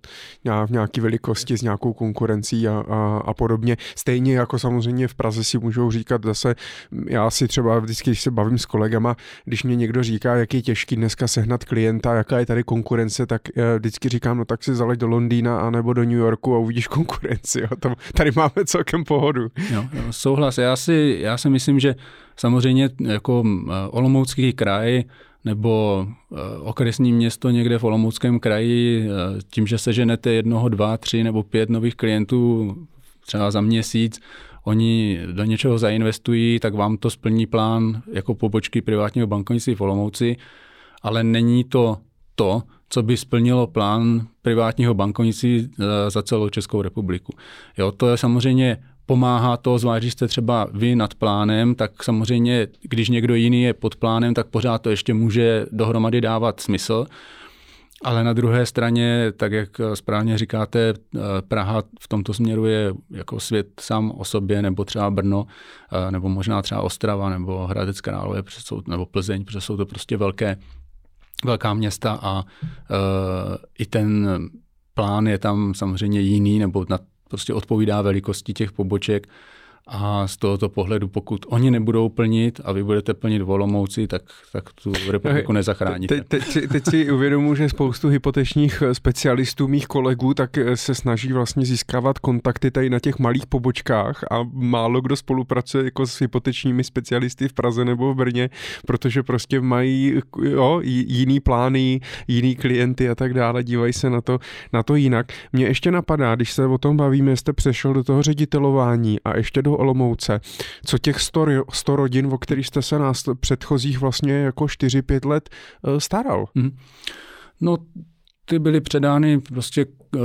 v nějaké velikosti s nějakou konkurencí a, a, a podobně. Stejně jako samozřejmě v Praze si můžou říkat zase, já si třeba vždycky, když se bavím s kolegama, když mě někdo říká, jak je těžký dneska sehnat klienta, jaká je tady konkurence, tak já vždycky říkám, no tak si zaleď do Londýna a nebo do New Yorku a uvidíš konkurenci. Jo. Tam, tady máme celkem pohodu. Jo, jo, souhlas. Já si, já si myslím, že samozřejmě jako Olomoucký kraj nebo okresní město někde v Olomouckém kraji, tím, že seženete jednoho, dva, tři nebo pět nových klientů třeba za měsíc, oni do něčeho zainvestují, tak vám to splní plán jako pobočky privátního bankovnictví v Olomouci ale není to to, co by splnilo plán privátního bankovnictví eh, za celou Českou republiku. Jo, to je samozřejmě pomáhá to, zvlášť když jste třeba vy nad plánem, tak samozřejmě, když někdo jiný je pod plánem, tak pořád to ještě může dohromady dávat smysl. Ale na druhé straně, tak jak správně říkáte, eh, Praha v tomto směru je jako svět sám o sobě, nebo třeba Brno, eh, nebo možná třeba Ostrava, nebo Hradec Králové, nebo Plzeň, protože jsou to prostě velké, velká města a uh, i ten plán je tam samozřejmě jiný, nebo na, prostě odpovídá velikosti těch poboček a z tohoto pohledu, pokud oni nebudou plnit a vy budete plnit volomouci, tak, tak tu republiku nezachráníte. Te, te, teď si uvědomuji, že spoustu hypotečních specialistů, mých kolegů, tak se snaží vlastně získávat kontakty tady na těch malých pobočkách a málo kdo spolupracuje jako s hypotečními specialisty v Praze nebo v Brně, protože prostě mají jo, jiný plány, jiný klienty a tak dále, dívají se na to, na to jinak. Mně ještě napadá, když se o tom bavíme, jste přešel do toho ředitelování a ještě do Olomouce. Co těch 100, 100 rodin, o kterých jste se nás předchozích vlastně jako 4-5 let eh, staral? Hmm. No, ty byly předány prostě eh,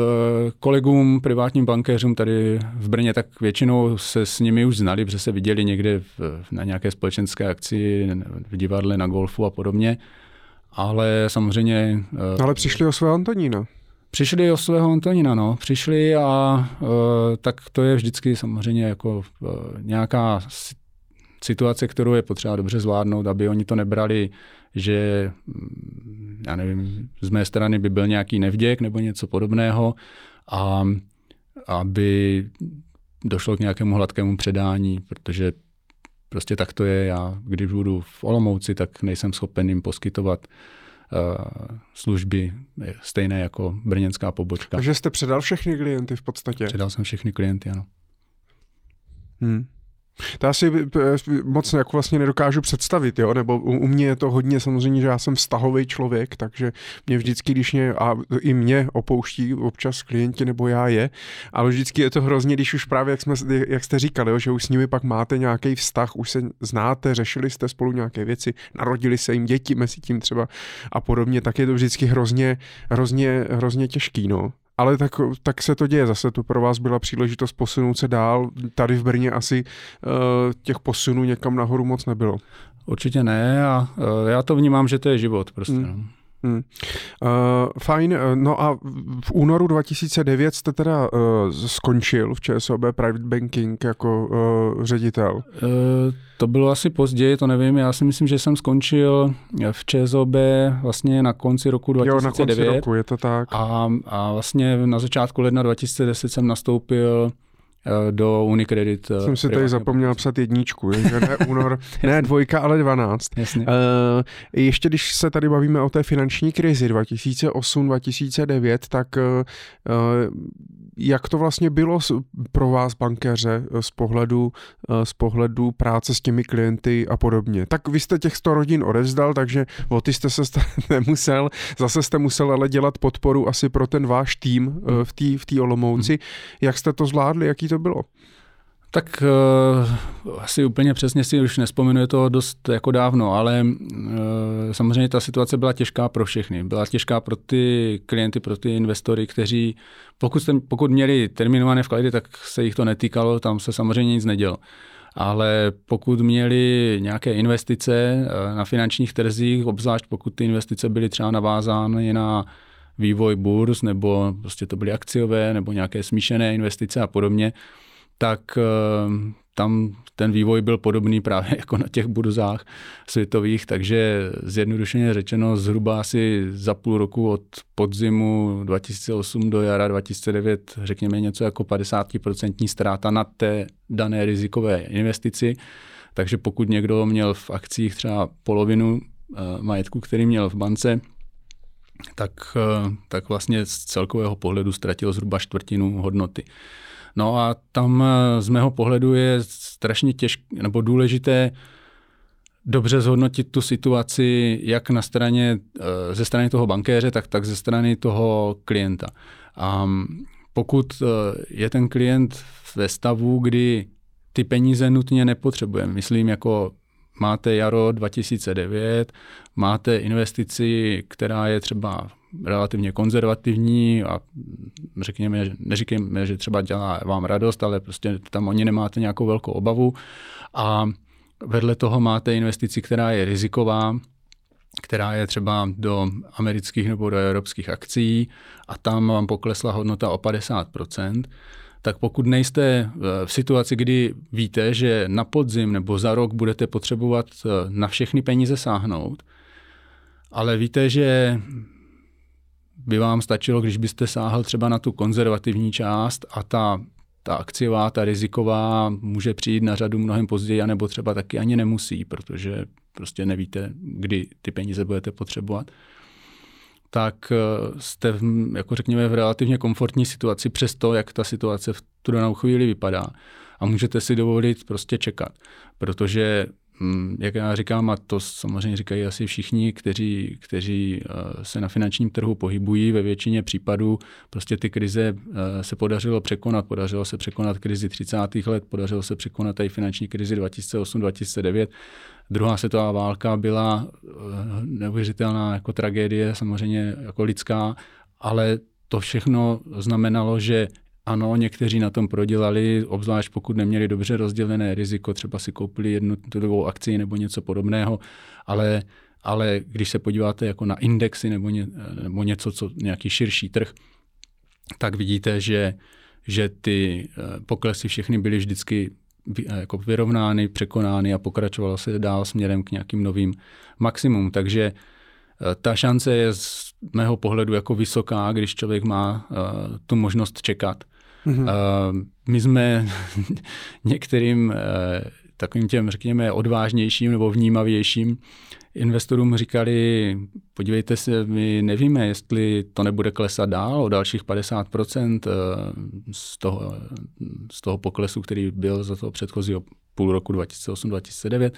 kolegům, privátním bankéřům tady v Brně, tak většinou se s nimi už znali, protože se viděli někde v, na nějaké společenské akci, v divadle, na golfu a podobně. Ale samozřejmě... Eh, Ale přišli o svého Antonína. Přišli o svého Antonina, no. Přišli a uh, tak to je vždycky samozřejmě jako uh, nějaká situace, kterou je potřeba dobře zvládnout, aby oni to nebrali, že mm, já nevím, z mé strany by byl nějaký nevděk nebo něco podobného a aby došlo k nějakému hladkému předání, protože prostě tak to je. Já, když budu v Olomouci, tak nejsem schopen jim poskytovat uh, služby stejné jako brněnská pobočka. Takže jste předal všechny klienty v podstatě? Předal jsem všechny klienty, ano. Hmm. To já si eh, moc jako vlastně nedokážu představit, jo? nebo u, u mě je to hodně samozřejmě, že já jsem vztahový člověk, takže mě vždycky, když mě, a i mě opouští občas klienti nebo já je, ale vždycky je to hrozně, když už právě, jak, jsme, jak jste říkali, jo? že už s nimi pak máte nějaký vztah, už se znáte, řešili jste spolu nějaké věci, narodili se jim děti mezi tím třeba a podobně, tak je to vždycky hrozně, hrozně, hrozně těžký, no ale tak, tak se to děje. Zase tu pro vás byla příležitost posunout se dál. Tady v Brně asi uh, těch posunů někam nahoru moc nebylo. Určitě ne a uh, já to vnímám, že to je život prostě. No. Hmm. Uh, fajn, no a v únoru 2009 jste teda uh, skončil v ČSOB Private Banking jako uh, ředitel. Uh, to bylo asi později, to nevím, já si myslím, že jsem skončil v ČSOB vlastně na konci roku 2009. Jo, na konci roku, je to tak. A, a vlastně na začátku ledna 2010 jsem nastoupil Eh, do Unicredit. Eh, jsem si tady zapomněl psat jedničku, že ne únor, ne dvojka, ale dvanáct. Uh, ještě když se tady bavíme o té finanční krizi 2008-2009, tak uh, jak to vlastně bylo pro vás, bankéře, z pohledu, z pohledu práce s těmi klienty a podobně? Tak vy jste těch 100 rodin odevzdal, takže o ty jste se nemusel, zase jste musel ale dělat podporu asi pro ten váš tým hmm. v té v Olomouci. Hmm. Jak jste to zvládli, jaký to bylo? Tak uh, asi úplně přesně si už nespomenu, je to dost jako dávno, ale uh, samozřejmě ta situace byla těžká pro všechny. Byla těžká pro ty klienty, pro ty investory, kteří, pokud, jste, pokud měli terminované vklady, tak se jich to netýkalo, tam se samozřejmě nic nedělo. Ale pokud měli nějaké investice uh, na finančních trzích, obzvlášť pokud ty investice byly třeba navázány na vývoj burz, nebo prostě to byly akciové, nebo nějaké smíšené investice a podobně, tak eh, tam ten vývoj byl podobný právě jako na těch burzách světových, takže zjednodušeně řečeno zhruba asi za půl roku od podzimu 2008 do jara 2009 řekněme něco jako 50% ztráta na té dané rizikové investici. Takže pokud někdo měl v akcích třeba polovinu eh, majetku, který měl v bance, tak, eh, tak vlastně z celkového pohledu ztratil zhruba čtvrtinu hodnoty. No a tam eh, z mého pohledu je strašně těžké nebo důležité dobře zhodnotit tu situaci jak na straně, eh, ze strany toho bankéře, tak, tak ze strany toho klienta. A pokud je ten klient ve stavu, kdy ty peníze nutně nepotřebuje, myslím jako máte jaro 2009, máte investici, která je třeba relativně konzervativní a řekněme, neříkejme, že třeba dělá vám radost, ale prostě tam oni nemáte nějakou velkou obavu. A vedle toho máte investici, která je riziková, která je třeba do amerických nebo do evropských akcí a tam vám poklesla hodnota o 50%, tak pokud nejste eh, v situaci, kdy víte, že na podzim nebo za rok budete potřebovat eh, na všechny peníze sáhnout, ale víte, že by vám stačilo, když byste sáhl třeba na tu konzervativní část a ta, ta akciová, ta riziková může přijít na řadu mnohem později, anebo třeba taky ani nemusí, protože prostě nevíte, kdy ty peníze budete potřebovat, tak eh, jste, jako řekněme, v relativně komfortní situaci přes to, jak ta situace v tu danou chvíli vypadá. A můžete si dovolit prostě čekat, protože jak já říkám, a to samozřejmě říkají asi všichni, kteří, kteří eh, se na finančním trhu pohybují, ve většině případů prostě ty krize eh, se podařilo překonat. Podařilo se překonat krizi 30. let, podařilo se překonat i finanční krizi 2008-2009 Druhá světová válka byla eh, neuvěřitelná jako tragédie, samozřejmě jako lidská, ale to všechno znamenalo, že ano, někteří na tom prodělali, obzvlášť pokud neměli dobře rozdělené riziko, třeba si koupili jednu druhou akci nebo něco podobného, ale, ale když se podíváte jako na indexy nebo, ně, nebo něco, co nějaký širší trh, tak vidíte, že, že ty eh, poklesy všechny byly vždycky jako vyrovnány, překonány a pokračovalo se dál směrem k nějakým novým maximum. Takže eh, ta šance je z mého pohledu jako vysoká, když člověk má uh, tu možnost čekat. Mm-hmm. Uh, my jsme některým uh, takovým těm, řekněme, odvážnějším nebo vnímavějším investorům říkali, podívejte se, my nevíme, jestli to nebude klesat dál o dalších 50% eh, z toho, z toho poklesu, který byl za toho předchozího půl roku 2008-2009.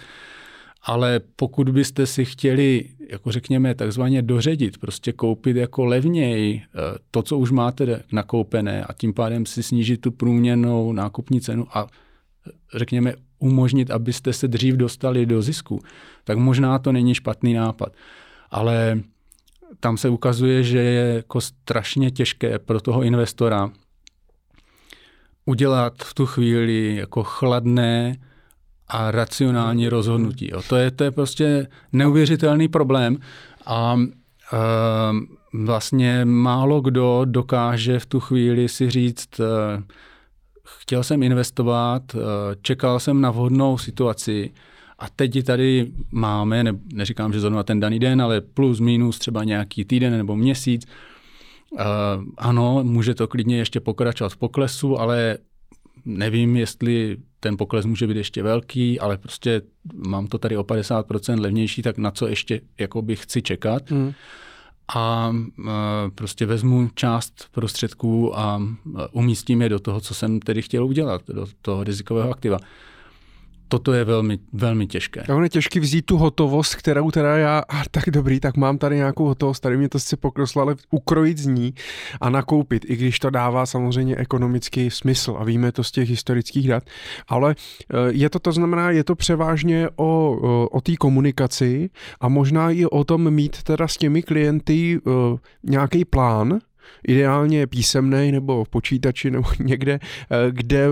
Ale pokud byste si chtěli, jako řekněme, takzvaně doředit, prostě koupit jako levněji eh, to, co už máte nakoupené a tím pádem si snížit tu průměrnou nákupní cenu a řekněme, umožnit, abyste se dřív dostali do zisku, tak možná to není špatný nápad. Ale tam se ukazuje, že je jako strašně těžké pro toho investora udělat v tu chvíli jako chladné a racionální rozhodnutí. Jo. To, je, to je prostě neuvěřitelný problém a e, vlastně málo kdo dokáže v tu chvíli si říct, e, chtěl jsem investovat, eh, čekal jsem na vhodnou situaci a teď tady máme, ne, neříkám, že zrovna ten daný den, ale plus, minus třeba nějaký týden nebo měsíc. Uh, ano, může to klidně ještě pokračovat v poklesu, ale nevím, jestli ten pokles může být ještě velký, ale prostě mám to tady o 50% levnější, tak na co ještě jako bych chci čekat. Mm a prostě vezmu část prostředků a umístím je do toho, co jsem tedy chtěl udělat, do toho rizikového aktiva toto je velmi, velmi těžké. A on je těžký vzít tu hotovost, kterou teda já, a tak dobrý, tak mám tady nějakou hotovost, tady mě to sice pokroslo, ale ukrojit z ní a nakoupit, i když to dává samozřejmě ekonomický smysl a víme to z těch historických dat, ale eh, je to, to znamená, je to převážně o, o té komunikaci a možná i o tom mít teda s těmi klienty eh, nějaký plán, ideálně písemný nebo v počítači nebo někde, eh, kde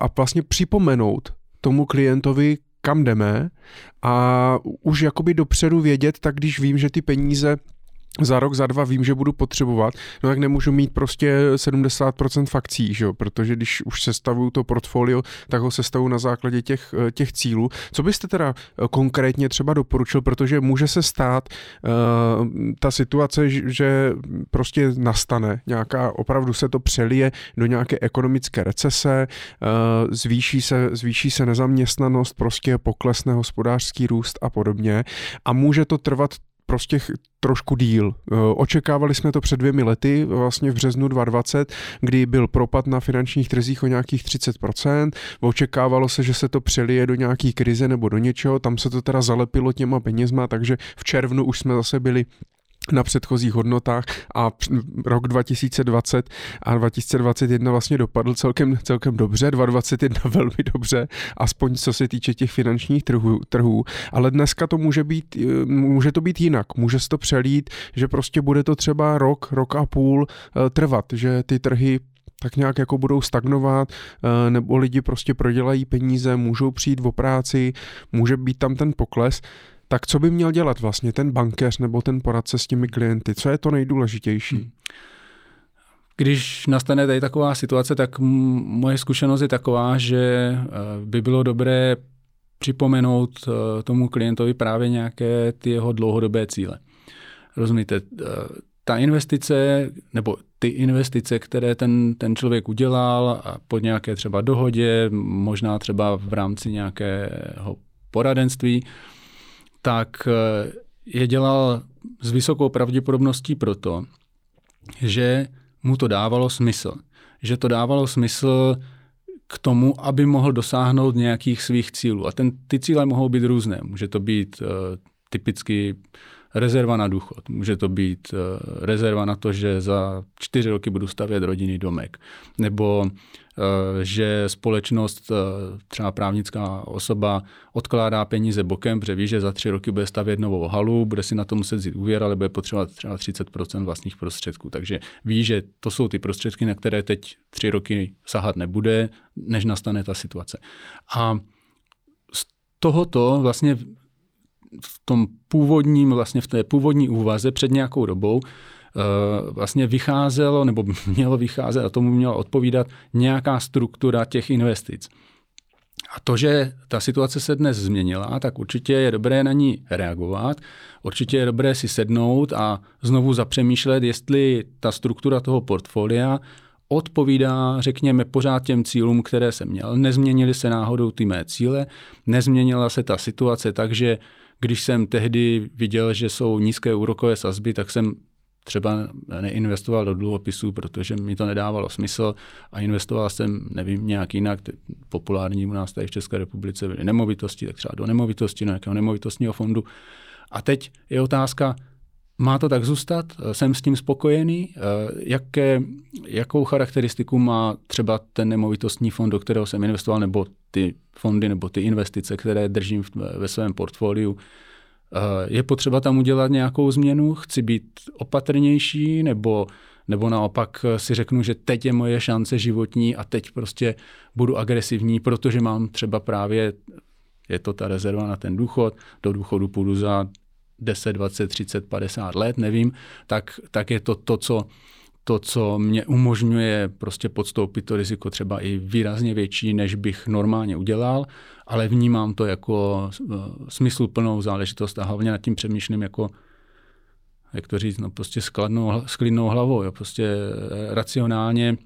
a vlastně připomenout tomu klientovi, kam jdeme a už jakoby dopředu vědět, tak když vím, že ty peníze za rok, za dva vím, že budu potřebovat, no tak nemůžu mít prostě 70% fakcí, že jo? protože když už sestavuju to portfolio, tak ho sestavu na základě těch, eh, těch cílů. Co byste teda eh, konkrétně třeba doporučil, protože může se stát uh, ta situace, že prostě nastane nějaká, opravdu se to přelije do nějaké ekonomické recese, uh, zvýší, se, zvýší se nezaměstnanost, prostě poklesne hospodářský růst a podobně a může to trvat prostě trošku díl. Eh, očekávali jsme to před dvěmi lety, vlastně v březnu 2020, kdy byl propad na finančních trzích o nějakých 30%. Očekávalo se, že se to přelije do nějaký krize nebo do něčeho, tam se to teda zalepilo těma penězma, takže v červnu už jsme zase byli na předchozích hodnotách a rok 2020 a 2021 vlastně dopadl celkem, celkem dobře, 2021 velmi dobře, aspoň co se týče těch finančních trhů, trhů, ale dneska to může být, může to být jinak, může se to přelít, že prostě bude to třeba rok, rok a půl eh, trvat, že ty trhy tak nějak jako budou stagnovat, eh, nebo lidi prostě prodělají peníze, můžou přijít o práci, může být tam ten pokles. Tak co by měl dělat vlastně ten bankéř nebo ten poradce s těmi klienty? Co je to nejdůležitější? Hmm. Když nastane tady taková situace, tak moje zkušenost je taková, že eh, by bylo dobré připomenout eh, tomu klientovi právě nějaké ty jeho dlouhodobé cíle. Rozumíte, ta investice, nebo ty investice, které ten, ten člověk udělal a pod nějaké třeba dohodě, možná třeba v rámci nějakého poradenství, tak eh, je dělal s vysokou pravděpodobností proto, že mu to dávalo smysl. Že to dávalo smysl k tomu, aby mohl dosáhnout nějakých svých cílů. A ten, ty cíle mohou být různé. Může to být uh, typicky rezerva na důchod. Může to být uh, rezerva na to, že za čtyři roky budu stavět rodinný domek. Nebo že společnost, eh, třeba právnická osoba, odkládá peníze bokem, protože ví, že za tři roky bude stavět novou halu, bude si na to muset vzít úvěr, ale bude potřebovat třeba 30 vlastních prostředků. Takže ví, že to jsou ty prostředky, na které teď tři roky sahat nebude, než nastane ta situace. A z tohoto vlastně v tom původním, vlastně v té původní úvaze před nějakou dobou Eh, vlastně vycházelo, nebo mělo vycházet a tomu měla odpovídat nějaká struktura těch investic. A to, že ta situace se dnes změnila, tak určitě je dobré na ní reagovat, určitě je dobré si sednout a znovu zapřemýšlet, jestli ta struktura toho portfolia odpovídá, řekněme, pořád těm cílům, které jsem měl. Nezměnily se náhodou ty mé cíle, nezměnila se ta situace tak, že když jsem tehdy viděl, že jsou nízké úrokové sazby, tak jsem třeba neinvestoval do dluhopisů, protože mi to nedávalo smysl a investoval jsem, nevím, nějak jinak, populární u nás tady v České republice nemovitosti, tak třeba do nemovitosti, do nějakého nemovitostního fondu. A teď je otázka, má to tak zůstat? Jsem s tím spokojený? Jaké, jakou charakteristiku má třeba ten nemovitostní fond, do kterého jsem investoval, nebo ty fondy, nebo ty investice, které držím ve svém portfoliu? Eh, je potřeba tam udělat nějakou změnu? Chci být opatrnější nebo, nebo naopak si řeknu, že teď je moje šance životní a teď prostě budu agresivní, protože mám třeba právě, je to ta rezerva na ten důchod, do důchodu půjdu za 10, 20, 30, 50 let, nevím, tak, tak je to to, co to, co mě umožňuje prostě podstoupit to riziko třeba i výrazně větší, než bych normálně udělal, ale vnímám to jako uh, smysluplnou záležitost a hlavně nad tím přemýšlím jako jak to říct, no prostě skladnou, s klidnou hlavou, jo, prostě eh, racionálně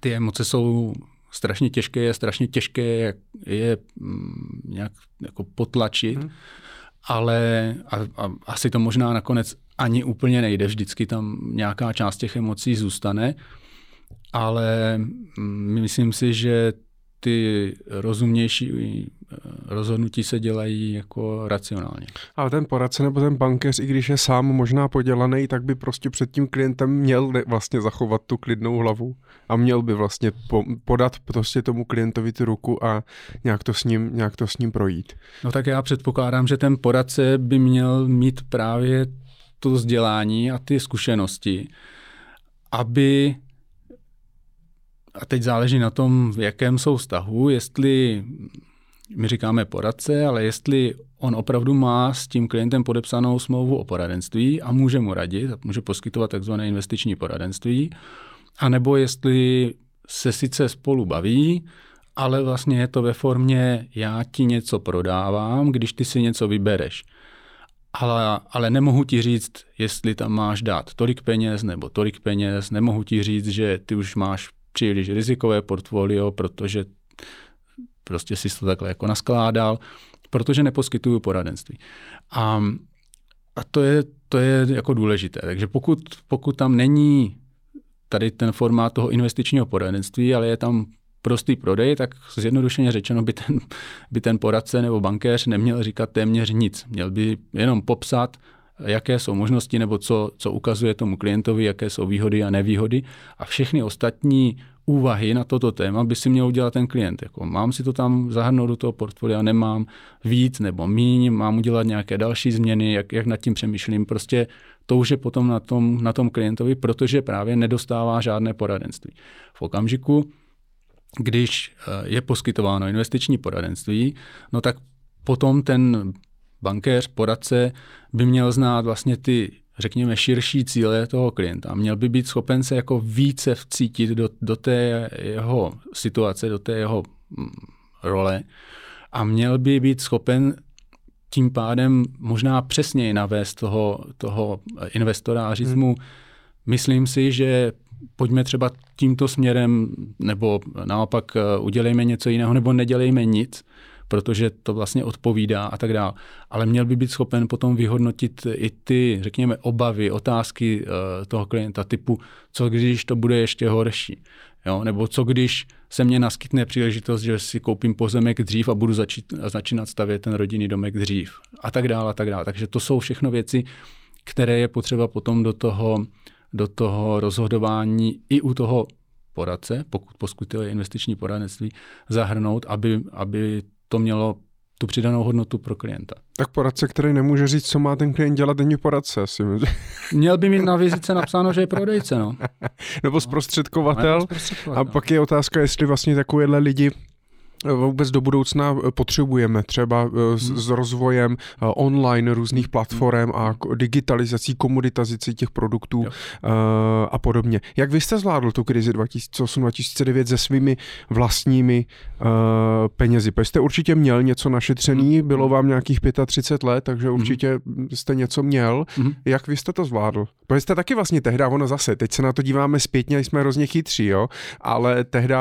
ty emoce jsou strašně těžké, je strašně těžké je, je mm, nějak jako potlačit, hmm. ale a, a, asi to možná nakonec ani úplně nejde, vždycky tam nějaká část těch emocí zůstane, ale mm, myslím si, že ty rozumnější eh, rozhodnutí se dělají jako racionálně. Ale ten poradce nebo ten bankéř, i když je sám možná podělaný, tak by prostě před tím klientem měl vlastně zachovat tu klidnou hlavu a měl by vlastně podat prostě tomu klientovi tu ruku a nějak to s ním, nějak to s ním projít. No tak já předpokládám, že ten poradce by měl mít právě to vzdělání a ty zkušenosti, aby a teď záleží na tom, v jakém jsou vztahu, jestli my říkáme poradce, ale jestli on opravdu má s tím klientem podepsanou smlouvu o poradenství a může mu radit, může poskytovat takzvané investiční poradenství, anebo jestli se sice spolu baví, ale vlastně je to ve formě já ti něco prodávám, když ty si něco vybereš ale, ale nemohu ti říct, jestli tam máš dát tolik peněz nebo tolik peněz, nemohu ti říct, že ty už máš příliš rizikové portfolio, protože prostě si to takhle jako naskládal, protože neposkytuju poradenství. A, a to, je, to je jako důležité. Takže pokud, pokud tam není tady ten formát toho investičního poradenství, ale je tam prostý prodej, tak zjednodušeně řečeno by ten, by ten poradce nebo bankéř neměl říkat téměř nic. Měl by jenom popsat jaké jsou možnosti nebo co, co ukazuje tomu klientovi, jaké jsou výhody a nevýhody a všechny ostatní úvahy na toto téma by si měl udělat ten klient. Jako mám si to tam zahrnout do toho portfolia, nemám víc nebo míň, mám udělat nějaké další změny, jak, jak nad tím přemýšlím. Prostě to už je potom na tom, na tom klientovi, protože právě nedostává žádné poradenství. V okamžiku, když eh, je poskytováno investiční poradenství, no tak potom ten bankéř, poradce by měl znát vlastně ty řekněme, širší cíle toho klienta. Měl by být schopen se jako více vcítit do, do té jeho situace, do té jeho mm, role a měl by být schopen tím pádem možná přesněji navést toho, toho investora a říct hmm. mu, myslím si, že pojďme třeba tímto směrem, nebo naopak eh, udělejme něco jiného, nebo nedělejme nic, protože to vlastně odpovídá a tak dále. Ale měl by být schopen potom vyhodnotit i ty, řekněme, obavy, otázky uh, toho klienta typu, co když to bude ještě horší. Jo? Nebo co když se mně naskytne příležitost, že si koupím pozemek dřív a budu začít, začínat stavět ten rodinný domek dřív. A tak dále, a tak dále. Takže to jsou všechno věci, které je potřeba potom do toho, do toho rozhodování i u toho poradce, pokud poskytuje investiční poradenství, zahrnout, aby, aby to mělo tu přidanou hodnotu pro klienta. Tak poradce, který nemůže říct, co má ten klient dělat, není poradce asi. Měl by mít na vizice napsáno, že je prodejce, no. Nebo zprostředkovatel. No, a pak je otázka, jestli vlastně takovéhle lidi vůbec do budoucna eh, potřebujeme, třeba eh, s, hmm. s rozvojem eh, online různých hmm. platform a digitalizací, komoditazicí těch produktů jo. a podobně. Jak vy jste zvládl tu krizi 2008-2009 se svými vlastními penězi? Protože jste určitě měl něco našetřený, hmm. bylo vám nějakých 35 let, takže určitě jste něco měl. Jak vy jste to zvládl? Protože jste taky vlastně tehdy, ono zase, teď se na to díváme zpětně, jsme hrozně chytří, jo, ale tehdy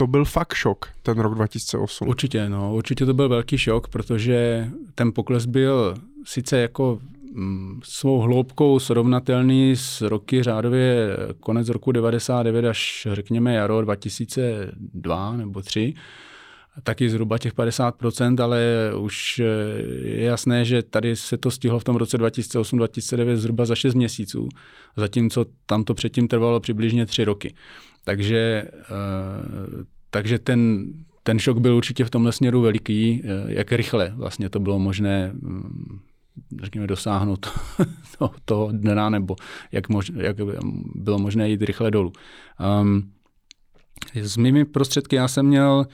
to byl fakt šok, ten rok 2008. Určitě, no, určitě to byl velký šok, protože ten pokles byl sice jako mm, svou hloubkou srovnatelný s roky řádově konec roku 99 až řekněme jaro 2002 nebo 3, taky zhruba těch 50%, ale už je jasné, že tady se to stihlo v tom roce 2008-2009 zhruba za 6 měsíců, zatímco tam to předtím trvalo přibližně 3 roky. Takže, eh, takže ten, ten šok byl určitě v tomhle směru veliký, eh, jak rychle vlastně to bylo možné mm, řekněme, dosáhnout toho, toho dna, nebo jak, mož, jak bylo možné jít rychle dolů. Um, s mými prostředky já jsem měl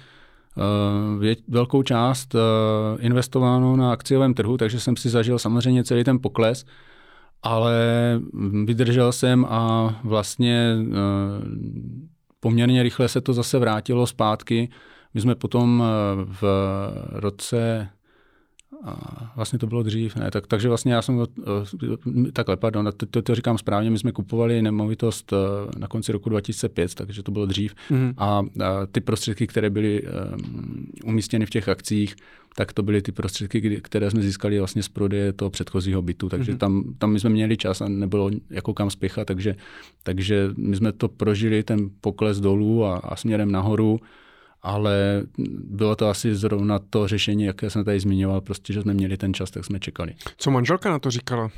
uh, vě, velkou část uh, investováno na akciovém trhu, takže jsem si zažil samozřejmě celý ten pokles, ale vydržel jsem a vlastně eh, poměrně rychle se to zase vrátilo zpátky. My jsme potom eh, v roce a vlastně to bylo dřív, ne, tak, takže vlastně já jsem, eh, takhle, pardon, to, to, to říkám správně, my jsme kupovali nemovitost na konci roku 2005, takže to bylo dřív mm. a, a ty prostředky, které byly um, umístěny v těch akcích, tak to byly ty prostředky, které jsme získali vlastně z prodeje toho předchozího bytu. Takže mm-hmm. tam, tam my jsme měli čas a nebylo jako kam spěchat, takže, takže my jsme to prožili, ten pokles dolů a, a směrem nahoru, ale bylo to asi zrovna to řešení, jaké jsem tady zmiňoval, prostě, že jsme měli ten čas, tak jsme čekali. Co manželka na to říkala?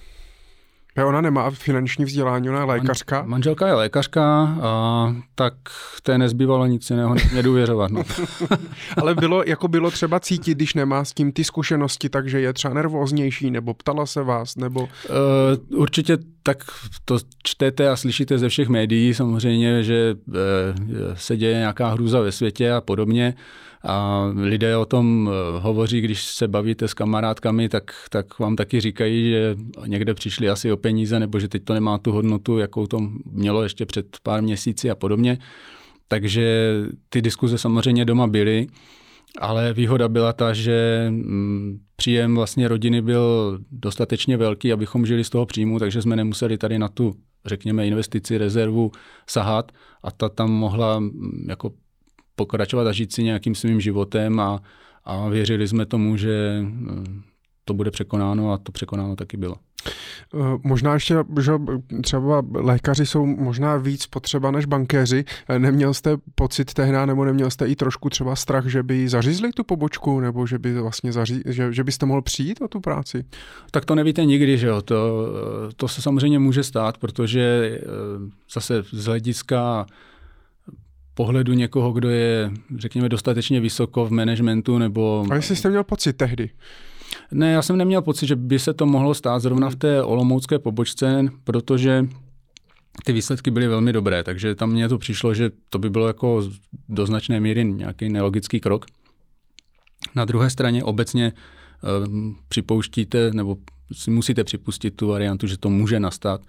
Ona nemá finanční vzdělání, ona je lékařka. Man, manželka je lékařka, a tak té nezbývalo nic jiného, nedůvěřovat. No. Ale bylo, jako bylo třeba cítit, když nemá s tím ty zkušenosti, takže je třeba nervóznější, nebo ptala se vás, nebo... Uh, určitě tak to čtete a slyšíte ze všech médií samozřejmě, že uh, se děje nějaká hrůza ve světě a podobně. Uh, a lidé o tom eh, hovoří, když se bavíte s kamarádkami, tak, tak vám taky říkají, že někde přišli asi o peníze, nebo že teď to nemá tu hodnotu, jakou to mělo ještě před pár měsíci a podobně. Takže ty diskuze samozřejmě doma byly, ale výhoda byla ta, že mm, příjem vlastně rodiny byl dostatečně velký, abychom žili z toho příjmu, takže jsme nemuseli tady na tu, řekněme, investici, rezervu sahat a ta tam mohla mm, jako pokračovat a žít si nějakým svým životem a, a věřili jsme tomu, že eh, to bude překonáno a to překonáno taky bylo. Eh, možná ještě, že třeba lékaři jsou možná víc potřeba než bankéři. Eh, neměl jste pocit tehdy, nebo neměl jste i trošku třeba strach, že by zařízli tu pobočku, nebo že by vlastně zaří, že, že byste mohl přijít o tu práci? Tak to nevíte nikdy, že jo. To, to se samozřejmě může stát, protože zase z hlediska pohledu někoho, kdo je, řekněme, dostatečně vysoko v managementu nebo... A jestli jste měl pocit tehdy? Ne, já jsem neměl pocit, že by se to mohlo stát zrovna v té olomoucké pobočce, protože ty výsledky byly velmi dobré, takže tam mně to přišlo, že to by bylo jako do značné míry nějaký nelogický krok. Na druhé straně obecně um, připouštíte, nebo si musíte připustit tu variantu, že to může nastat,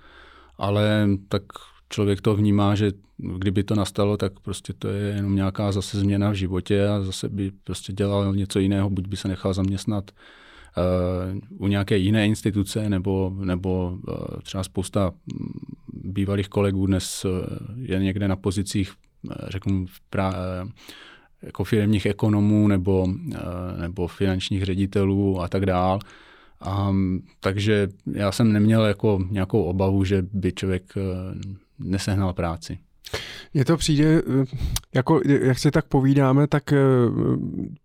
ale tak člověk to vnímá, že kdyby to nastalo, tak prostě to je jenom nějaká zase změna v životě a zase by prostě dělal něco jiného, buď by se nechal zaměstnat uh, u nějaké jiné instituce, nebo, nebo uh, třeba spousta mm, bývalých kolegů dnes uh, je někde na pozicích, řeknu, pra, jako firmních ekonomů nebo, nebo finančních ředitelů a tak dál. Um, takže já jsem neměl jako nějakou obavu, že by člověk nesehnal práci. Mně to přijde, eh, jako jak se tak povídáme, tak eh,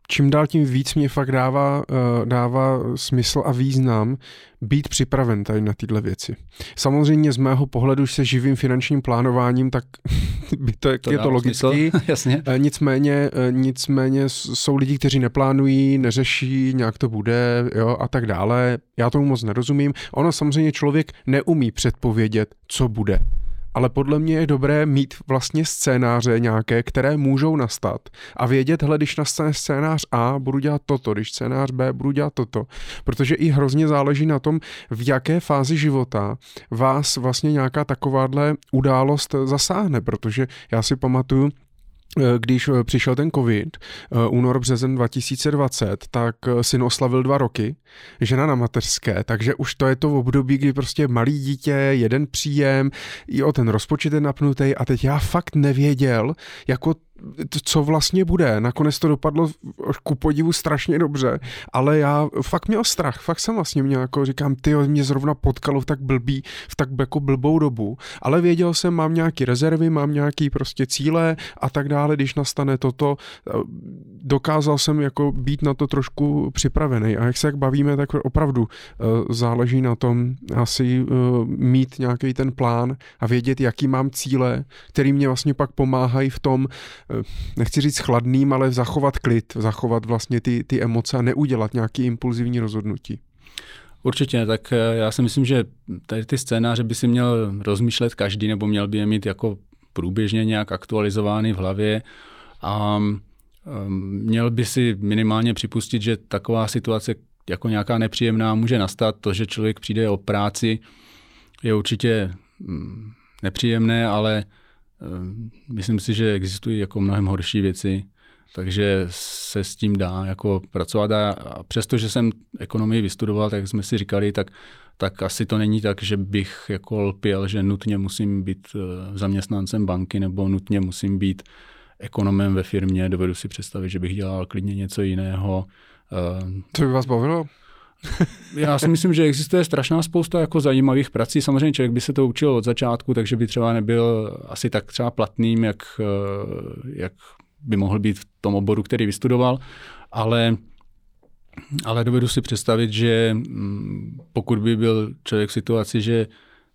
čím dál tím víc mě fakt dává, eh, dává smysl a význam být připraven tady na tyhle věci. Samozřejmě z mého pohledu, se živým finančním plánováním, tak by to, to je to logicky. Jasně. Nicméně, nicméně jsou lidi, kteří neplánují, neřeší, nějak to bude jo, a tak dále. Já tomu moc nerozumím. Ono samozřejmě člověk neumí předpovědět, co bude ale podle mě je dobré mít vlastně scénáře nějaké, které můžou nastat a vědět, hle, když nastane scénář A, budu dělat toto, když scénář B, budu dělat toto, protože i hrozně záleží na tom, v jaké fázi života vás vlastně nějaká takováhle událost zasáhne, protože já si pamatuju, když eh, přišel ten covid, eh, únor, březen 2020, tak syn oslavil dva roky, žena na mateřské, takže už to je to v období, kdy prostě malý dítě, jeden příjem, i o ten rozpočet je napnutý a teď já fakt nevěděl, jako co vlastně bude. Nakonec to dopadlo ku podivu strašně dobře, ale já fakt měl strach, fakt jsem vlastně měl, jako říkám, ty mě zrovna potkalo v tak blbý, v tak jako blbou dobu, ale věděl jsem, mám nějaký rezervy, mám nějaký prostě cíle a tak dále, když nastane toto, dokázal jsem jako být na to trošku připravený a jak se jak bavíme, tak opravdu eh, záleží na tom asi eh, mít nějaký ten plán a vědět, jaký mám cíle, který mě vlastně pak pomáhají v tom, Eh, nechci říct chladným, ale zachovat klid, zachovat vlastně ty, ty emoce a neudělat nějaký impulzivní rozhodnutí. Určitě, tak eh, já si myslím, že tady ty scénáře by si měl rozmýšlet každý, nebo měl by je mít jako průběžně nějak aktualizovány v hlavě a měl by si minimálně připustit, že taková situace jako nějaká nepříjemná může nastat. To, že člověk přijde o práci, je určitě mm, nepříjemné, ale myslím si, že existují jako mnohem horší věci, takže se s tím dá jako pracovat a, přesto, že jsem ekonomii vystudoval, tak jsme si říkali, tak, tak asi to není tak, že bych jako lpěl, že nutně musím být eh, zaměstnancem banky nebo nutně musím být ekonomem ve firmě. Dovedu si představit, že bych dělal klidně něco jiného. Ehm, Co by vás bavilo? Já si myslím, že existuje strašná spousta jako zajímavých prací. Samozřejmě člověk by se to učil od začátku, takže by třeba nebyl asi tak třeba platným, jak, eh, jak by mohl být v tom oboru, který vystudoval, ale ale dovedu si představit, že mm, pokud by byl člověk v situaci, že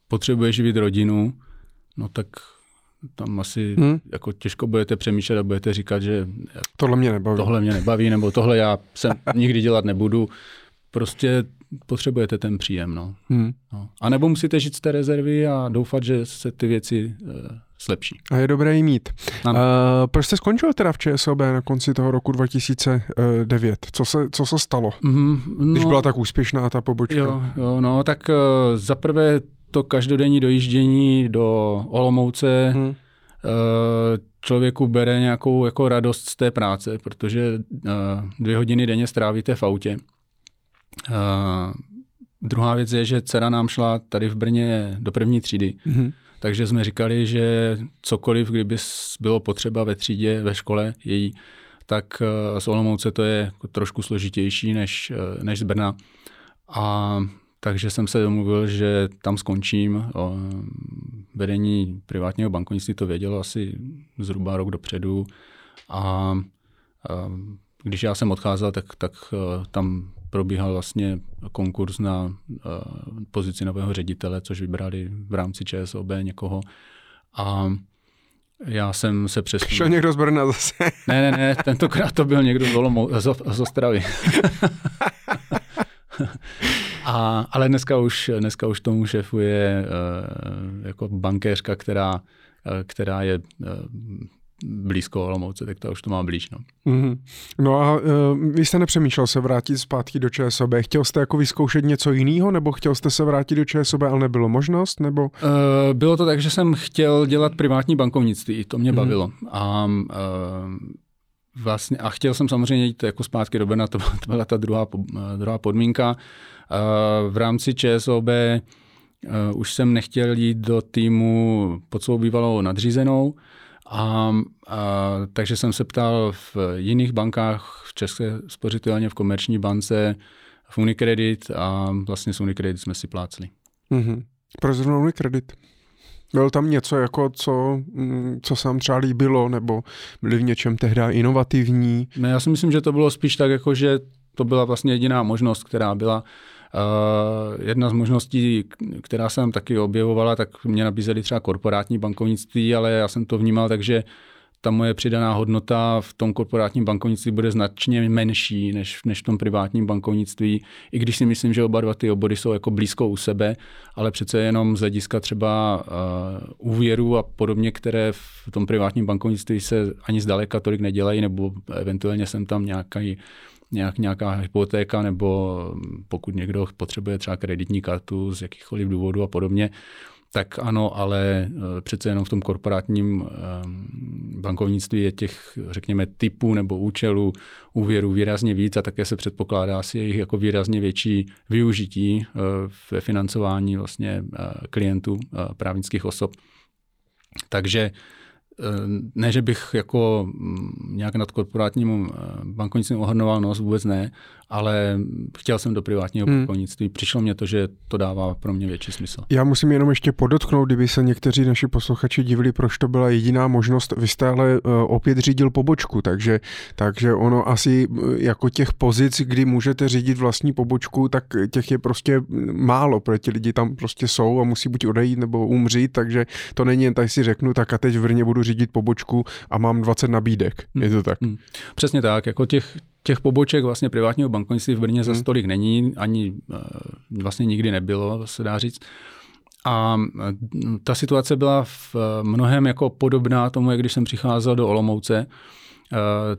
potřebuje živit rodinu, no tak tam asi hmm. jako těžko budete přemýšlet a budete říkat, že tohle mě nebaví. Tohle mě nebaví, nebo tohle já jsem nikdy dělat nebudu prostě potřebujete ten příjem. No. Hmm. No. A nebo musíte žít z té rezervy a doufat, že se ty věci uh, zlepší. A je dobré jí mít. Uh, proč jste skončil teda v ČSOB na konci toho roku 2009? Co se, co se stalo, mm, no, když byla tak úspěšná ta pobočka? Jo, jo no tak uh, zaprvé to každodenní dojíždění do Olomouce hmm. uh, člověku bere nějakou jako radost z té práce, protože uh, dvě hodiny denně strávíte v autě. Uh, druhá věc je, že dcera nám šla tady v Brně do první třídy. Mm-hmm. Takže jsme říkali, že cokoliv, kdyby bylo potřeba ve třídě, ve škole její, tak z Olomouce to je trošku složitější než, než z Brna. A takže jsem se domluvil, že tam skončím. Vedení privátního bankovnictví to vědělo asi zhruba rok dopředu a když já jsem odcházel, tak, tak tam probíhal vlastně konkurs na pozici nového ředitele, což vybrali v rámci ČSOB někoho. A já jsem se přesunul. Přišel někdo z Brna zase. ne, ne, ne, tentokrát to byl někdo z, Olomou, z, z Ostravy. A, ale dneska už, dneska už tomu šefuje uh, jako bankéřka, která, uh, která je uh, blízko Olomouce, tak to už to má blíž. No, mm-hmm. no a uh, vy jste nepřemýšlel se vrátit zpátky do ČSOB. Chtěl jste jako vyzkoušet něco jiného, nebo chtěl jste se vrátit do ČSOB, ale nebylo možnost? Nebo? Uh, bylo to tak, že jsem chtěl dělat privátní bankovnictví, to mě mm-hmm. bavilo. A uh, vlastně, a chtěl jsem samozřejmě jít jako zpátky do Brna, to, to byla ta druhá, druhá podmínka. V rámci ČSOB už jsem nechtěl jít do týmu pod svou bývalou nadřízenou, a, a, takže jsem se ptal v jiných bankách, v České spořitelně, v Komerční bance, v Unicredit a vlastně s Unicredit jsme si plácli. Mm-hmm. Proč zrovna Unicredit? Bylo tam něco, jako co, mm, co se vám třeba líbilo, nebo byli v něčem tehdy inovativní? Ne, já si myslím, že to bylo spíš tak, jako že to byla vlastně jediná možnost, která byla. Uh, jedna z možností, která se tam taky objevovala, tak mě nabízeli třeba korporátní bankovnictví, ale já jsem to vnímal tak, že ta moje přidaná hodnota v tom korporátním bankovnictví bude značně menší než, než v tom privátním bankovnictví, i když si myslím, že oba dva ty obory jsou jako blízko u sebe, ale přece jenom z hlediska třeba uh, úvěru a podobně, které v tom privátním bankovnictví se ani zdaleka tolik nedělají, nebo eventuálně jsem tam nějaký nějak, nějaká hypotéka, nebo pokud někdo potřebuje třeba kreditní kartu z jakýchkoliv důvodů a podobně, tak ano, ale eh, přece jenom v tom korporátním eh, bankovnictví je těch, řekněme, typů nebo účelů úvěru výrazně víc a také se předpokládá si jejich jako výrazně větší využití eh, ve financování vlastně klientů právnických osob. Takže ne, že bych jako mm, nějak nad korporátním bankovnictvím ohrnoval nos, vůbec ne, ale chtěl jsem do privátního hmm. bankovnictví. Přišlo mě to, že to dává pro mě větší smysl. Já musím jenom ještě podotknout, kdyby se někteří naši posluchači divili, proč to byla jediná možnost. Vy jste ale uh, opět řídil pobočku, takže, takže ono asi uh, jako těch pozic, kdy můžete řídit vlastní pobočku, tak těch je prostě málo, protože ti lidi tam prostě jsou a musí buď odejít nebo umřít, takže to není jen tak si řeknu, tak a teď v Brně budu řídit pobočku a mám 20 nabídek. Hmm. Je to tak? Hmm. Přesně tak, jako těch, těch poboček vlastně privátního bankovnictví v Brně hmm. za stolik není, ani eh, vlastně nikdy nebylo, se dá říct. A eh, ta situace byla v eh, mnohem jako podobná tomu, jak když jsem přicházel do Olomouce.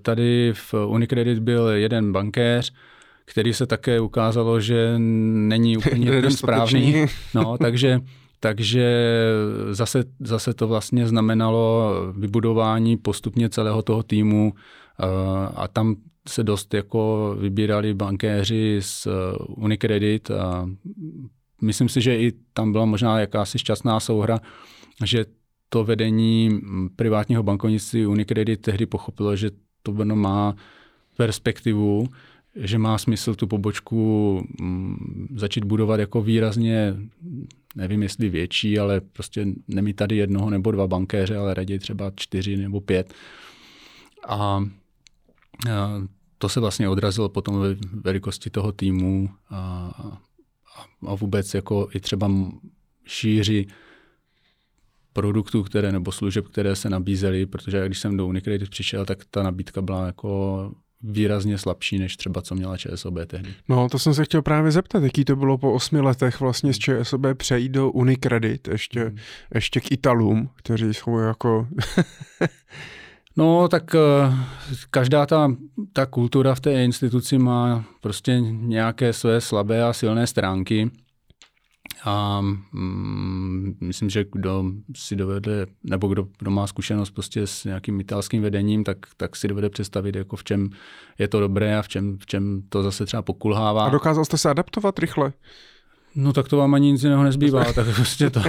Tady v Unicredit byl jeden bankéř, který se také ukázalo, že není úplně ten správný. No, takže takže zase, zase to vlastně znamenalo vybudování postupně celého toho týmu a tam se dost jako vybírali bankéři z eh, Unicredit a myslím si, že i tam byla možná jakási šťastná souhra, že to vedení privátního bankovnictví Unicredit tehdy pochopilo, že to Brno má perspektivu, že má smysl tu pobočku začít budovat jako výrazně, nevím jestli větší, ale prostě nemít tady jednoho nebo dva bankéře, ale raději třeba čtyři nebo pět. A to se vlastně odrazilo potom ve velikosti toho týmu a, a vůbec jako i třeba šíři produktů, které nebo služeb, které se nabízely, protože když jsem do Unicredit přišel, tak ta nabídka byla jako výrazně slabší, než třeba co měla ČSOB tehdy. No, to jsem se chtěl právě zeptat, jaký to bylo po osmi letech vlastně z ČSOB přejít do Unicredit, ještě, hmm. ještě k Italům, kteří jsou jako No, tak eh, každá ta, ta kultura v té instituci má prostě nějaké své slabé a silné stránky. A mm, myslím, že kdo si dovede, nebo kdo, kdo má zkušenost prostě s nějakým italským vedením, tak, tak si dovede představit, jako v čem je to dobré a v čem, v čem to zase třeba pokulhává. A dokázal jste se adaptovat rychle? No tak to vám ani nic jiného nezbývá, tak prostě to,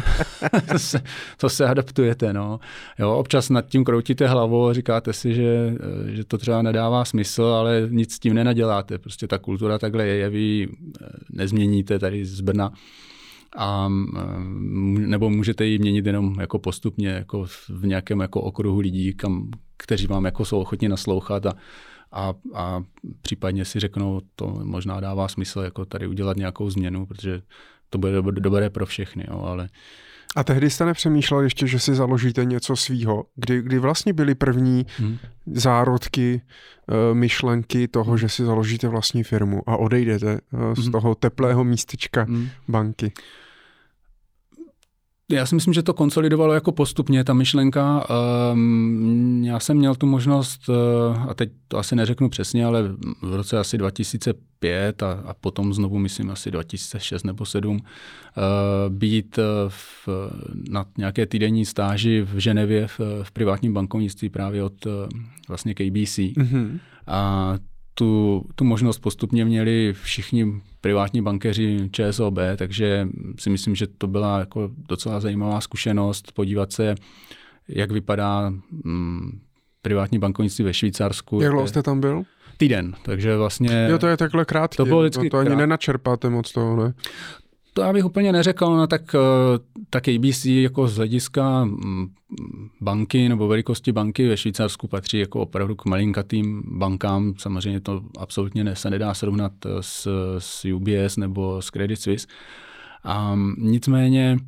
to, se, to se adaptujete. No. Jo, občas nad tím kroutíte hlavou a říkáte si, že, že to třeba nedává smysl, ale nic s tím nenaděláte. Prostě ta kultura takhle je, vy nezměníte tady z Brna a nebo můžete ji měnit jenom jako postupně jako v nějakém jako okruhu lidí, kam, kteří vám jako jsou ochotni naslouchat a, a, a případně si řeknou, to možná dává smysl jako tady udělat nějakou změnu, protože to bude dobré pro všechny, jo, ale a tehdy jste nepřemýšlel ještě, že si založíte něco svýho, kdy, kdy vlastně byly první hmm. zárodky, uh, myšlenky toho, že si založíte vlastní firmu a odejdete uh, z hmm. toho teplého místečka hmm. banky? Já si myslím, že to konsolidovalo jako postupně, ta myšlenka. Um, já jsem měl tu možnost, uh, a teď to asi neřeknu přesně, ale v roce asi 2005 a, a potom znovu, myslím, asi 2006 nebo 2007, uh, být uh, v, na nějaké týdenní stáži v Ženevě v, v privátním bankovnictví právě od uh, vlastně KBC. Mm-hmm. A tu, tu možnost postupně měli všichni privátní bankéři ČSOB, takže si myslím, že to byla jako docela zajímavá zkušenost podívat se, jak vypadá mm, privátní bankovnictví ve Švýcarsku. Jak dlouho jste tam byl? Týden, takže vlastně... Jo, to je takhle krátké, to, bylo to, to ani krát... nenačerpáte moc toho, ne? To já bych úplně neřekl, no tak, eh, tak ABC jako z hlediska mm, banky nebo velikosti banky ve Švýcarsku patří jako opravdu k malinkatým bankám. Samozřejmě to absolutně ne, se nedá srovnat s, s UBS nebo s Credit Suisse. A nicméně Mm,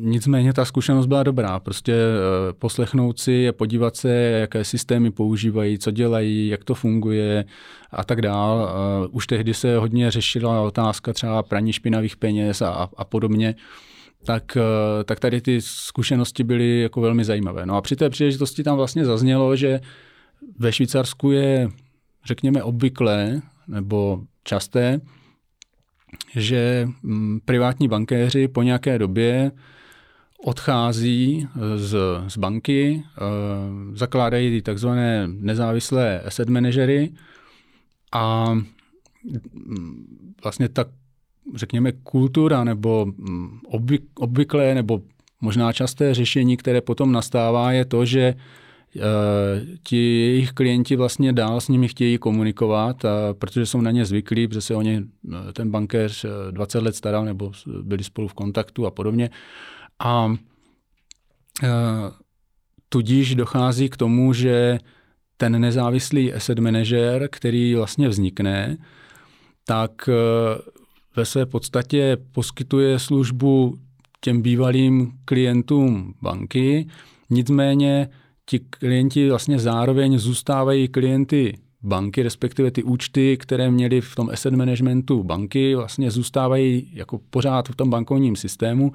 nicméně ta zkušenost byla dobrá. Prostě eh, poslechnout si a podívat se, jaké systémy používají, co dělají, jak to funguje a tak dál. Eh, už tehdy se hodně řešila otázka třeba praní špinavých peněz a, a podobně. Tak, eh, tak tady ty zkušenosti byly jako velmi zajímavé. No a při té příležitosti tam vlastně zaznělo, že ve Švýcarsku je, řekněme, obvyklé nebo časté, že mm, privátní bankéři po nějaké době odchází eh, z, z banky, eh, zakládají takzvané nezávislé asset manažery a mm, vlastně ta, řekněme, kultura nebo mm, obvyklé nebo možná časté řešení, které potom nastává, je to, že ti jejich klienti vlastně dál s nimi chtějí komunikovat, a protože jsou na ně zvyklí, protože se o ně eh, ten bankéř 20 eh, let staral nebo byli spolu v kontaktu a podobně. A tudíž dochází k tomu, že ten nezávislý asset manager, který vlastně vznikne, tak ve své podstatě poskytuje službu těm bývalým klientům banky, nicméně ti klienti vlastně zároveň zůstávají klienty banky, respektive ty účty, které měli v tom asset managementu banky, vlastně zůstávají jako pořád v tom bankovním systému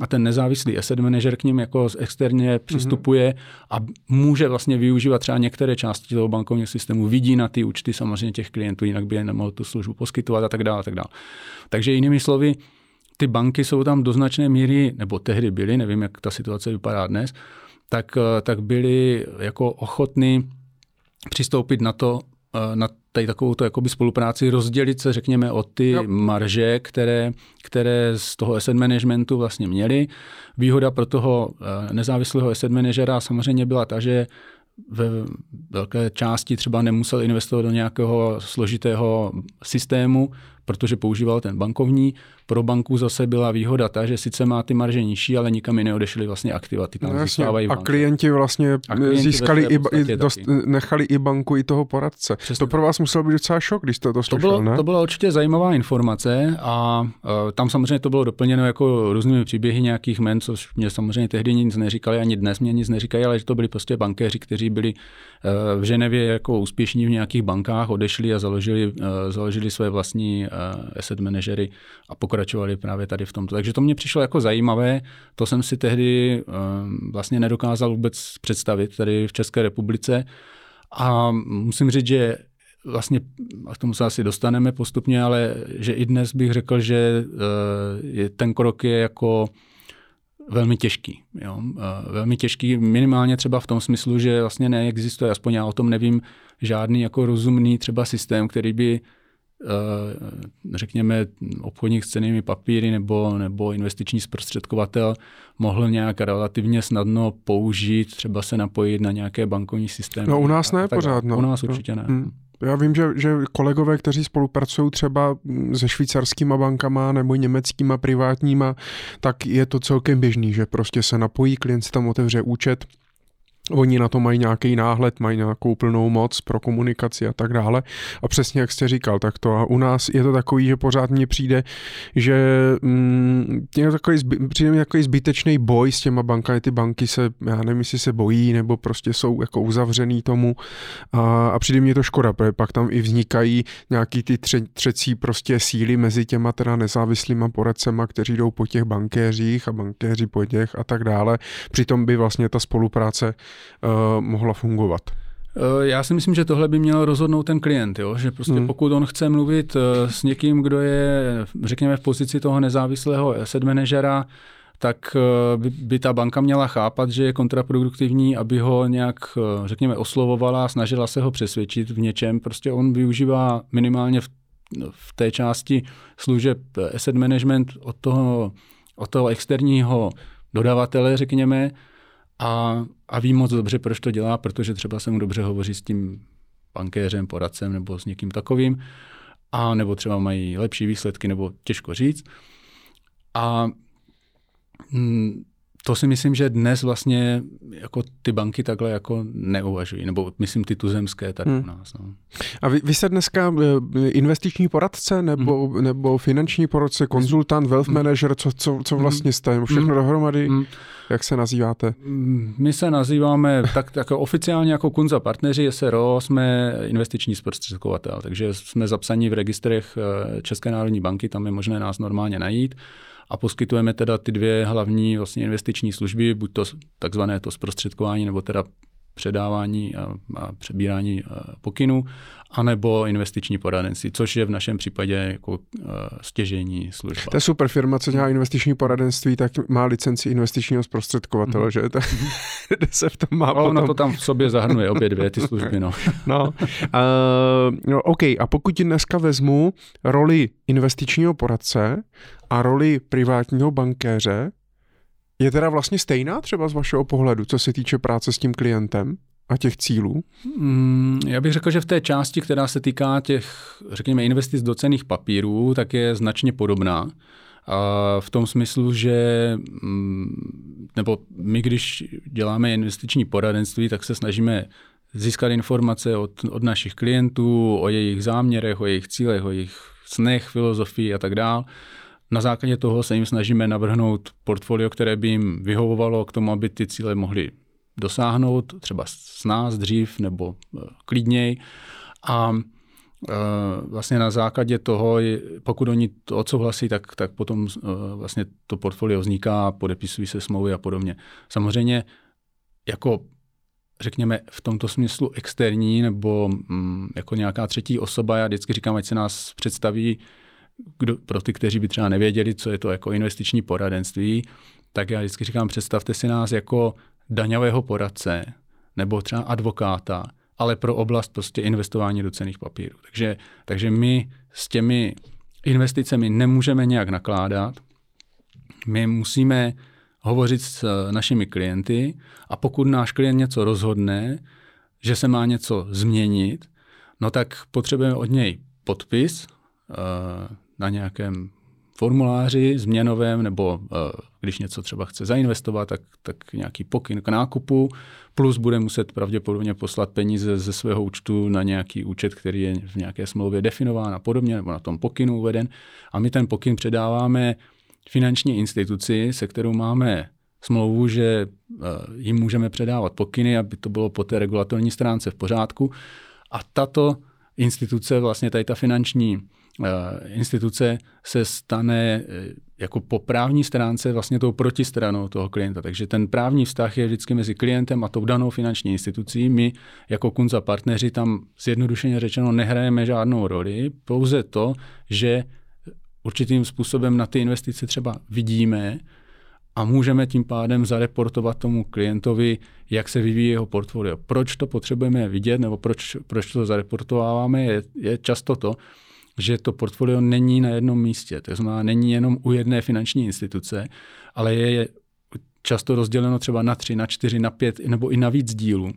a ten nezávislý asset manager k ním jako externě mhm. přistupuje mm-hmm. a může vlastně využívat třeba některé části toho bankovního systému, vidí na ty účty samozřejmě těch klientů, jinak by je nemohl tu službu poskytovat a tak dále. A tak dále. Takže jinými slovy, ty banky jsou tam do značné míry, nebo tehdy byly, nevím, jak ta situace vypadá dnes, tak, eh, tak byli jako ochotní přistoupit na to, eh, na tady takovou to jakoby spolupráci, rozdělit se, řekněme, o ty jo. marže, které, které z toho asset managementu vlastně měli. Výhoda pro toho eh, nezávislého asset managera samozřejmě byla ta, že ve velké části třeba nemusel investovat do nějakého složitého systému, protože používal ten bankovní. Pro banku zase byla výhoda ta, že sice má ty marže nižší, ale nikam ji neodešly vlastně aktiva. Ty tam no, jasně. A klienti vlastně a klienti získali i, i dost, nechali i banku, i toho poradce. Přesně. To pro vás musel být docela šok, když jste to slyšel, to bylo, ne? To byla určitě zajímavá informace a uh, tam samozřejmě to bylo doplněno jako různými příběhy nějakých men, což mě samozřejmě tehdy nic neříkali, ani dnes mě nic neříkají, ale že to byli prostě bankéři, kteří byli uh, v Ženevě jako úspěšní v nějakých bankách, odešli a založili, uh, založili své vlastní asset manažery a pokračovali právě tady v tomto. Takže to mě přišlo jako zajímavé, to jsem si tehdy eh, vlastně nedokázal vůbec představit tady v České republice a musím říct, že vlastně, a k tomu se asi dostaneme postupně, ale že i dnes bych řekl, že eh, ten krok je jako velmi těžký. Jo? Velmi těžký minimálně třeba v tom smyslu, že vlastně neexistuje, aspoň já o tom nevím, žádný jako rozumný třeba systém, který by Eh, řekněme, obchodník s cenými papíry nebo, nebo investiční zprostředkovatel mohl nějak relativně snadno použít, třeba se napojit na nějaké bankovní systémy. No u nás ne pořád. No. U nás určitě ne. Hmm. Já vím, že, že kolegové, kteří spolupracují třeba se švýcarskýma bankama nebo německýma privátníma, tak je to celkem běžný, že prostě se napojí, klient si tam otevře účet, Oni na to mají nějaký náhled, mají nějakou plnou moc pro komunikaci a tak dále. A přesně jak jste říkal, tak to a u nás je to takový, že pořád mně přijde, že mm, je takový, přijde mi takový zbytečný boj s těma bankami. Ty banky se, já nevím, jestli se bojí, nebo prostě jsou jako uzavřený tomu a, a přijde mi to škoda, protože pak tam i vznikají nějaký ty tře, třecí prostě síly mezi těma teda nezávislýma poradcema, kteří jdou po těch bankéřích a bankéři po těch a tak dále. Přitom by vlastně ta spolupráce mohla fungovat? Eh, já si myslím, že tohle by měl rozhodnout ten klient, jo? že prostě hmm. pokud on chce mluvit eh, s někým, kdo je, řekněme, v pozici toho nezávislého asset manažera, tak by, by ta banka měla chápat, že je kontraproduktivní, aby ho nějak, řekněme, oslovovala, snažila se ho přesvědčit v něčem. Prostě on využívá minimálně v, v té části služeb asset management od toho, od toho externího dodavatele, řekněme, a, a ví moc dobře, proč to dělá, protože třeba se mu dobře hovoří s tím bankéřem, poradcem nebo s někým takovým, a nebo třeba mají lepší výsledky, nebo těžko říct. A mm, to si myslím, že dnes vlastně jako ty banky takhle jako neuvažují, nebo myslím ty tuzemské tady hmm. u nás. No. A vy, vy jste dneska eh, investiční poradce nebo, hmm. nebo finanční poradce, konzultant, wealth hmm. manager, co, co, co hmm. vlastně jste? Všechno hmm. dohromady? Hmm. Jak se nazýváte? Hmm, my se nazýváme tak, jako oficiálně jako Kunza partneři SRO, jsme investiční zprostředkovatel, takže jsme zapsaní v registrech eh, České národní banky, tam je možné nás normálně najít a poskytujeme teda ty dvě hlavní vlastně investiční služby, buď to takzvané to zprostředkování, nebo teda předávání a, a přebírání pokynů, anebo investiční poradenství, což je v našem případě jako uh, stěžení služba. To je super firma, co dělá investiční poradenství, tak má licenci investičního zprostředkovatele, mm-hmm. že? To, se v tom má no, potom... Ono to tam v sobě zahrnuje obě dvě ty služby, no. no, uh, no, OK, a pokud dneska vezmu roli investičního poradce a roli privátního bankéře, je teda vlastně stejná třeba z vašeho pohledu, co se týče práce s tím klientem a těch cílů? Mm, já bych řekl, že v té části, která se týká těch, řekněme, investic do cených papírů, tak je značně podobná. A v tom smyslu, že mm, nebo my, když děláme investiční poradenství, tak se snažíme získat informace od, od našich klientů o jejich záměrech, o jejich cílech, o jejich snech, filozofii a tak dále na základě toho se jim snažíme navrhnout portfolio, které by jim vyhovovalo k tomu, aby ty cíle mohly dosáhnout, třeba s nás dřív nebo eh, klidněji. A eh, vlastně na základě toho, pokud oni to odsouhlasí, tak, tak potom eh, vlastně to portfolio vzniká, podepisují se smlouvy a podobně. Samozřejmě jako řekněme v tomto smyslu externí nebo mm, jako nějaká třetí osoba, já vždycky říkám, ať se nás představí kdo, pro ty, kteří by třeba nevěděli, co je to jako investiční poradenství, tak já vždycky říkám, představte si nás jako daňového poradce nebo třeba advokáta, ale pro oblast prostě investování do cených papírů. Takže, takže my s těmi investicemi nemůžeme nějak nakládat. My musíme hovořit s našimi klienty a pokud náš klient něco rozhodne, že se má něco změnit, no tak potřebujeme od něj podpis, eh, na nějakém formuláři změnovém, nebo uh, když něco třeba chce zainvestovat, tak, tak nějaký pokyn k nákupu, plus bude muset pravděpodobně poslat peníze ze svého účtu na nějaký účet, který je v nějaké smlouvě definován a podobně, nebo na tom pokynu uveden. A my ten pokyn předáváme finanční instituci, se kterou máme smlouvu, že uh, jim můžeme předávat pokyny, aby to bylo po té regulatorní stránce v pořádku. A tato instituce, vlastně tady ta finanční Eh, instituce se stane eh, jako po právní stránce vlastně tou protistranou toho klienta. Takže ten právní vztah je vždycky mezi klientem a tou danou finanční institucí. My jako kunza partneři tam zjednodušeně řečeno nehrajeme žádnou roli, pouze to, že určitým způsobem na ty investice třeba vidíme a můžeme tím pádem zareportovat tomu klientovi, jak se vyvíjí jeho portfolio. Proč to potřebujeme vidět nebo proč, proč to zareportováváme, je, je často to, že to portfolio není na jednom místě. To znamená, není jenom u jedné finanční instituce, ale je často rozděleno třeba na tři, na čtyři, na pět nebo i na víc dílů.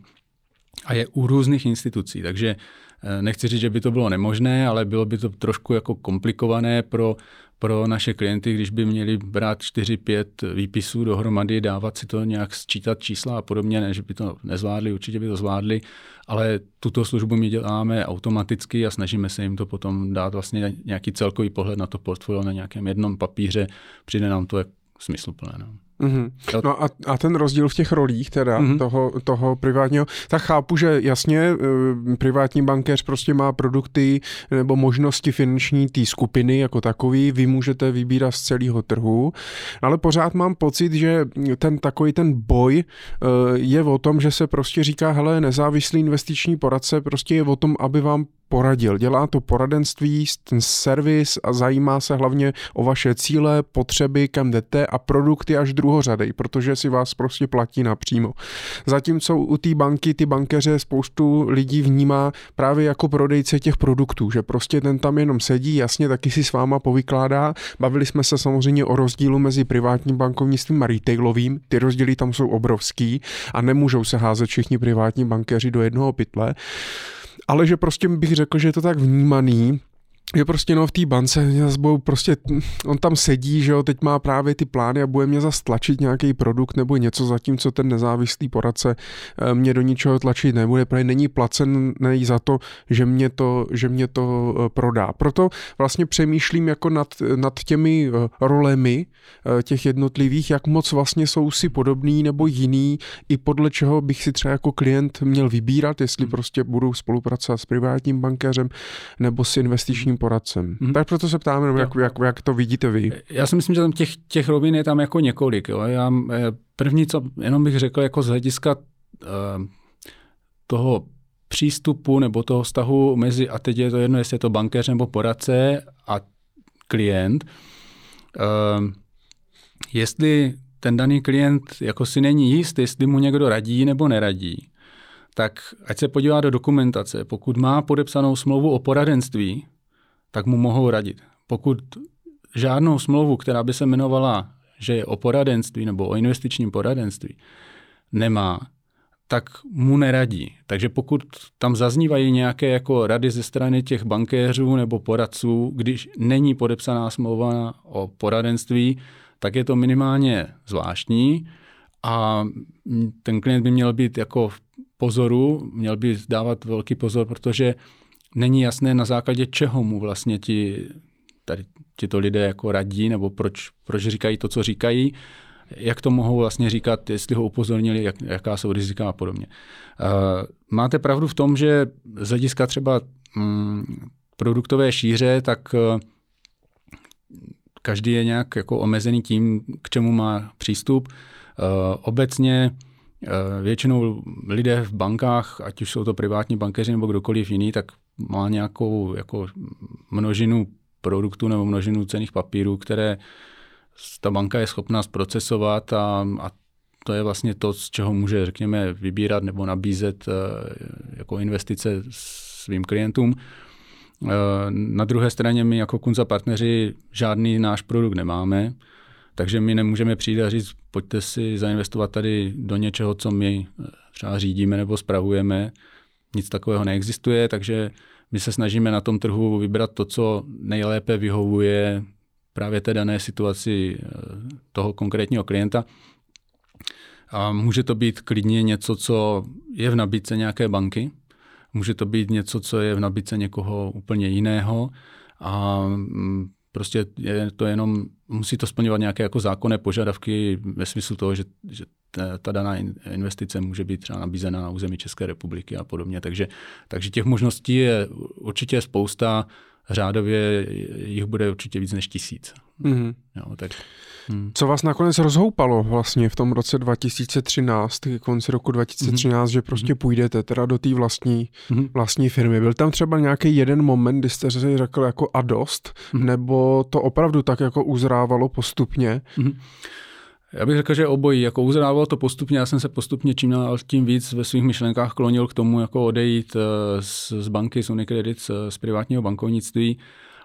a je u různých institucí. Takže eh, nechci říct, že by to bylo nemožné, ale bylo by to trošku jako komplikované pro, pro naše klienty, když by měli brát 4-5 výpisů dohromady, dávat si to nějak sčítat čísla a podobně, ne, že by to nezvládli, určitě by to zvládli, ale tuto službu my děláme automaticky a snažíme se jim to potom dát vlastně nějaký celkový pohled na to portfolio na nějakém jednom papíře, přijde nám to jak smysluplné. No. Mm-hmm. No a, a ten rozdíl v těch rolích teda mm-hmm. toho, toho privátního, tak chápu, že jasně eh, privátní bankéř prostě má produkty nebo možnosti finanční té skupiny jako takový, vy můžete vybírat z celého trhu, ale pořád mám pocit, že ten takový ten boj eh, je o tom, že se prostě říká, hele, nezávislý investiční poradce prostě je o tom, aby vám poradil. Dělá to poradenství, ten servis a zajímá se hlavně o vaše cíle, potřeby, kam jdete a produkty až druhořadej, protože si vás prostě platí napřímo. Zatímco u té banky, ty bankeře spoustu lidí vnímá právě jako prodejce těch produktů, že prostě ten tam jenom sedí, jasně taky si s váma povykládá. Bavili jsme se samozřejmě o rozdílu mezi privátním bankovnictvím a retailovým. Ty rozdíly tam jsou obrovský a nemůžou se házet všichni privátní bankéři do jednoho pytle ale že prostě bych řekl, že je to tak vnímaný, je prostě no v té bance mě zase budou prostě, on tam sedí, že jo, teď má právě ty plány a bude mě zase tlačit nějaký produkt nebo něco, zatímco ten nezávislý poradce eh, mě do ničeho tlačit nebude, protože není placený za to, že mě to, že mě to eh, prodá. Proto vlastně přemýšlím jako nad, nad těmi eh, rolemi těch jednotlivých, jak moc vlastně jsou si podobný nebo jiný, i podle čeho bych si třeba jako klient měl vybírat, jestli hmm. prostě budu spolupracovat s privátním bankéřem nebo s investičním poradcem. Hmm. Tak proto se ptáme, jak, jak, jak to vidíte vy. Já si myslím, že tam těch, těch rovin je tam jako několik. Jo. Já, eh, první, co jenom bych řekl jako z hlediska uh, toho přístupu nebo toho vztahu mezi, a teď je to jedno, jestli je to bankéř nebo poradce a klient, uh, jestli ten daný klient jako si není jist, jestli mu někdo radí nebo neradí, tak ať se podívá do dokumentace. Pokud má podepsanou smlouvu o poradenství, tak mu mohou radit. Pokud žádnou smlouvu, která by se jmenovala, že je o poradenství nebo o investičním poradenství, nemá, tak mu neradí. Takže pokud tam zaznívají nějaké jako rady ze strany těch bankéřů nebo poradců, když není podepsaná smlouva o poradenství, tak je to minimálně zvláštní a ten klient by měl být jako v pozoru, měl by dávat velký pozor, protože není jasné na základě čeho mu vlastně ti, tady tito lidé jako radí, nebo proč, proč říkají to, co říkají, jak to mohou vlastně říkat, jestli ho upozornili, jak, jaká jsou rizika a podobně. Uh, máte pravdu v tom, že z hlediska třeba mm, produktové šíře, tak uh, každý je nějak jako omezený tím, k čemu má přístup. Uh, obecně Většinou lidé v bankách, ať už jsou to privátní bankéři nebo kdokoliv jiný, tak má nějakou jako množinu produktů nebo množinu cených papírů, které ta banka je schopná zprocesovat a, a to je vlastně to, z čeho může, řekněme, vybírat nebo nabízet eh, jako investice svým klientům. Eh, na druhé straně my jako Kunza partneři žádný náš produkt nemáme, takže my nemůžeme přijít a říct, pojďte si zainvestovat tady do něčeho, co my eh, třeba řídíme nebo spravujeme. Nic takového neexistuje, takže my se snažíme na tom trhu vybrat to, co nejlépe vyhovuje právě té dané situaci eh, toho konkrétního klienta. A může to být klidně něco, co je v nabídce nějaké banky, může to být něco, co je v nabídce někoho úplně jiného a mm, prostě je to jenom, musí to splňovat nějaké jako zákonné požadavky ve smyslu toho, že, že ta, ta daná investice může být třeba nabízena na území České republiky a podobně. Takže, takže těch možností je určitě spousta, řádově jich bude určitě víc než tisíc. Mm-hmm. Jo, tak, hmm. Co vás nakonec rozhoupalo vlastně v tom roce 2013, konci roku 2013, mm-hmm. že prostě mm-hmm. půjdete teda do té vlastní, mm-hmm. vlastní firmy? Byl tam třeba nějaký jeden moment, kdy jste si řekl jako a dost, mm-hmm. nebo to opravdu tak jako uzrávalo postupně? Mm-hmm. Já bych řekl, že obojí. Jako uzrávalo to postupně, já jsem se postupně čím dál tím víc ve svých myšlenkách klonil k tomu, jako odejít eh, z, z banky, z Unicredit, z, z privátního bankovnictví.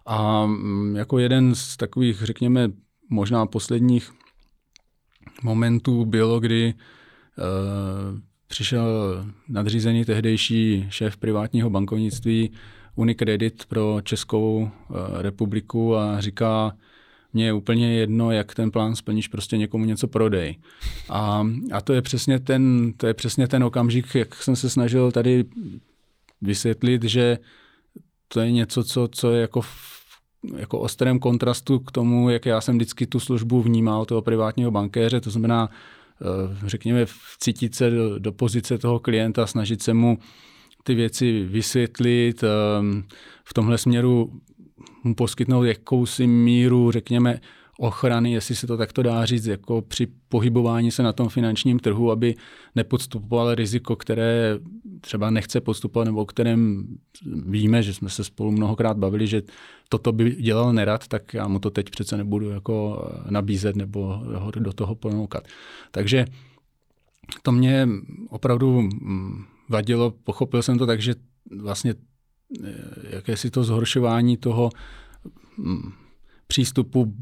A mm, jako jeden z takových, řekněme, možná posledních momentů bylo, kdy uh, přišel nadřízený tehdejší šéf privátního bankovnictví Unicredit pro Českou republiku a říká, mně je úplně jedno, jak ten plán splníš, prostě někomu něco prodej. A, a to, je přesně ten, to je přesně ten okamžik, jak jsem se snažil tady vysvětlit, že to je něco, co, co je jako jako ostrém kontrastu k tomu, jak já jsem vždycky tu službu vnímal toho privátního bankéře, to znamená, eh, řekněme, cítit se do, do pozice toho klienta, snažit se mu ty věci vysvětlit, ehm, v tomhle směru mu poskytnout jakousi míru, řekněme, ochrany, jestli se to takto dá říct, jako při pohybování se na tom finančním trhu, aby nepodstupoval riziko, které třeba nechce postupovat, nebo o kterém víme, že jsme se spolu mnohokrát bavili, že toto by dělal nerad, tak já mu to teď přece nebudu jako nabízet nebo ho do toho ponoukat. Takže to mě opravdu mm, vadilo, pochopil jsem to tak, že vlastně eh, jakési to zhoršování toho mm, přístupu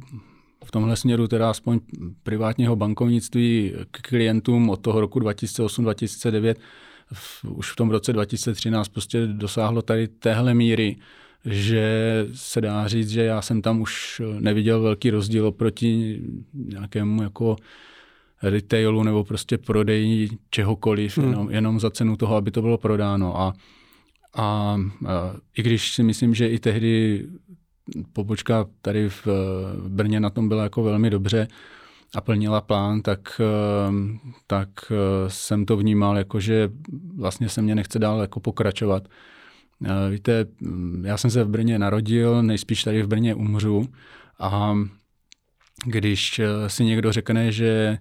v tomhle směru teda aspoň privátního bankovnictví k klientům od toho roku 2008-2009 už v tom roce 2013 prostě dosáhlo tady téhle míry, že se dá říct, že já jsem tam už neviděl velký rozdíl oproti nějakému jako retailu nebo prostě prodeji čehokoliv, hmm. jenom, jenom za cenu toho, aby to bylo prodáno. A, a, a i když si myslím, že i tehdy pobočka tady v Brně na tom byla jako velmi dobře a plnila plán, tak, ehm, tak eh, jsem to vnímal jako, že vlastně se mě nechce dál jako pokračovat. Eh, víte, mm, já jsem se v Brně narodil, nejspíš tady v Brně umřu a když eh, si někdo řekne, že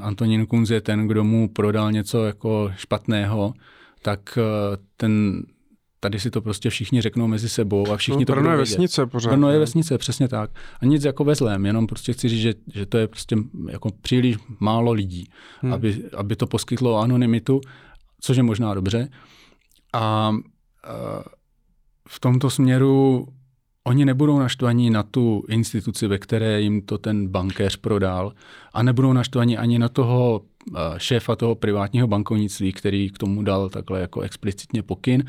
Antonín Kunz je ten, kdo mu prodal něco jako špatného, tak ten tady si to prostě všichni řeknou mezi sebou a všichni no, to Brno je vesnice pořád. Brno je vesnice, přesně tak. A nic jako ve zlém, jenom prostě chci říct, že, že to je prostě jako příliš málo lidí, hmm. aby, aby to poskytlo anonymitu, což je možná dobře. A, a v tomto směru oni nebudou naštvaní na tu instituci, ve které jim to ten bankéř prodal a nebudou naštvaní ani na toho šéfa toho privátního bankovnictví, který k tomu dal takhle jako explicitně pokyn,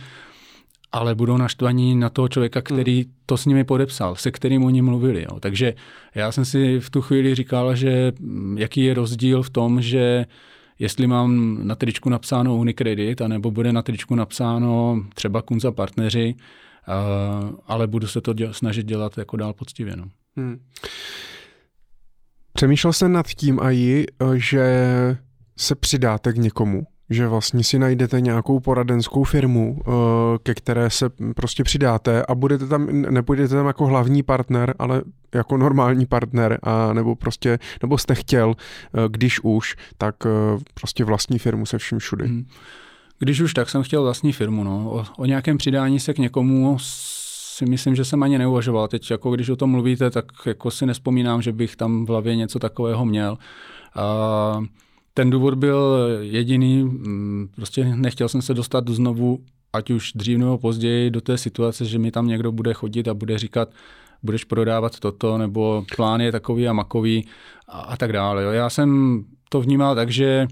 ale budou naštvaní na toho člověka, hmm. který to s nimi podepsal, se kterým oni mluvili. Jo. Takže já jsem si v tu chvíli říkal, že mm, jaký je rozdíl v tom, že jestli mám na tričku napsáno Unicredit, anebo bude na tričku napsáno třeba Kunza partneři, uh, ale budu se to děl, snažit dělat jako dál poctivě. No. Hmm. Přemýšlel jsem nad tím i, že se přidáte k někomu, že vlastně si najdete nějakou poradenskou firmu, eh, ke které se prostě přidáte a budete tam, nepůjdete tam jako hlavní partner, ale jako normální partner, a nebo prostě, nebo jste chtěl, eh, když už, tak eh, prostě vlastní firmu se vším všudy. Hmm. Když už, tak jsem chtěl vlastní firmu. No. O, o nějakém přidání se k někomu si myslím, že jsem ani neuvažoval. Teď, jako když o tom mluvíte, tak jako si nespomínám, že bych tam v hlavě něco takového měl. Uh, ten důvod byl jediný, mm, prostě nechtěl jsem se dostat znovu, ať už dřív nebo později, do té situace, že mi tam někdo bude chodit a bude říkat, budeš prodávat toto, nebo plán je takový a makový a, a tak dále. Já jsem to vnímal tak, že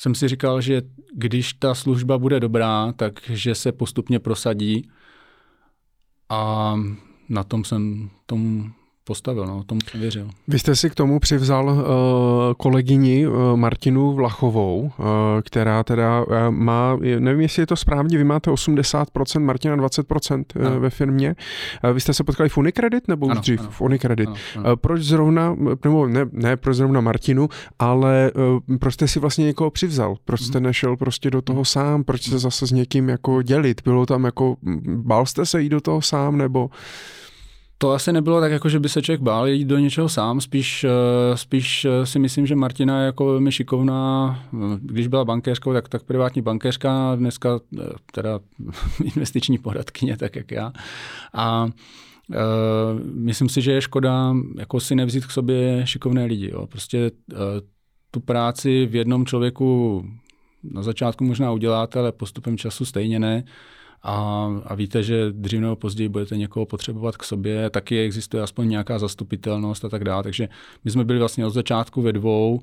jsem si říkal, že když ta služba bude dobrá, takže se postupně prosadí a na tom jsem tomu postavil, no, tomu jsem věřil. Vy jste si k tomu přivzal uh, kolegyni uh, Martinu Vlachovou, uh, která teda uh, má, nevím, jestli je to správně, vy máte 80%, Martina 20% uh, ve firmě. Uh, vy jste se potkali v Unicredit nebo už ano, dřív? Ano, v Unicredit. Ano, ano. Uh, proč zrovna, nebo ne, ne proč zrovna Martinu, ale uh, proč jste si vlastně někoho přivzal? Proč jste mhm. nešel prostě do toho mhm. sám? Proč se zase s někým jako dělit? Bylo tam jako, bál jste se jít do toho sám nebo to asi nebylo tak, jako že by se člověk bál jít do něčeho sám, spíš, eh, spíš eh, si myslím, že Martina je jako velmi šikovná, eh, když byla bankéřkou, tak, tak privátní bankéřka, dneska teda investiční poradkyně, tak jak já. A uh, myslím si, že je škoda jako si nevzít k sobě šikovné lidi. Jo. Prostě uh, tu práci v jednom člověku na začátku možná uděláte, ale postupem času stejně ne a, a víte, že dřív nebo později budete někoho potřebovat k sobě, taky existuje aspoň nějaká zastupitelnost a tak dále. Takže my jsme byli vlastně od začátku ve dvou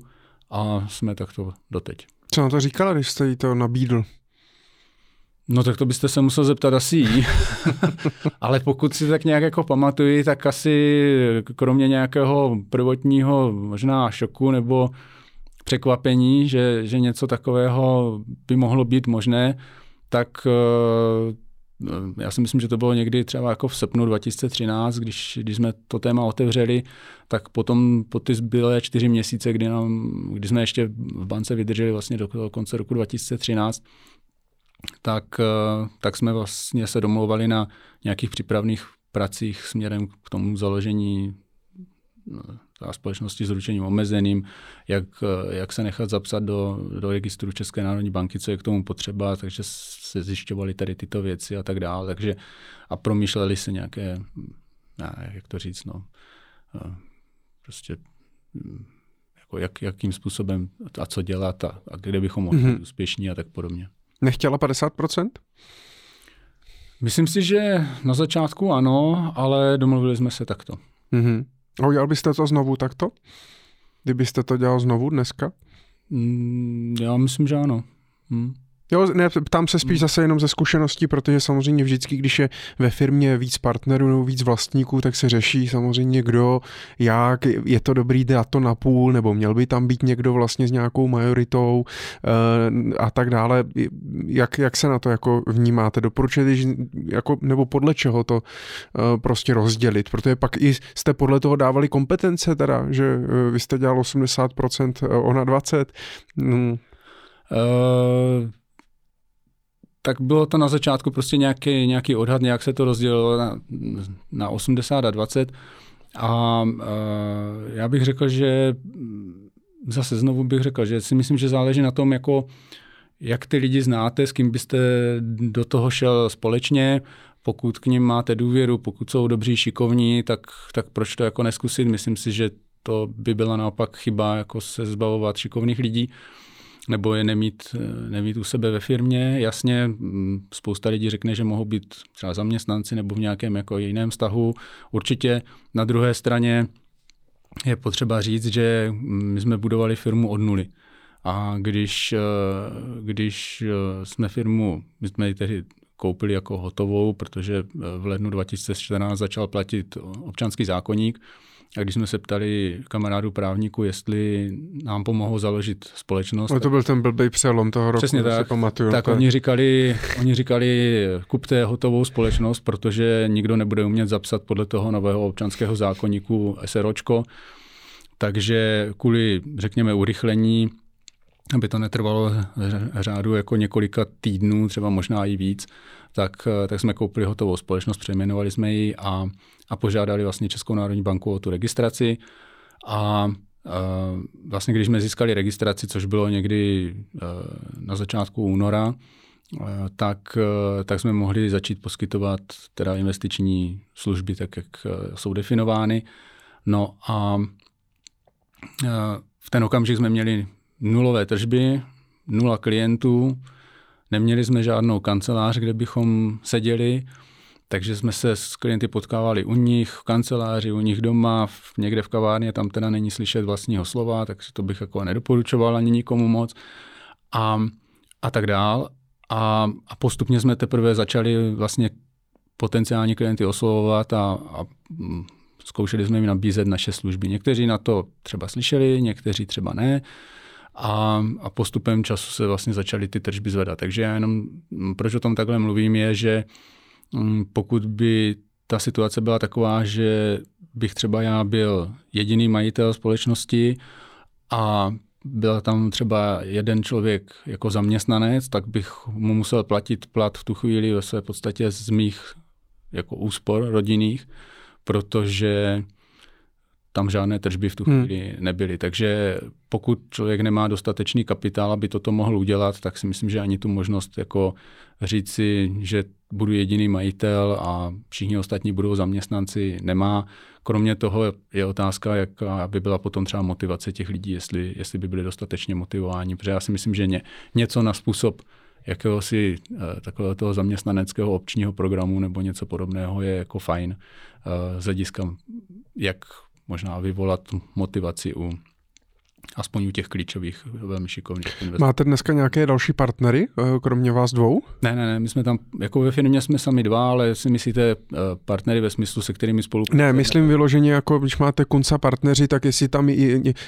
a jsme takto doteď. Co na to říkala, když jste jí to nabídl? No tak to byste se musel zeptat asi jí. Ale pokud si tak nějak jako pamatuji, tak asi kromě nějakého prvotního možná šoku nebo překvapení, že, že něco takového by mohlo být možné, tak eh, já si myslím, že to bylo někdy třeba jako v srpnu 2013, když, když jsme to téma otevřeli, tak potom po ty zbylé čtyři měsíce, kdy, nám, kdy jsme ještě v bance vydrželi vlastně do, do konce roku 2013, tak, eh, tak jsme vlastně se domlouvali na nějakých přípravných pracích směrem k tomu založení a společnosti s ručením omezeným, jak, jak se nechat zapsat do, do registru České národní banky, co je k tomu potřeba, takže se zjišťovaly tady tyto věci a tak dále. Takže a promýšleli se nějaké, ne, jak to říct, no, prostě jako jak, jakým způsobem a co dělat a, a kde bychom mohli mm-hmm. být úspěšní a tak podobně. Nechtěla 50%? Myslím si, že na začátku ano, ale domluvili jsme se takto. Mm-hmm. A udělal byste to znovu takto? Kdybyste to dělal znovu dneska? Mm, já myslím, že ano. Hmm. Jo, ne, ptám se spíš hmm. zase jenom ze zkušeností, protože samozřejmě vždycky, když je ve firmě víc partnerů nebo víc vlastníků, tak se řeší samozřejmě kdo, jak, je to dobrý dát to na půl, nebo měl by tam být někdo vlastně s nějakou majoritou uh, a tak dále. Jak, jak se na to jako vnímáte? Doporučujete, jako, nebo podle čeho to uh, prostě rozdělit? Protože pak i jste podle toho dávali kompetence teda, že uh, vy jste dělal 80%, ona 20%. Hmm. Uh, tak bylo to na začátku prostě nějaký, nějaký odhad, nějak se to rozdělilo na, na 80 a 20. A uh, já bych řekl, že zase znovu bych řekl, že si myslím, že záleží na tom, jako jak ty lidi znáte, s kým byste do toho šel společně, pokud k ním máte důvěru, pokud jsou dobří, šikovní, tak, tak proč to jako neskusit? Myslím si, že to by byla naopak chyba, jako se zbavovat šikovných lidí. Uh, nebo je nemít, nemít u sebe ve firmě. Jasně, mm, spousta lidí řekne, že mohou být třeba zaměstnanci nebo v nějakém jako jiném vztahu. Určitě na druhé straně je potřeba říct, že my jsme budovali firmu od nuly. A když, eh, když eh, jsme firmu, my jsme ji tehdy koupili jako hotovou, protože v lednu 2014 začal platit občanský zákonník, a když jsme se ptali kamarádu právníku, jestli nám pomohou založit společnost. No to byl ten blbý přelom toho roku, Přesně tak, pamatuju. Tak oni říkali, oni říkali, kupte hotovou společnost, protože nikdo nebude umět zapsat podle toho nového občanského zákonníku SROčko. Takže kvůli, řekněme, urychlení, aby to netrvalo řádu jako několika týdnů, třeba možná i víc, tak, tak jsme koupili hotovou společnost, přejmenovali jsme ji a a požádali vlastně Českou národní banku o tu registraci a vlastně když jsme získali registraci, což bylo někdy na začátku února, tak, tak jsme mohli začít poskytovat teda investiční služby tak, jak jsou definovány. No a v ten okamžik jsme měli nulové tržby, nula klientů, neměli jsme žádnou kancelář, kde bychom seděli, takže jsme se s klienty potkávali u nich, v kanceláři, u nich doma, v, někde v kavárně, tam teda není slyšet vlastního slova, takže to bych jako nedoporučoval ani nikomu moc. A, a tak dál. A, a postupně jsme teprve začali vlastně potenciální klienty oslovovat a, a mm, zkoušeli jsme jim nabízet naše služby. Někteří na to třeba slyšeli, někteří třeba ne. A, a postupem času se vlastně začaly ty tržby zvedat. Takže já jenom, proč o tom takhle mluvím, je, že pokud by ta situace byla taková, že bych třeba já byl jediný majitel společnosti a byl tam třeba jeden člověk jako zaměstnanec, tak bych mu musel platit plat v tu chvíli ve své podstatě z mých jako úspor rodinných, protože tam žádné tržby v tu hmm. chvíli hmm. nebyly. Takže pokud člověk nemá dostatečný kapitál, aby toto mohl udělat, tak si myslím, že ani tu možnost jako říct si, že budu jediný majitel a všichni ostatní budou zaměstnanci, nemá. Kromě toho je otázka, jak aby byla potom třeba motivace těch lidí, jestli, jestli by byli dostatečně motivováni, protože já si myslím, že ně, něco na způsob jakéhosi eh, takového toho zaměstnaneckého občního programu nebo něco podobného je jako fajn eh, z hlediska, jak možná vyvolat motivaci u, aspoň u těch klíčových velmi šikovných investorů. Máte dneska nějaké další partnery, eh, kromě vás dvou? Ne, ne, ne, my jsme tam, jako ve firmě jsme sami dva, ale si myslíte eh, partnery ve smyslu, se kterými spolupracujeme? Ne, myslím vyloženě, jako když máte konca partneři, tak jestli tam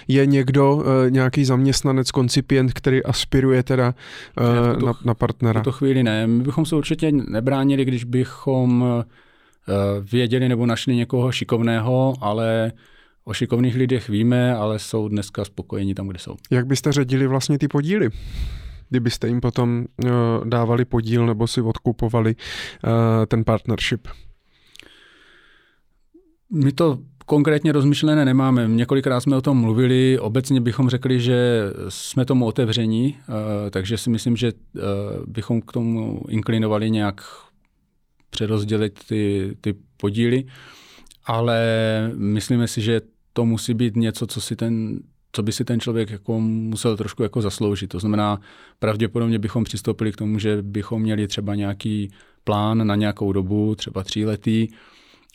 je, někdo, eh, nějaký zaměstnanec, koncipient, který aspiruje teda ne, na, na partnera. V tuto chvíli ne, my bychom se určitě nebránili, když bychom věděli nebo našli někoho šikovného, ale O šikovných lidech víme, ale jsou dneska spokojeni tam, kde jsou. Jak byste ředili vlastně ty podíly? Kdybyste jim potom uh, dávali podíl nebo si odkupovali uh, ten partnership? My to konkrétně rozmyšlené nemáme. Několikrát jsme o tom mluvili. Obecně bychom řekli, že jsme tomu otevření, uh, takže si myslím, že uh, bychom k tomu inklinovali nějak přerozdělit ty, ty podíly, ale myslíme si, že to musí být něco, co si ten co by si ten člověk jako musel trošku jako zasloužit. To znamená, pravděpodobně bychom přistoupili k tomu, že bychom měli třeba nějaký plán na nějakou dobu, třeba tříletý,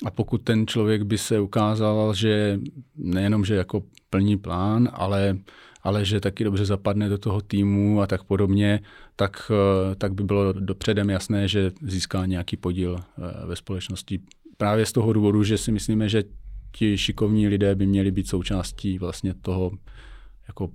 a pokud ten člověk by se ukázal, že nejenom, že jako plní plán, ale, ale že taky dobře zapadne do toho týmu a tak podobně, tak, tak by bylo dopředem jasné, že získá nějaký podíl eh, ve společnosti. Právě z toho důvodu, že si myslíme, že ti šikovní lidé by měli být součástí vlastně toho, jako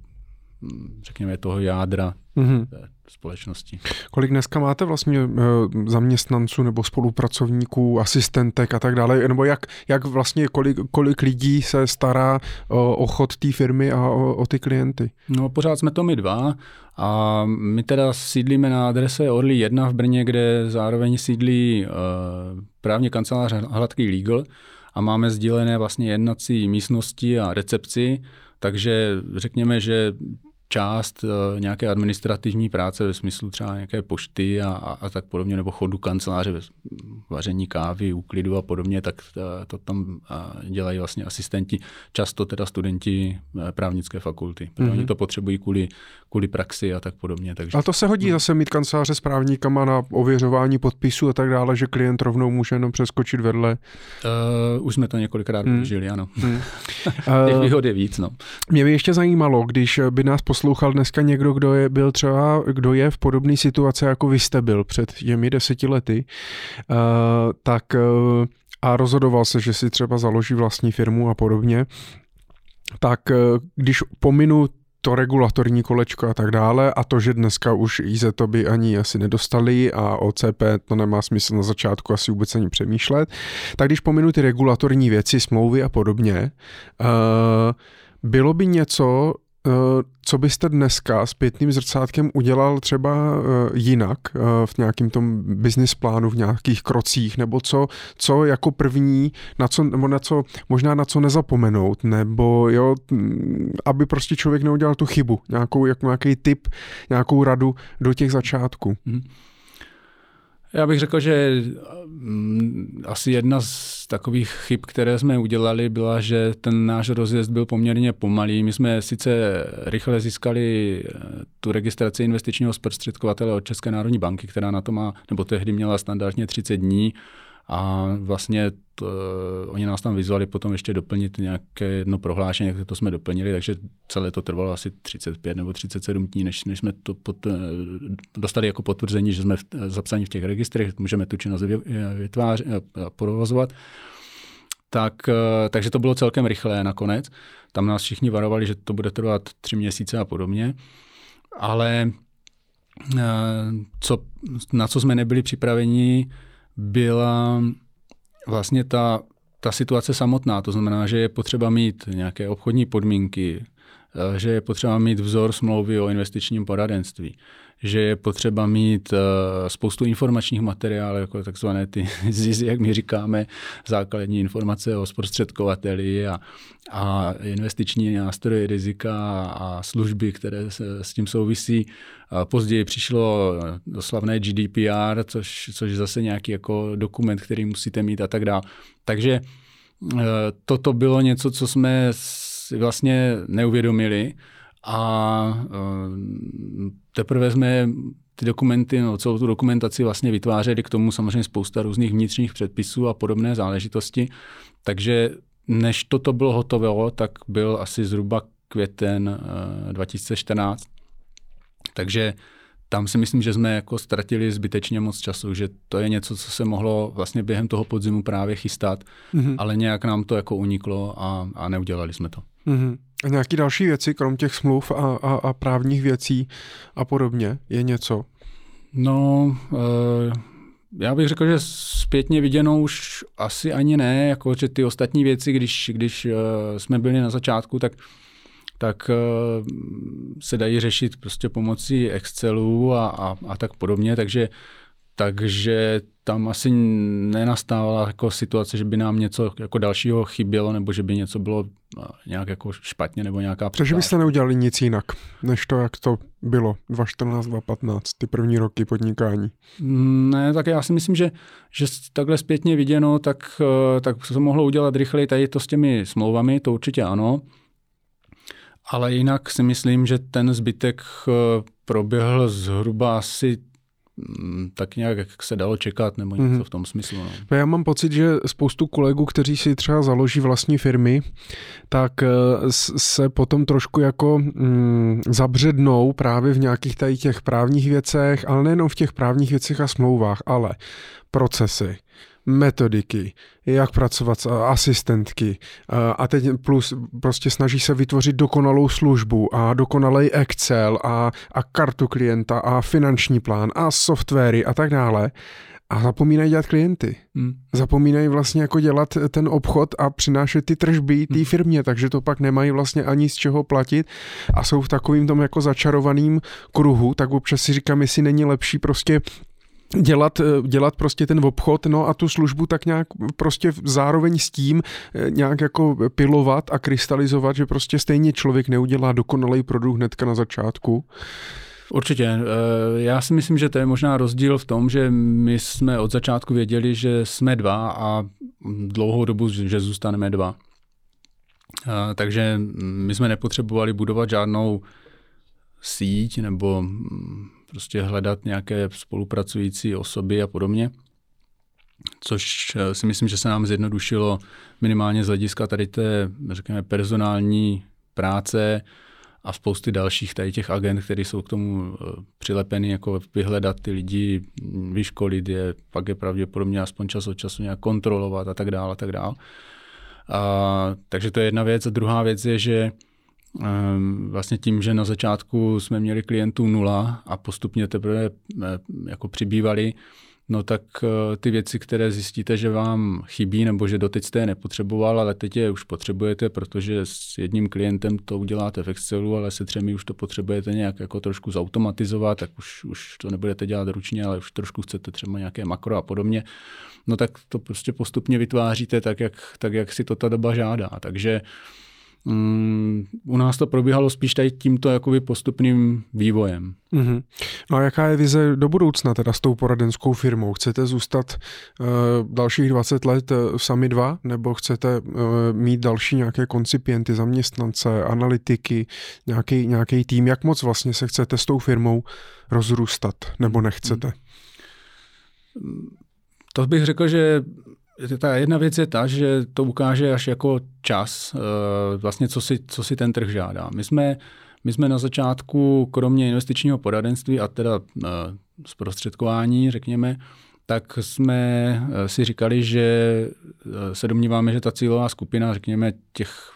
řekněme, toho jádra mm-hmm. společnosti. Kolik dneska máte vlastně eh, zaměstnanců nebo spolupracovníků, asistentek a tak dále, nebo jak, jak vlastně kolik, kolik lidí se stará o, o chod té firmy a o, o ty klienty? No pořád jsme to my dva a my teda sídlíme na adrese Orly 1 v Brně, kde zároveň sídlí uh, právně kancelář Hladký Legal, a máme sdílené vlastně jednací místnosti a recepci, takže řekněme, že část uh, nějaké administrativní práce ve smyslu třeba nějaké pošty a, a, a tak podobně, nebo chodu kanceláře, vaření kávy, úklidu a podobně, tak uh, to tam uh, dělají vlastně asistenti, často teda studenti právnické fakulty. Mm-hmm. Oni to potřebují kvůli, kvůli praxi a tak podobně. Takže... A to se hodí no. zase mít kanceláře s právníkama na ověřování podpisů a tak dále, že klient rovnou může jenom přeskočit vedle? Uh, už jsme to několikrát mm. využili, ano. Mm. Těch výhod je víc, no. Mě by ještě zajímalo, když by nás poslouchal dneska někdo, kdo je, byl třeba, kdo je v podobné situaci, jako vy jste byl před těmi deseti lety, uh, tak uh, a rozhodoval se, že si třeba založí vlastní firmu a podobně, tak uh, když pominu to regulatorní kolečko a tak dále a to, že dneska už IZE to by ani asi nedostali a OCP to nemá smysl na začátku asi vůbec ani přemýšlet, tak když pominu ty regulatorní věci, smlouvy a podobně, uh, bylo by něco, co byste dneska s pětným zrcátkem udělal třeba eh, jinak eh, v nějakém tom business plánu, v nějakých krocích, nebo co, co jako první, na co, nebo na co, možná na co nezapomenout, nebo jo, mm, aby prostě člověk neudělal tu chybu, nějakou, jako nějaký tip, nějakou radu do těch začátků. Mm-hmm. Já bych řekl, že mm, asi jedna z takových chyb, které jsme udělali, byla, že ten náš rozjezd byl poměrně pomalý. My jsme sice rychle získali eh, tu registraci investičního zprostředkovatele od České národní banky, která na to má, nebo tehdy měla standardně 30 dní, a vlastně to, oni nás tam vyzvali potom ještě doplnit nějaké jedno prohlášení, jak to jsme doplnili, takže celé to trvalo asi 35 nebo 37 dní, než, než jsme to pot, dostali jako potvrzení, že jsme v, zapsaní v těch registrech, můžeme tu činnost vytvářet a provozovat. Tak, takže to bylo celkem rychlé nakonec. Tam nás všichni varovali, že to bude trvat tři měsíce a podobně. Ale eh, co, na co jsme nebyli připraveni, byla vlastně ta, ta situace samotná. To znamená, že je potřeba mít nějaké obchodní podmínky, eh, že je potřeba mít vzor smlouvy o investičním poradenství, že je potřeba mít uh, spoustu informačních materiálů, jako takzvané ty ZIZ, jak my říkáme, základní informace o zprostředkovateli a, a investiční nástroje rizika a služby, které se s tím souvisí. A později přišlo do slavné GDPR, což, což je zase nějaký jako dokument, který musíte mít a tak dále. Takže uh, toto bylo něco, co jsme vlastně neuvědomili a eh, teprve jsme ty dokumenty, no, celou tu dokumentaci vlastně vytvářeli k tomu samozřejmě spousta různých vnitřních předpisů a podobné záležitosti. Takže než toto bylo hotové, tak byl asi zhruba květen 2014. Takže tam si myslím, že jsme jako ztratili zbytečně moc času, že to je něco, co se mohlo vlastně během toho podzimu právě chystat, mm-hmm. ale nějak nám to jako uniklo a, a neudělali jsme to. Mm-hmm. Nějaké další věci, krom těch smluv a, a, a právních věcí a podobně, je něco? No, e, já bych řekl, že zpětně viděno už asi ani ne, jako že ty ostatní věci, když, když e, jsme byli na začátku, tak tak uh, se dají řešit prostě pomocí Excelu a, a, a tak podobně, takže takže tam asi nenastávala jako situace, že by nám něco jako dalšího chybělo, nebo že by něco bylo eh, nějak jako špatně, nebo nějaká Takže byste neudělali nic jinak, než to, jak to bylo 2014, 2015, ty první roky podnikání? Ne, tak já si myslím, že, že takhle zpětně viděno, tak, eh, tak se to mohlo udělat rychleji tady to s těmi smlouvami, to určitě ano. Ale jinak si myslím, že ten zbytek eh, proběhl zhruba asi mm, tak nějak, jak se dalo čekat, nebo něco mm-hmm. v tom smyslu. No. Já mám pocit, že spoustu kolegů, kteří si třeba založí vlastní firmy, tak eh, se potom trošku jako mm, zabřednou právě v nějakých tady těch právních věcech, ale nejenom v těch právních věcech a smlouvách, ale procesy, metodiky, jak pracovat s asistentky a teď plus prostě snaží se vytvořit dokonalou službu a dokonalý Excel a, a kartu klienta a finanční plán a softwary a tak dále. A zapomínají dělat klienty. Hmm. Zapomínají vlastně jako dělat ten obchod a přinášet ty tržby té hmm. firmě, takže to pak nemají vlastně ani z čeho platit a jsou v takovým tom jako začarovaným kruhu, tak občas si říkám, jestli není lepší prostě dělat, eh, dělat prostě ten obchod, no a tu službu tak nějak prostě zároveň s tím eh, nějak jako pilovat a krystalizovat, že prostě stejně člověk neudělá dokonalý produkt hnedka na začátku. Určitě. Eh, já si myslím, že to je možná rozdíl v tom, že my jsme od začátku věděli, že jsme dva a dlouhou dobu, že zůstaneme dva. Takže my jsme nepotřebovali budovat žádnou síť nebo mm, prostě hledat nějaké spolupracující osoby a podobně. Což eh, si myslím, že se nám zjednodušilo minimálně z hlediska tady té, řekněme, personální práce a spousty dalších tady těch agent, které jsou k tomu eh, přilepeny, jako vyhledat ty lidi, vyškolit je, pak je pravděpodobně aspoň čas od času nějak kontrolovat a tak dále a tak dále. A, takže to je jedna věc. A druhá věc je, že vlastně tím, že na začátku jsme měli klientů nula a postupně teprve eh, jako přibývali, no tak eh, ty věci, které zjistíte, že vám chybí nebo že doteď jste je nepotřeboval, ale teď je už potřebujete, protože s jedním klientem to uděláte v Excelu, ale se třemi už to potřebujete nějak jako trošku zautomatizovat, tak už, už to nebudete dělat ručně, ale už trošku chcete třeba nějaké makro a podobně, no tak to prostě postupně vytváříte tak, jak, tak, jak si to ta doba žádá. Takže Mm, u nás to probíhalo spíš tady tímto jakoby postupným vývojem. Mm-hmm. No a jaká je vize do budoucna teda s tou poradenskou firmou? Chcete zůstat uh, dalších 20 let uh, sami dva, nebo chcete uh, mít další nějaké koncipienty, zaměstnance, analytiky, nějaký, nějaký tým? Jak moc vlastně se chcete s tou firmou rozrůstat, nebo nechcete? To bych řekl, že ta jedna věc je ta, že to ukáže až jako čas, eh, vlastně co si, co si ten trh žádá. My jsme, my jsme na začátku, kromě investičního poradenství a teda eh, zprostředkování, řekněme, tak jsme eh, si říkali, že se domníváme, že ta cílová skupina, řekněme, těch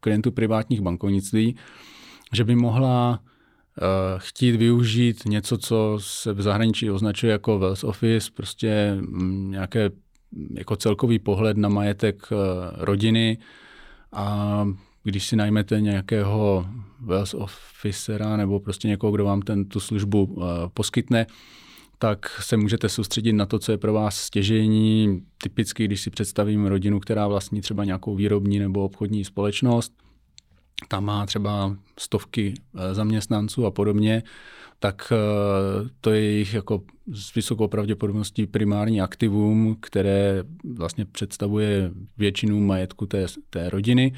klientů privátních bankovnictví, že by mohla chtít využít něco, co se v zahraničí označuje jako Wells Office, prostě mm, nějaké jako celkový pohled na majetek eh, rodiny a když si najmete nějakého wealth officera nebo prostě někoho, kdo vám ten, tu službu eh, poskytne, tak se můžete soustředit na to, co je pro vás stěžení. Typicky, když si představím rodinu, která vlastní třeba nějakou výrobní nebo obchodní společnost, tam má třeba stovky eh, zaměstnanců a podobně, tak eh, to je jejich jako s vysokou pravděpodobností primární aktivum, které vlastně představuje většinu majetku té, té rodiny.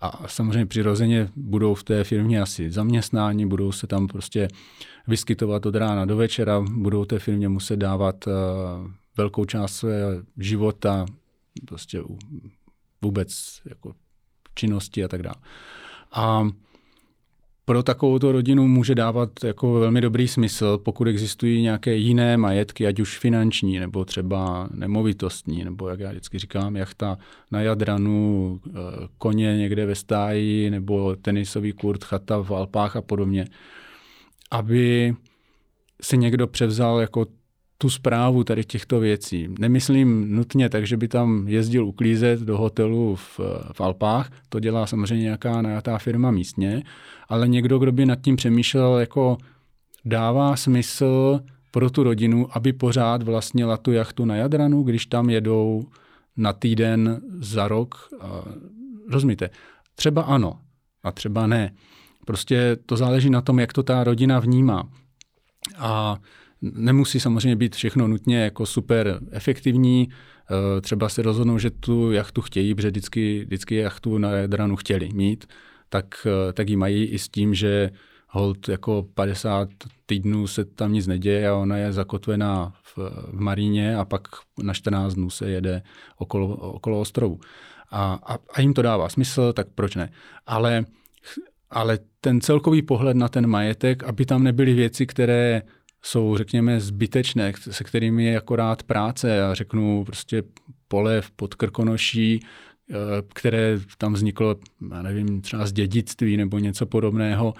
A samozřejmě přirozeně budou v té firmě asi zaměstnáni, budou se tam prostě vyskytovat od rána do večera, budou té firmě muset dávat uh, velkou část svého života, prostě vůbec jako činnosti a tak dále. A pro takovou rodinu může dávat jako velmi dobrý smysl, pokud existují nějaké jiné majetky, ať už finanční, nebo třeba nemovitostní, nebo jak já vždycky říkám, jachta na Jadranu, eh, koně někde ve stáji, nebo tenisový kurt, chata v Alpách a podobně. Aby si někdo převzal jako tu zprávu tady těchto věcí. Nemyslím nutně tak, že by tam jezdil uklízet do hotelu v, v Alpách, to dělá samozřejmě nějaká najatá firma místně, ale někdo, kdo by nad tím přemýšlel, jako dává smysl pro tu rodinu, aby pořád vlastnila tu jachtu na Jadranu, když tam jedou na týden za rok. Rozumíte? Třeba ano a třeba ne. Prostě to záleží na tom, jak to ta rodina vnímá. A Nemusí samozřejmě být všechno nutně jako super efektivní. Eh, třeba si rozhodnou, že tu jachtu chtějí, protože vždycky, vždycky jachtu na Jadranu chtěli mít, tak, eh, tak ji mají i s tím, že hold jako 50 týdnů se tam nic neděje a ona je zakotvená v, v Maríně a pak na 14 dnů se jede okolo, okolo ostrovu. A, a, a jim to dává smysl, tak proč ne? Ale, ale ten celkový pohled na ten majetek, aby tam nebyly věci, které jsou, řekněme, zbytečné, se kterými je akorát práce. Já řeknu prostě pole pod Krkonoší, které tam vzniklo, já nevím, třeba z dědictví nebo něco podobného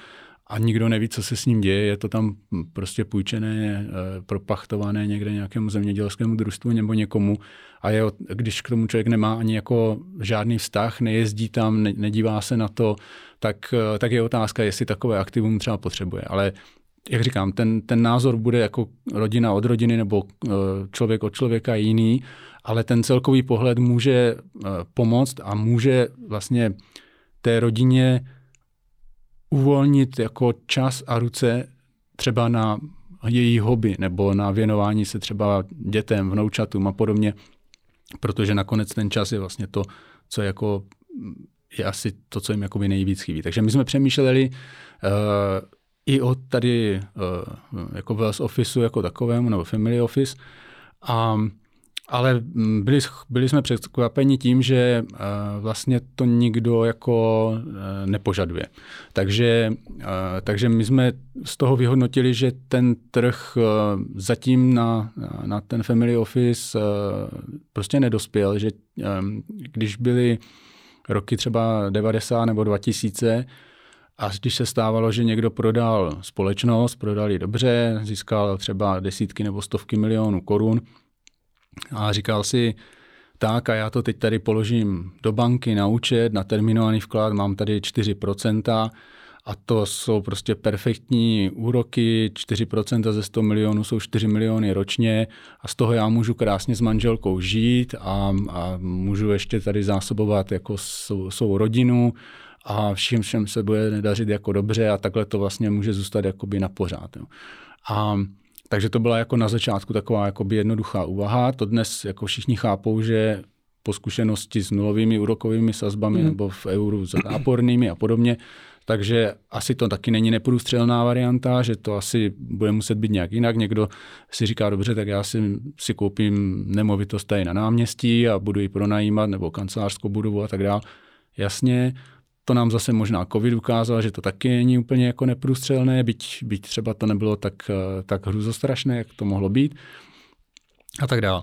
a nikdo neví, co se s ním děje. Je to tam prostě půjčené, eh, propachtované někde nějakému zemědělskému družstvu nebo někomu a je, když k tomu člověk nemá ani jako žádný vztah, nejezdí tam, ne, nedívá se na to, tak, eh, tak je otázka, jestli takové aktivum třeba potřebuje. Ale jak říkám, ten, ten názor bude jako rodina od rodiny nebo eh, člověk od člověka jiný, ale ten celkový pohled může eh, pomoct a může vlastně té rodině uvolnit jako čas a ruce třeba na její hobby nebo na věnování se třeba dětem, vnoučatům a podobně, protože nakonec ten čas je vlastně to, co jako je asi to, co jim jakoby nejvíc chybí. Takže my jsme přemýšleli, uh, i od tady uh, jako Wells Officeu jako takovému, nebo Family Office. A, ale byli, byli jsme překvapeni tím, že uh, vlastně to nikdo jako uh, nepožaduje. Takže, uh, takže my jsme z toho vyhodnotili, že ten trh zatím na, na ten Family Office prostě nedospěl, že um, když byly roky třeba 90 nebo 2000, a když se stávalo, že někdo prodal společnost, prodal ji dobře, získal třeba desítky nebo stovky milionů korun a říkal si, tak a já to teď tady položím do banky na účet, na terminovaný vklad, mám tady 4%, a to jsou prostě perfektní úroky, 4% ze 100 milionů jsou 4 miliony ročně a z toho já můžu krásně s manželkou žít a, a můžu ještě tady zásobovat jako svou, svou rodinu a všem všem se bude nedařit jako dobře a takhle to vlastně může zůstat jakoby na pořád. Jo. A takže to byla jako na začátku taková jakoby jednoduchá úvaha. To dnes jako všichni chápou, že po zkušenosti s nulovými úrokovými sazbami mm. nebo v euru s zápornými a podobně, takže asi to taky není neprůstřelná varianta, že to asi bude muset být nějak jinak. Někdo si říká, dobře, tak já si, si koupím nemovitost tady na náměstí a budu ji pronajímat, nebo kancelářskou budovu a tak dále. Jasně, to nám zase možná covid ukázal, že to taky není úplně jako neprůstřelné, byť, byť třeba to nebylo tak, tak hruzostrašné, jak to mohlo být a tak dále.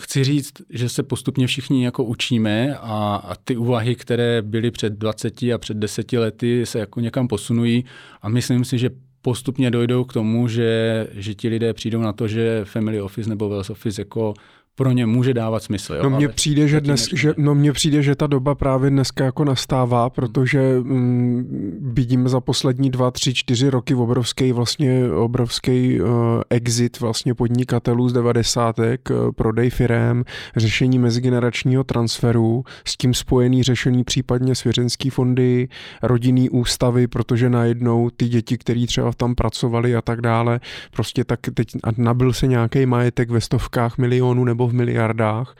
Chci říct, že se postupně všichni jako učíme a, a ty úvahy, které byly před 20 a před 10 lety, se jako někam posunují a myslím si, že postupně dojdou k tomu, že, že ti lidé přijdou na to, že Family Office nebo Wells Office jako pro ně může dávat smysl. Jo? No mně přijde, že dnes, že, no mně přijde, že ta doba právě dneska jako nastává, protože mm, vidíme za poslední dva, tři, čtyři roky obrovský vlastně obrovský uh, exit vlastně podnikatelů z devadesátek, uh, prodej firem, řešení mezigeneračního transferu, s tím spojený řešení případně svěřenský fondy, rodinný ústavy, protože najednou ty děti, které třeba tam pracovali a tak dále, prostě tak teď nabil se nějaký majetek ve stovkách milionů nebo nebo v miliardách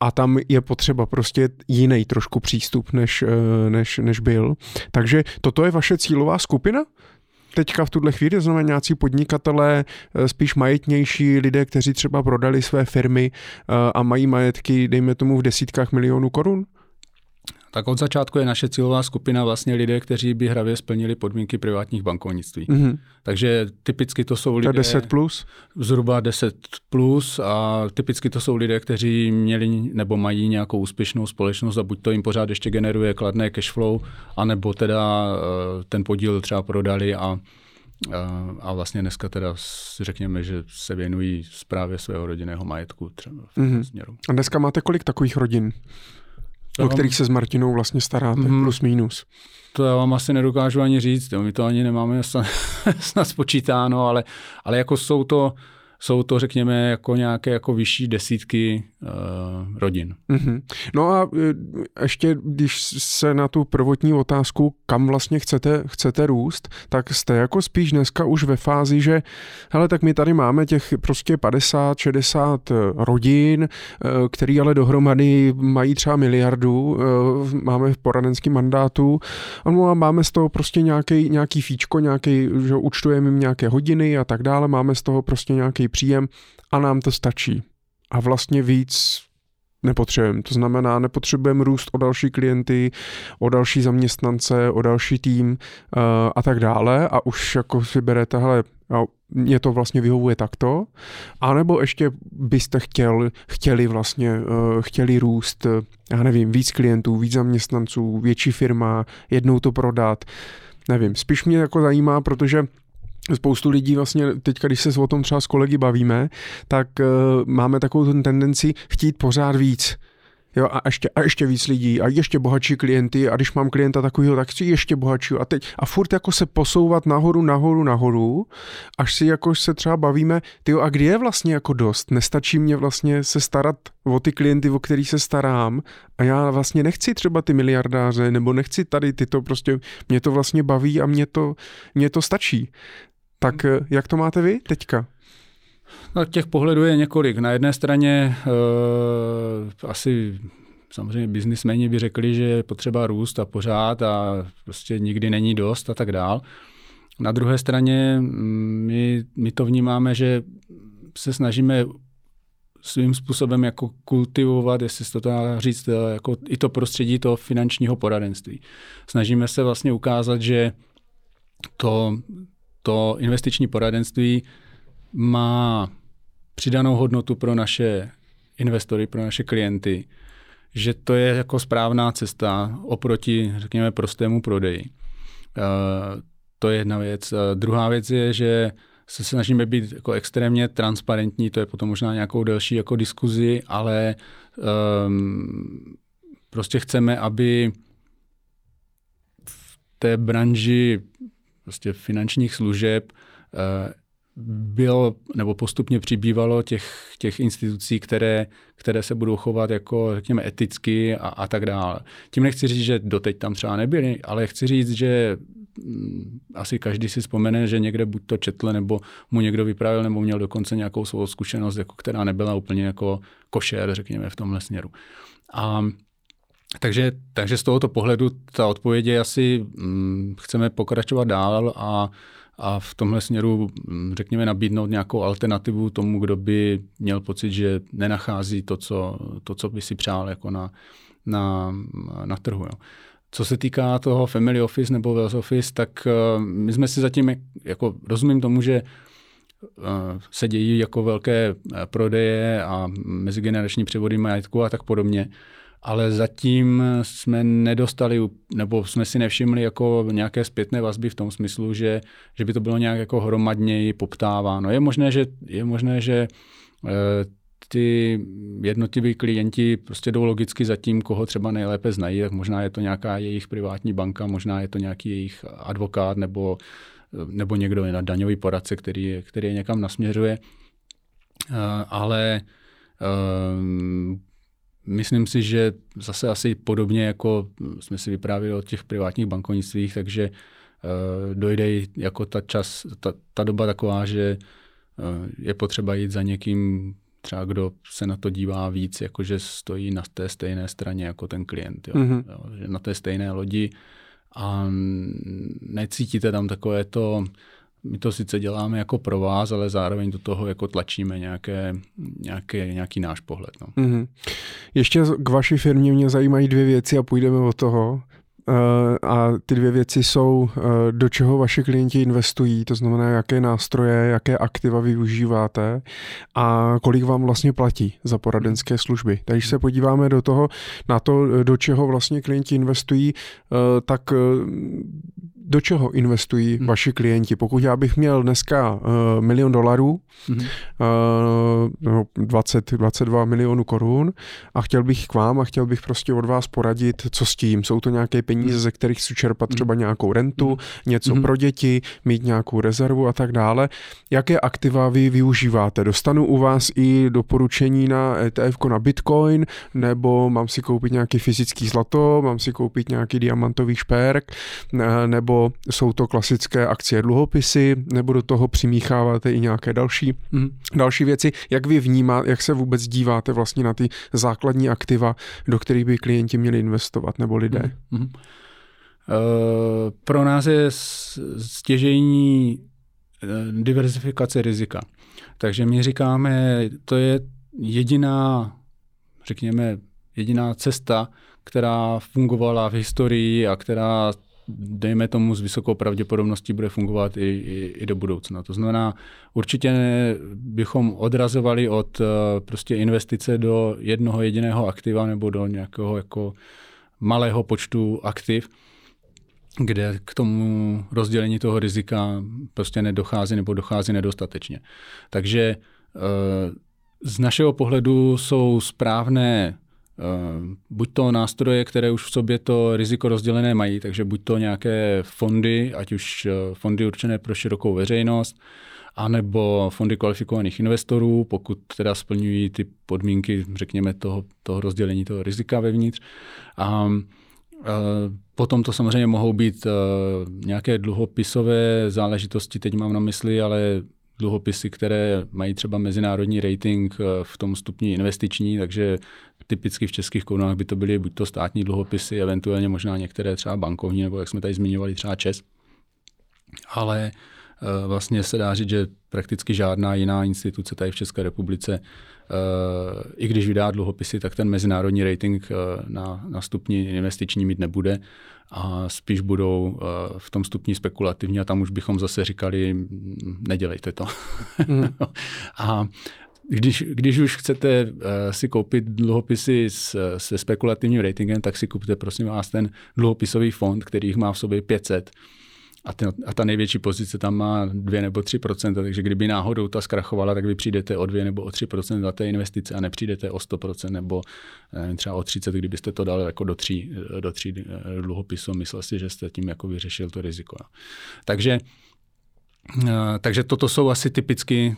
a tam je potřeba prostě jiný trošku přístup, než, eh, než, než byl. Takže toto je vaše cílová skupina? teďka v tuhle chvíli, znamená nějací podnikatelé, eh, spíš majetnější lidé, kteří třeba prodali své firmy eh, a mají majetky, dejme tomu, v desítkách milionů korun? Tak od začátku je naše cílová skupina vlastně lidé, kteří by hravě splnili podmínky privátních bankovnictví. Mm-hmm. Takže typicky to jsou lidé... To 10 plus? Zhruba 10 plus a typicky to jsou lidé, kteří měli nebo mají nějakou úspěšnou společnost a buď to jim pořád ještě generuje kladné cash flow, anebo teda eh, ten podíl třeba prodali a a vlastně dneska teda řekněme, že se věnují zprávě svého rodinného majetku třeba v mm-hmm. směru. A dneska máte kolik takových rodin? O kterých se s Martinou vlastně staráte, mm, plus minus. To já vám asi nedokážu ani říct, my to ani nemáme snad spočítáno, ale, ale jako jsou to, jsou to, řekněme, jako nějaké jako vyšší desítky uh, rodin. Mm-hmm. No a eh, ještě, když se na tu prvotní otázku, kam vlastně chcete, chcete růst, tak jste jako spíš dneska už ve fázi, že hele, tak my tady máme těch prostě 50, 60 eh, rodin, který ale dohromady mají třeba miliardu, máme v poradenském mandátu, no a máme z toho prostě nějaký, nějaký fíčko, nějaký, že účtujeme jim nějaké hodiny a tak dále, máme z toho prostě nějaký příjem a nám to stačí. A vlastně víc nepotřebujeme. To znamená, nepotřebujeme růst o další klienty, o další zaměstnance, o další tým uh, a tak dále a už jako si berete, hele, mě to vlastně vyhovuje takto, anebo ještě byste chtěl, chtěli vlastně, uh, chtěli růst, já nevím, víc klientů, víc zaměstnanců, větší firma, jednou to prodat, nevím, spíš mě jako zajímá, protože spoustu lidí vlastně teďka, když se o tom třeba s kolegy bavíme, tak uh, máme takovou tendenci chtít pořád víc. Jo, a ještě, a ještě víc lidí a ještě bohatší klienty a když mám klienta takového, tak chci ještě bohatší a teď a furt jako se posouvat nahoru, nahoru, nahoru, až si jako se třeba bavíme, ty a kdy je vlastně jako dost? Nestačí mě vlastně se starat o ty klienty, o který se starám a já vlastně nechci třeba ty miliardáře nebo nechci tady tyto prostě, mě to vlastně baví a mě to, mě to stačí. Tak eh, jak to máte vy teďka? No, těch pohledů je několik. Na jedné straně uh, asi samozřejmě biznismeni by řekli, že je potřeba růst a pořád a prostě nikdy není dost a tak dál. Na druhé straně mm, my, my to vnímáme, že se snažíme svým způsobem jako kultivovat, jestli se to dá říct, eh, jako i to prostředí toho finančního poradenství. Snažíme se vlastně ukázat, že to, to investiční poradenství má přidanou hodnotu pro naše investory, pro naše klienty, že to je jako správná cesta oproti, řekněme, prostému prodeji. Uh, to je jedna věc. Uh, druhá věc je, že se snažíme být jako extrémně transparentní, to je potom možná nějakou delší jako diskuzi, ale um, prostě chceme, aby v té branži prostě finančních služeb uh, bylo nebo postupně přibývalo těch, těch institucí, které, které se budou chovat jako, řekněme, eticky a, a tak dále. Tím nechci říct, že doteď tam třeba nebyly, ale chci říct, že mm, asi každý si vzpomene, že někde buď to četl, nebo mu někdo vyprávěl, nebo měl dokonce nějakou svou zkušenost, jako, která nebyla úplně jako košer, řekněme, v tomhle směru. A takže, takže z tohoto pohledu ta odpověď je asi, hm, chceme pokračovat dál a a v tomhle směru, mm, řekněme, nabídnout nějakou alternativu tomu, kdo by měl pocit, že nenachází to, co, to, co by si přál jako na, na, na trhu. Jo. Co se týká toho family office nebo wealth office, tak uh, my jsme si zatím, jako rozumím tomu, že uh, se dějí jako velké eh, prodeje a mezigenerační převody majetku a tak podobně ale zatím jsme nedostali, nebo jsme si nevšimli jako nějaké zpětné vazby v tom smyslu, že, že by to bylo nějak jako hromadněji poptáváno. Je možné, že, je možné, že eh, ty jednotliví klienti prostě jdou logicky za tím, koho třeba nejlépe znají, tak možná je to nějaká jejich privátní banka, možná je to nějaký jejich advokát nebo, nebo někdo na daňový poradce, který, který je někam nasměřuje. Eh, ale eh, Myslím si, že zase asi podobně, jako jsme si vyprávěli o těch privátních bankovnictvích, takže uh, dojde jako ta čas, ta, ta doba taková, že uh, je potřeba jít za někým, třeba kdo se na to dívá víc, jakože stojí na té stejné straně jako ten klient, jo? Mm-hmm. Jo? že na té stejné lodi a necítíte tam takové to my to sice děláme jako pro vás, ale zároveň do toho jako tlačíme nějaké, nějaké, nějaký náš pohled. No. Mm-hmm. Ještě k vaší firmě mě zajímají dvě věci a půjdeme od toho. Eh, a ty dvě věci jsou, eh, do čeho vaši klienti investují, to znamená, jaké nástroje, jaké aktiva využíváte a kolik vám vlastně platí za poradenské služby. Takže když se podíváme do toho, na to, do čeho vlastně klienti investují, eh, tak do čeho investují hmm. vaši klienti? Pokud já bych měl dneska uh, milion dolarů, hmm. uh, 20, 22 milionů korun a chtěl bych k vám a chtěl bych prostě od vás poradit, co s tím. Jsou to nějaké peníze, hmm. ze kterých si čerpat třeba hmm. nějakou rentu, hmm. něco hmm. pro děti, mít nějakou rezervu a tak dále. Jaké aktiva vy využíváte? Dostanu u vás i doporučení na ETF na Bitcoin, nebo mám si koupit nějaký fyzický zlato, mám si koupit nějaký diamantový šperk, nebo jsou to klasické akcie dluhopisy, nebo do toho přimícháváte i nějaké další, mm. další věci. Jak vy vnímáte, jak se vůbec díváte vlastně na ty základní aktiva, do kterých by klienti měli investovat nebo lidé? Mm. Uh, pro nás je stěžejní uh, diversifikace rizika. Takže my říkáme, to je jediná, řekněme, jediná cesta, která fungovala v historii a která dejme tomu, s vysokou pravděpodobností bude fungovat i, i, i do budoucna. To znamená, určitě bychom odrazovali od eh, prostě investice do jednoho jediného aktiva nebo do nějakého jako malého počtu aktiv, kde k tomu rozdělení toho rizika prostě nedochází nebo dochází nedostatečně. Takže eh, z našeho pohledu jsou správné buď to nástroje, které už v sobě to riziko rozdělené mají, takže buď to nějaké fondy, ať už eh, fondy určené pro širokou veřejnost, anebo fondy kvalifikovaných investorů, pokud teda splňují ty podmínky, řekněme, toho, toho rozdělení toho rizika vevnitř. A eh, Potom to samozřejmě mohou být nějaké dluhopisové záležitosti, teď mám na mysli, ale dluhopisy, které mají třeba mezinárodní rating v tom stupni investiční, takže typicky v českých korunách by to byly buď to státní dluhopisy, eventuálně možná některé třeba bankovní, nebo jak jsme tady zmiňovali třeba ČES. Ale eh, vlastně se dá říct, že prakticky žádná jiná instituce tady v České republice, eh, i když vydá dluhopisy, tak ten mezinárodní rating eh, na, na stupni investiční mít nebude a spíš budou v tom stupni spekulativní a tam už bychom zase říkali, nedělejte to. Mm. a když, když už chcete uh, si koupit dluhopisy s, se spekulativním ratingem, tak si kupte prosím vás ten dluhopisový fond, který jich má v sobě 500 a, ten, a ta největší pozice tam má 2 nebo 3% takže kdyby náhodou ta zkrachovala, tak vy přijdete o 2 nebo o 3% za té investice a nepřijdete o 100% nebo nevím, třeba o 30, kdybyste to dali jako do tří, do tří eh, dluhopisů. Myslel si, že jste tím jako vyřešil to riziko. Takže Eh, takže toto jsou asi typicky,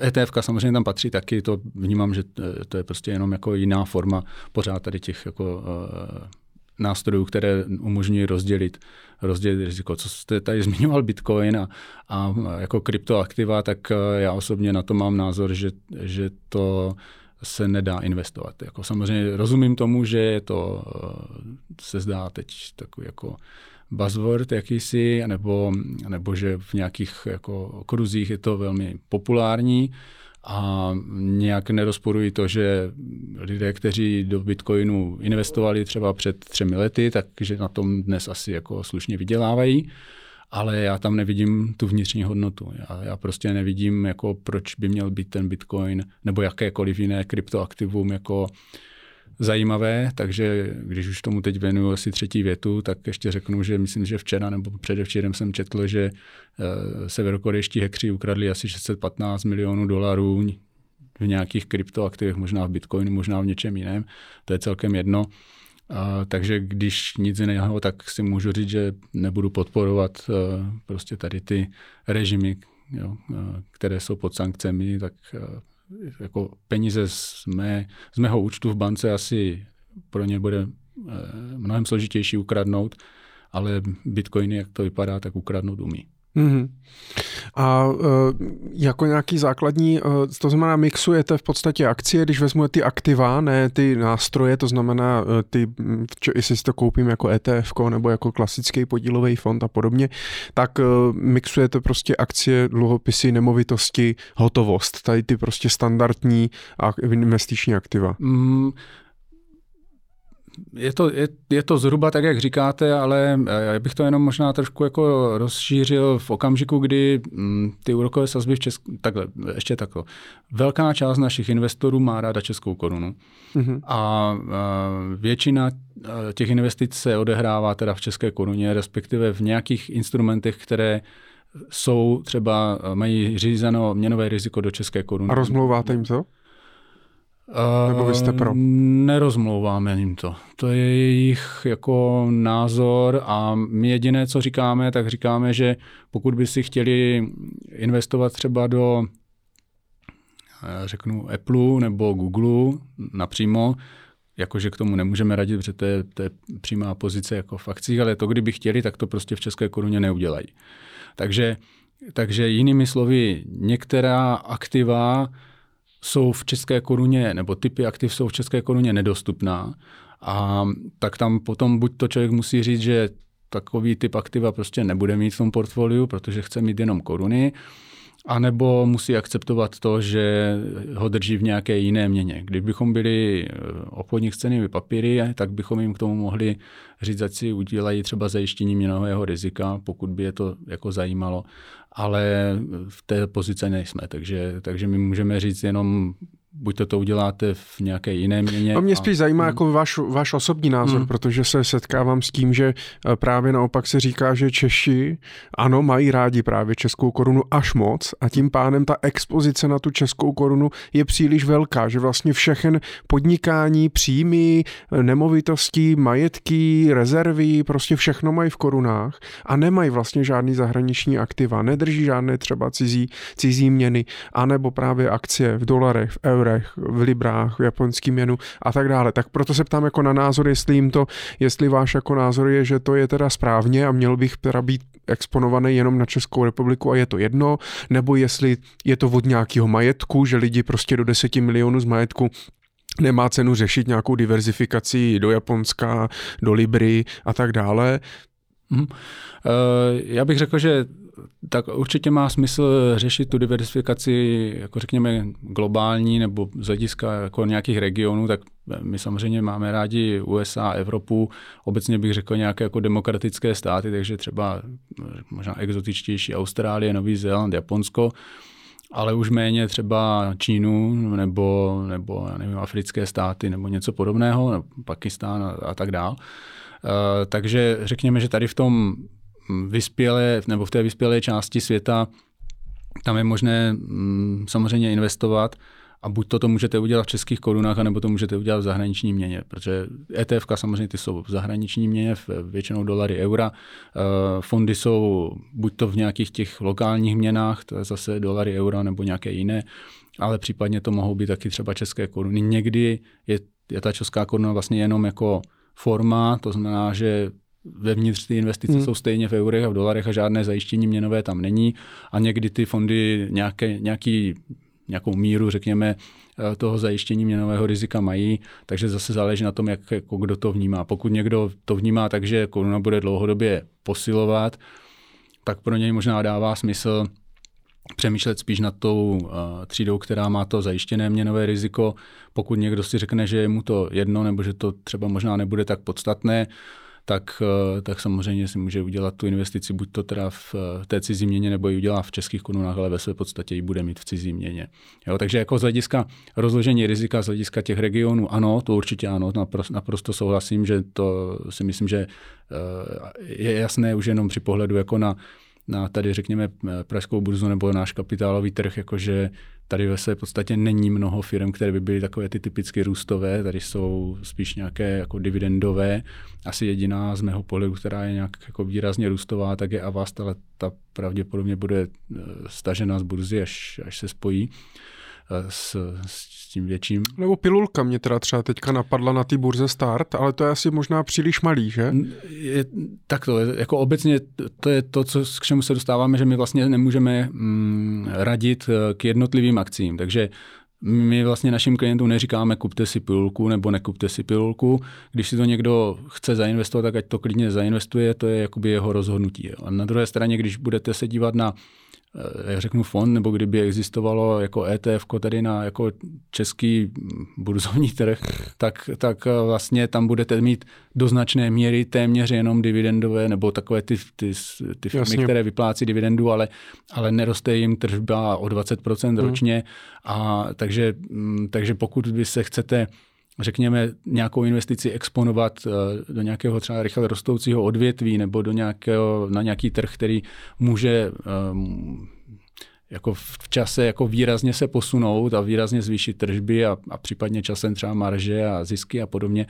ETF eh, e samozřejmě tam patří taky, to vnímám, že to je prostě jenom jako jiná forma pořád tady těch jako nástrojů, které umožňují rozdělit, rozdělit riziko. Co jste tady zmiňoval Bitcoin a, a jako kryptoaktiva, tak já osobně na to mám názor, že, že to se nedá investovat. Jako samozřejmě rozumím tomu, že to se zdá teď takový jako buzzword jakýsi, nebo, nebo že v nějakých jako kruzích je to velmi populární a nějak nerozporují to, že lidé, kteří do Bitcoinu investovali třeba před třemi lety, takže na tom dnes asi jako slušně vydělávají, ale já tam nevidím tu vnitřní hodnotu. Já, já prostě nevidím, jako proč by měl být ten Bitcoin nebo jakékoliv jiné kryptoaktivum jako zajímavé, takže když už tomu teď věnuju asi třetí větu, tak ještě řeknu, že myslím, že včera nebo předevčírem jsem četl, že uh, severokorejští hekři ukradli asi 615 milionů dolarů v nějakých kryptoaktivech, možná v Bitcoinu, možná v něčem jiném. To je celkem jedno. Uh, takže když nic jiného, tak si můžu říct, že nebudu podporovat uh, prostě tady ty režimy, jo, uh, které jsou pod sankcemi, tak jako peníze z, mé, z mého účtu v bance asi pro ně bude eh, mnohem složitější ukradnout, ale bitcoiny, jak to vypadá, tak ukradnout umí. Mm-hmm. A uh, jako nějaký základní, uh, to znamená, mixujete v podstatě akcie, když vezmu ty aktiva, ne ty nástroje, to znamená, uh, ty, čo, jestli si to koupím jako ETF nebo jako klasický podílový fond a podobně, tak uh, mixujete prostě akcie, dluhopisy, nemovitosti, hotovost, tady ty prostě standardní investiční aktiva. Mm, je to, je, je to zhruba tak, jak říkáte, ale eh, já bych to jenom možná trošku jako rozšířil v okamžiku, kdy mm, ty úrokové sazby v Česku, takhle, ještě takhle. Velká část našich investorů má ráda českou korunu mm-hmm. a, a většina eh, těch investic se odehrává teda v české koruně, respektive v nějakých instrumentech, které jsou třeba, eh, mají řízeno měnové riziko do české koruny. A rozmlouváte jim to? Nebo vy jste pro? Nerozmlouváme jim to. To je jejich jako názor a my jediné, co říkáme, tak říkáme, že pokud by si chtěli investovat třeba do eh, řeknu Apple nebo Google napřímo, jakože k tomu nemůžeme radit, protože to je, to je přímá pozice jako v akcích, ale to, kdyby chtěli, tak to prostě v české koruně neudělají. Takže, takže jinými slovy, některá aktiva jsou v české koruně, nebo typy aktiv jsou v české koruně nedostupná, a tak tam potom buď to člověk musí říct, že takový typ aktiva prostě nebude mít v tom portfoliu, protože chce mít jenom koruny, anebo musí akceptovat to, že ho drží v nějaké jiné měně. Kdybychom byli eh, obchodník s cenými papíry, tak bychom jim k tomu mohli říct, ať si udělají třeba zajištění měnového rizika, pokud by je to jako zajímalo ale v té pozici nejsme, takže, takže my můžeme říct jenom buď to to uděláte v nějaké jiné měně. No mě a... spíš zajímá mm. jako váš, váš osobní názor, mm. protože se setkávám s tím, že eh, právě naopak se říká, že Češi, ano, mají rádi právě českou korunu až moc a tím pádem ta expozice na tu českou korunu je příliš velká, že vlastně všechen podnikání, příjmy, eh, nemovitosti, majetky, rezervy, prostě všechno mají v korunách a nemají vlastně žádný zahraniční aktiva, nedrží žádné třeba cizí, cizí měny, anebo právě akcie v dolarech, v eurech, eurech, v librách, v japonský měnu a tak dále. Tak proto se ptám jako na názor, jestli jim to, jestli váš jako názor je, že to je teda správně a měl bych teda být exponovaný jenom na Českou republiku a je to jedno, nebo jestli je to od nějakého majetku, že lidi prostě do 10 milionů z majetku nemá cenu řešit nějakou diverzifikaci do Japonska, do Libry a tak dále. Hmm. Uh, já bych řekl, že tak určitě má smysl řešit tu diversifikaci, jako řekněme, globální nebo z hlediska jako nějakých regionů, tak my samozřejmě máme rádi USA, Evropu, obecně bych řekl nějaké jako demokratické státy, takže třeba možná exotičtější Austrálie, Nový Zéland, Japonsko, ale už méně třeba Čínu nebo, nebo nevím, africké státy nebo něco podobného, Pakistán a, a tak dál. Uh, takže řekněme, že tady v tom vyspělé, nebo v té vyspělé části světa, tam je možné mm, samozřejmě investovat a buď to, to můžete udělat v českých korunách, anebo to můžete udělat v zahraniční měně, protože ETF samozřejmě ty jsou v zahraniční měně, většinou dolary, eura. Eh, fondy jsou buď to v nějakých těch lokálních měnách, to je zase dolary, eura nebo nějaké jiné, ale případně to mohou být taky třeba české koruny. Někdy je, je ta česká koruna vlastně jenom jako forma, to znamená, že vevnitř ty investice hmm. jsou stejně v eurech a v dolarech a žádné zajištění měnové tam není a někdy ty fondy nějaké, nějaký, nějakou míru, řekněme, eh, toho zajištění měnového rizika mají, takže zase záleží na tom, jak jako kdo to vnímá. Pokud někdo to vnímá tak, že koruna bude dlouhodobě posilovat, tak pro něj možná dává smysl přemýšlet spíš nad tou uh, třídou, která má to zajištěné měnové riziko. Pokud někdo si řekne, že je mu to jedno, nebo že to třeba možná nebude tak podstatné, tak, eh, tak samozřejmě si může udělat tu investici, buď to teda v té cizí měně, nebo ji udělá v českých korunách, ale ve své podstatě ji bude mít v cizí měně. Jo, takže jako z hlediska rozložení rizika, z hlediska těch regionů, ano, to určitě ano, naprosto, naprosto souhlasím, že to si myslím, že eh, je jasné už jenom při pohledu jako na na tady řekněme pražskou burzu nebo náš kapitálový trh, jakože tady ve své podstatě není mnoho firm, které by byly takové ty typicky růstové, tady jsou spíš nějaké jako dividendové. Asi jediná z mého pohledu, která je nějak jako výrazně růstová, tak je Avast, ale ta pravděpodobně bude eh, stažena z burzy, až, až se spojí s, s tím větším. Nebo pilulka mě teda třeba teďka napadla na té burze start, ale to je asi možná příliš malý, že? Je, tak to je, jako obecně to je to, co, k čemu se dostáváme, že my vlastně nemůžeme mm, radit k jednotlivým akcím, takže my vlastně našim klientům neříkáme kupte si pilulku nebo nekupte si pilulku. Když si to někdo chce zainvestovat, tak ať to klidně zainvestuje, to je jakoby jeho rozhodnutí. A na druhé straně, když budete se dívat na Eh, jak řeknu, fond, nebo kdyby existovalo jako ETF, tedy na jako český burzovní trh, tak, tak eh, vlastně tam budete mít do značné míry téměř jenom dividendové, nebo takové ty, ty, ty firmy, Jasně. které vyplácí dividendu, ale, ale neroste jim tržba o 20% hmm. ročně. A takže, mm, takže pokud by se chcete řekněme, nějakou investici exponovat eh, do nějakého třeba rychle rostoucího odvětví nebo do nějakého, na nějaký trh, který může um, jako v čase jako výrazně se posunout a výrazně zvýšit tržby a, a případně časem třeba marže a zisky a podobně,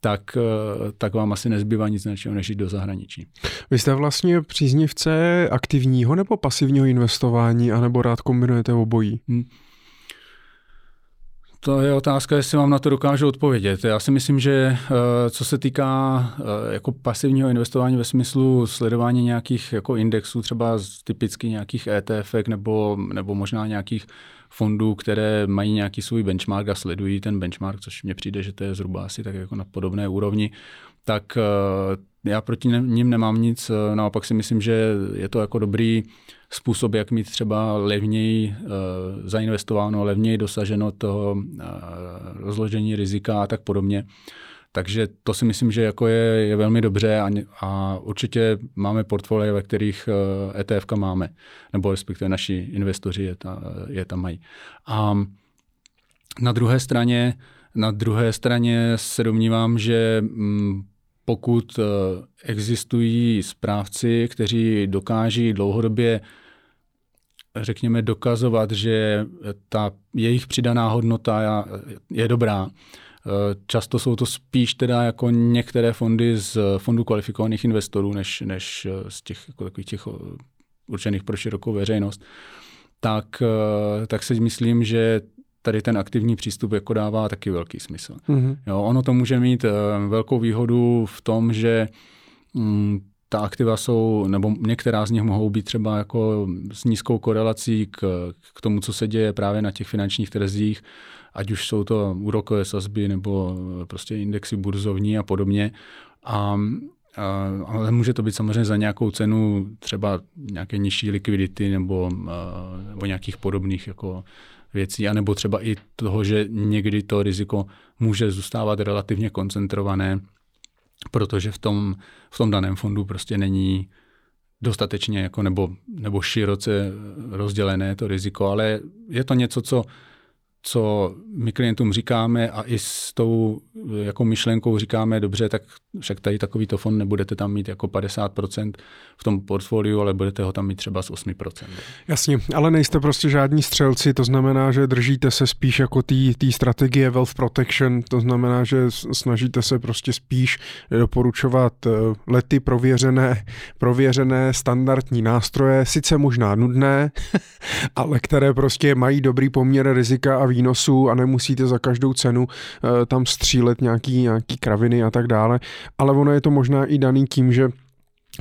tak, eh, tak vám asi nezbývá nic jiného, než jít do zahraničí. Vy jste vlastně příznivce aktivního nebo pasivního investování, anebo rád kombinujete obojí? Hmm. To je otázka, jestli vám na to dokážu odpovědět. Já si myslím, že eh, co se týká eh, jako pasivního investování ve smyslu sledování nějakých jako indexů, třeba typicky nějakých ETF nebo, nebo možná nějakých fondů, které mají nějaký svůj benchmark a sledují ten benchmark, což mně přijde, že to je zhruba asi tak jako na podobné úrovni, tak eh, já proti ním nemám nic. Naopak si myslím, že je to jako dobrý způsob, jak mít třeba levněji uh, zainvestováno, levněji dosaženo toho uh, rozložení rizika a tak podobně. Takže to si myslím, že jako je, je velmi dobře a, a určitě máme portfolie, ve kterých uh, eh, ETF máme, nebo respektive naši investoři je, ta, je tam mají. A na druhé straně, na druhé straně se domnívám, že mm, pokud existují správci, kteří dokáží dlouhodobě řekněme, dokazovat, že ta jejich přidaná hodnota je dobrá. Často jsou to spíš teda jako některé fondy z fondů kvalifikovaných investorů, než, než z těch, jako takových těch určených pro širokou veřejnost. Tak, tak si myslím, že tady ten aktivní přístup jako dává taky velký smysl. Mm-hmm. Jo, ono to může mít velkou výhodu v tom, že mm, ta aktiva jsou, nebo některá z nich mohou být třeba jako s nízkou korelací k, k tomu, co se děje právě na těch finančních trzích, ať už jsou to úrokové sazby nebo prostě indexy burzovní a podobně. A, a, ale může to být samozřejmě za nějakou cenu třeba nějaké nižší likvidity nebo, a, nebo nějakých podobných jako věcí, anebo třeba i toho, že někdy to riziko může zůstávat relativně koncentrované protože v tom, v tom daném fondu prostě není dostatečně jako nebo, nebo široce rozdělené to riziko, ale je to něco, co co my klientům říkáme a i s tou jako myšlenkou říkáme, dobře, tak však tady takovýto fond nebudete tam mít jako 50% v tom portfoliu, ale budete ho tam mít třeba z 8%. Jasně, ale nejste prostě žádní střelci, to znamená, že držíte se spíš jako té strategie wealth protection, to znamená, že snažíte se prostě spíš doporučovat eh, lety prověřené, prověřené standardní nástroje, sice možná nudné, ale které prostě mají dobrý poměr rizika a výnosů a nemusíte za každou cenu uh, tam střílet nějaký, nějaký kraviny a tak dále, ale ono je to možná i daný tím, že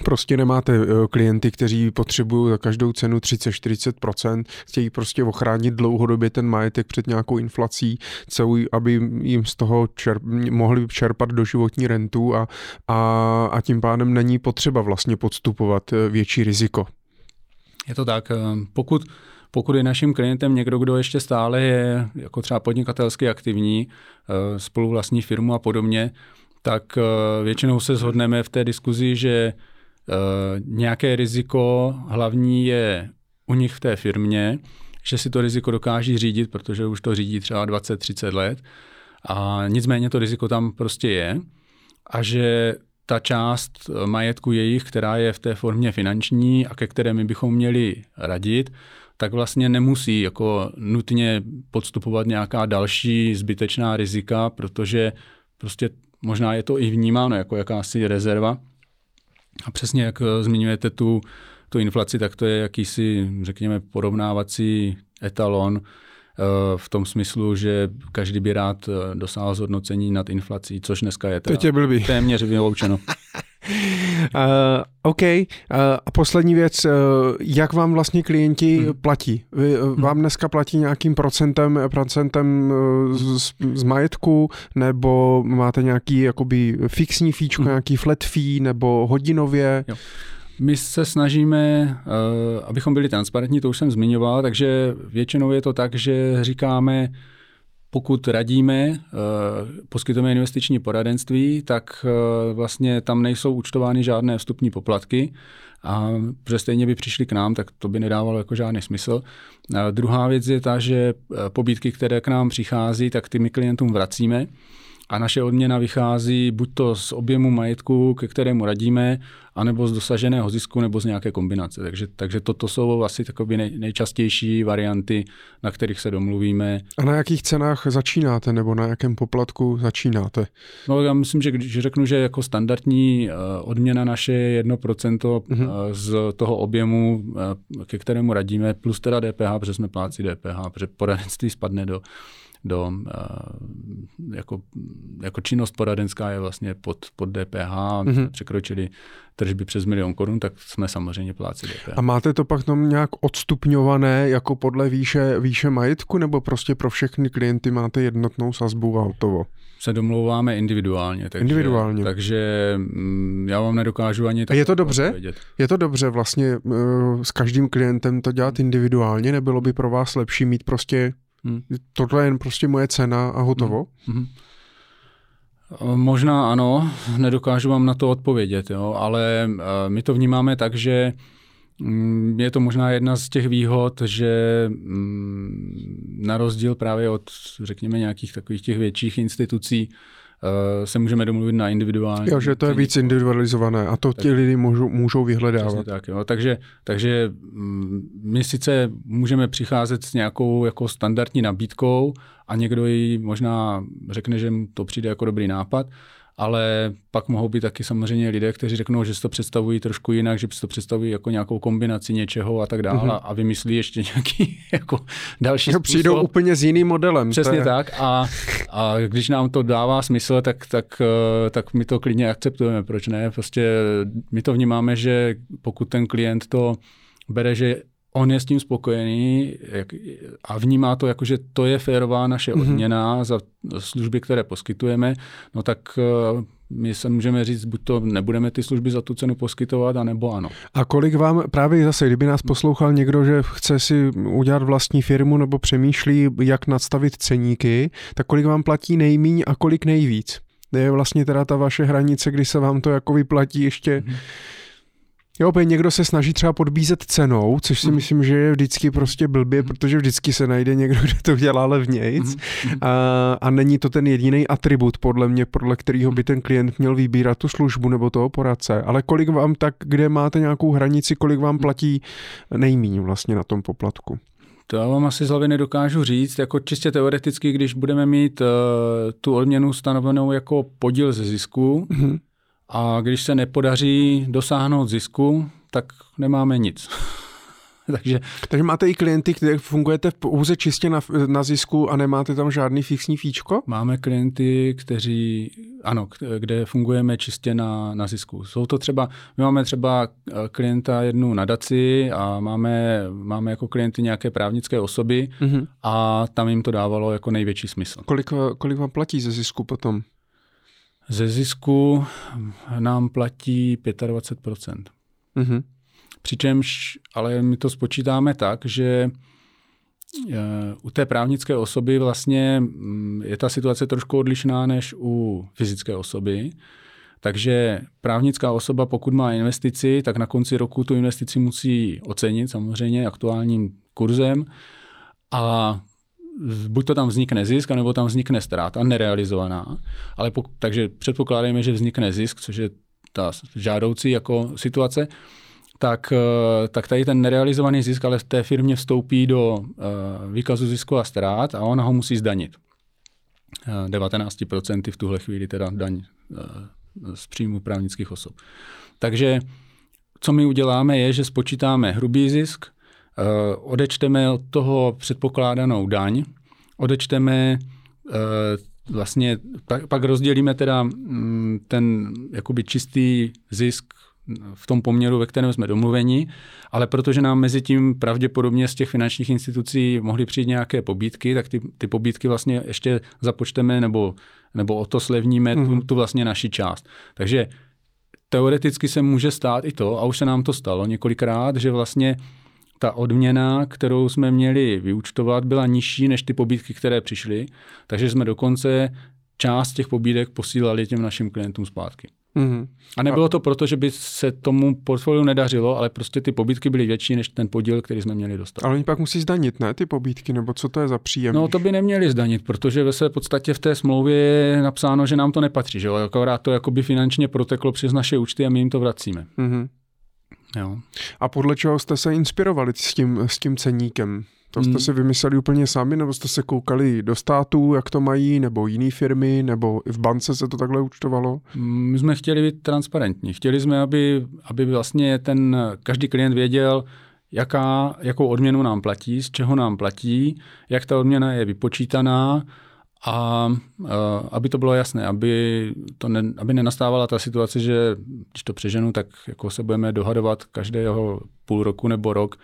Prostě nemáte eh, klienty, kteří potřebují za každou cenu 30-40%, chtějí prostě ochránit dlouhodobě ten majetek před nějakou inflací, celou, aby jim z toho čerp, mohli čerpat do životní rentu a, a, a tím pádem není potřeba vlastně podstupovat eh, větší riziko. Je to tak. Pokud pokud je naším klientem někdo, kdo ještě stále je jako třeba podnikatelsky aktivní, eh, spoluvlastní firmu a podobně, tak eh, většinou se shodneme v té diskuzi, že eh, nějaké riziko hlavní je u nich v té firmě, že si to riziko dokáží řídit, protože už to řídí třeba 20-30 let. A nicméně to riziko tam prostě je. A že ta část majetku jejich, která je v té formě finanční a ke které my bychom měli radit, tak vlastně nemusí jako nutně podstupovat nějaká další zbytečná rizika, protože prostě možná je to i vnímáno jako jakási rezerva. A přesně jak eh, zmiňujete tu, tu inflaci, tak to je jakýsi, řekněme, porovnávací etalon, v tom smyslu, že každý by rád dosáhl zhodnocení nad inflací, což dneska je teda téměř vyloučeno. Uh, OK. Uh, a poslední věc, uh, jak vám vlastně klienti hmm. platí? Vy, uh, vám dneska platí nějakým procentem, procentem uh, z, z majetku, nebo máte nějaký jakoby fixní fíčko, hmm. nějaký flat fee, nebo hodinově? Jo. My se snažíme, uh, abychom byli transparentní, to už jsem zmiňoval, takže většinou je to tak, že říkáme, pokud radíme, eh, poskytujeme investiční poradenství, tak eh, vlastně tam nejsou účtovány žádné vstupní poplatky, a protože stejně by přišli k nám, tak to by nedávalo jako žádný smysl. A druhá věc je ta, že eh, pobídky, které k nám přichází, tak ty my klientům vracíme a naše odměna vychází buď to z objemu majetku, ke kterému radíme, anebo z dosaženého zisku, nebo z nějaké kombinace. Takže, takže toto jsou asi takové nej, nejčastější varianty, na kterých se domluvíme. A na jakých cenách začínáte, nebo na jakém poplatku začínáte? No já myslím, že když řeknu, že jako standardní uh, odměna naše je 1% mm-hmm. uh, z toho objemu, uh, ke kterému radíme, plus teda DPH, protože jsme pláci DPH, protože poradenství spadne do do, eh, jako, jako činnost poradenská je vlastně pod, pod DPH, mm-hmm. překročili tržby přes milion korun, tak jsme samozřejmě pláci DPH. A máte to pak tam nějak odstupňované jako podle výše, výše majetku, nebo prostě pro všechny klienty máte jednotnou sazbu a hotovo? se domlouváme individuálně. Takže, individuálně. Takže mm, já vám nedokážu ani tak. A je to dobře? Vědět. Je to dobře vlastně uh, s každým klientem to dělat individuálně? Nebylo by pro vás lepší mít prostě Hmm. Tohle je jen prostě moje cena a hotovo? Hmm. Možná ano, nedokážu vám na to odpovědět, jo, ale eh, my to vnímáme tak, že mm, je to možná jedna z těch výhod, že mm, na rozdíl právě od, řekněme, nějakých takových těch větších institucí, se můžeme domluvit na individuální. Jo, že to je víc individualizované a to tak, ti lidi můžou, můžou vyhledávat. Tak, jo. Takže, takže mm, my sice můžeme přicházet s nějakou jako standardní nabídkou a někdo ji možná řekne, že mu to přijde jako dobrý nápad, ale pak mohou být taky samozřejmě lidé, kteří řeknou, že si to představují trošku jinak, že si to představují jako nějakou kombinaci něčeho a tak dále mm-hmm. a vymyslí ještě nějaký jako další no, Přijdou úplně s jiným modelem. Přesně je... tak a, a když nám to dává smysl, tak, tak, eh, tak my to klidně akceptujeme, proč ne? Prostě my to vnímáme, že pokud ten klient to bere, že on je s tím spokojený a vnímá to jako, že to je férová naše mm-hmm. odměna za služby, které poskytujeme, no tak eh, my se můžeme říct, buď to nebudeme ty služby za tu cenu poskytovat, anebo ano. A kolik vám, právě zase, kdyby nás poslouchal někdo, že chce si udělat vlastní firmu nebo přemýšlí, jak nadstavit ceníky, tak kolik vám platí nejmíň a kolik nejvíc? Je vlastně teda ta vaše hranice, kdy se vám to jako vyplatí ještě mm-hmm Jo, opět někdo se snaží třeba podbízet cenou, což si mm. myslím, že je vždycky prostě blbě, mm. protože vždycky se najde někdo, kdo to dělá levnějc mm. a, a není to ten jediný atribut, podle mě, podle kterého by ten klient měl vybírat tu službu nebo toho poradce. Ale kolik vám tak, kde máte nějakou hranici, kolik vám platí nejmíň vlastně na tom poplatku? To já vám asi z hlavy nedokážu říct. Jako čistě teoreticky, když budeme mít uh, tu odměnu stanovenou jako podíl ze zisku, mm a když se nepodaří dosáhnout zisku, tak nemáme nic. Takže, Takže máte i klienty, kde fungujete pouze čistě na, na zisku a nemáte tam žádný fixní fíčko? Máme klienty, kteří, ano, kde fungujeme čistě na, na zisku. Jsou to třeba, my máme třeba eh, klienta jednu nadaci a máme, máme jako klienty nějaké právnické osoby mm-hmm. a tam jim to dávalo jako největší smysl. Kolik, kolik vám platí ze zisku potom? Ze zisku nám platí 25%. Mm-hmm. Přičemž, ale my to spočítáme tak, že eh, u té právnické osoby vlastně mm, je ta situace trošku odlišná než u fyzické osoby. Takže právnická osoba, pokud má investici, tak na konci roku tu investici musí ocenit samozřejmě aktuálním kurzem a buď to tam vznikne zisk, nebo tam vznikne ztráta nerealizovaná. Ale pok- takže předpokládáme, že vznikne zisk, což je ta žádoucí jako situace, tak, eh, tak tady ten nerealizovaný zisk ale v té firmě vstoupí do uh, výkazu zisku a ztrát a ona ho musí zdanit. Uh, 19% v tuhle chvíli teda daň z příjmu právnických osob. Takže co my uděláme je, že spočítáme hrubý zisk, odečteme od toho předpokládanou daň, odečteme vlastně, pak, pak rozdělíme teda mm, ten jakoby čistý zisk v tom poměru, ve kterém jsme domluveni, ale protože nám mezi tím pravděpodobně z těch finančních institucí mohly přijít nějaké pobídky, tak ty, ty pobídky vlastně ještě započteme nebo, nebo o to slevníme mm. tu, mhm. tu vlastně naši část. Takže teoreticky se může stát i to, a už se nám to stalo několikrát, že vlastně ta odměna, kterou jsme měli vyúčtovat, byla nižší než ty pobídky, které přišly, takže jsme dokonce část těch pobídek posílali těm našim klientům zpátky. Mm-hmm. A nebylo to proto, že by se tomu portfoliu nedařilo, ale prostě ty pobídky byly větší než ten podíl, který jsme měli dostat. Ale oni pak musí zdanit, ne, ty pobídky, nebo co to je za příjem? No to by neměli zdanit, protože ve své podstatě v té smlouvě je napsáno, že nám to nepatří, že jo, akorát to jakoby finančně proteklo přes naše účty a my jim to vracíme. Mm-hmm. Jo. A podle čeho jste se inspirovali s tím, s tím ceníkem? To jste hmm. si vymysleli úplně sami, nebo jste se koukali do států, jak to mají, nebo jiné firmy, nebo i v bance se to takhle účtovalo? My jsme chtěli být transparentní. Chtěli jsme, aby, aby vlastně ten každý klient věděl, jaká, jakou odměnu nám platí, z čeho nám platí, jak ta odměna je vypočítaná a aby to bylo jasné, aby, to ne, aby nenastávala ta situace, že když to přeženu, tak jako se budeme dohadovat každého půl roku nebo rok,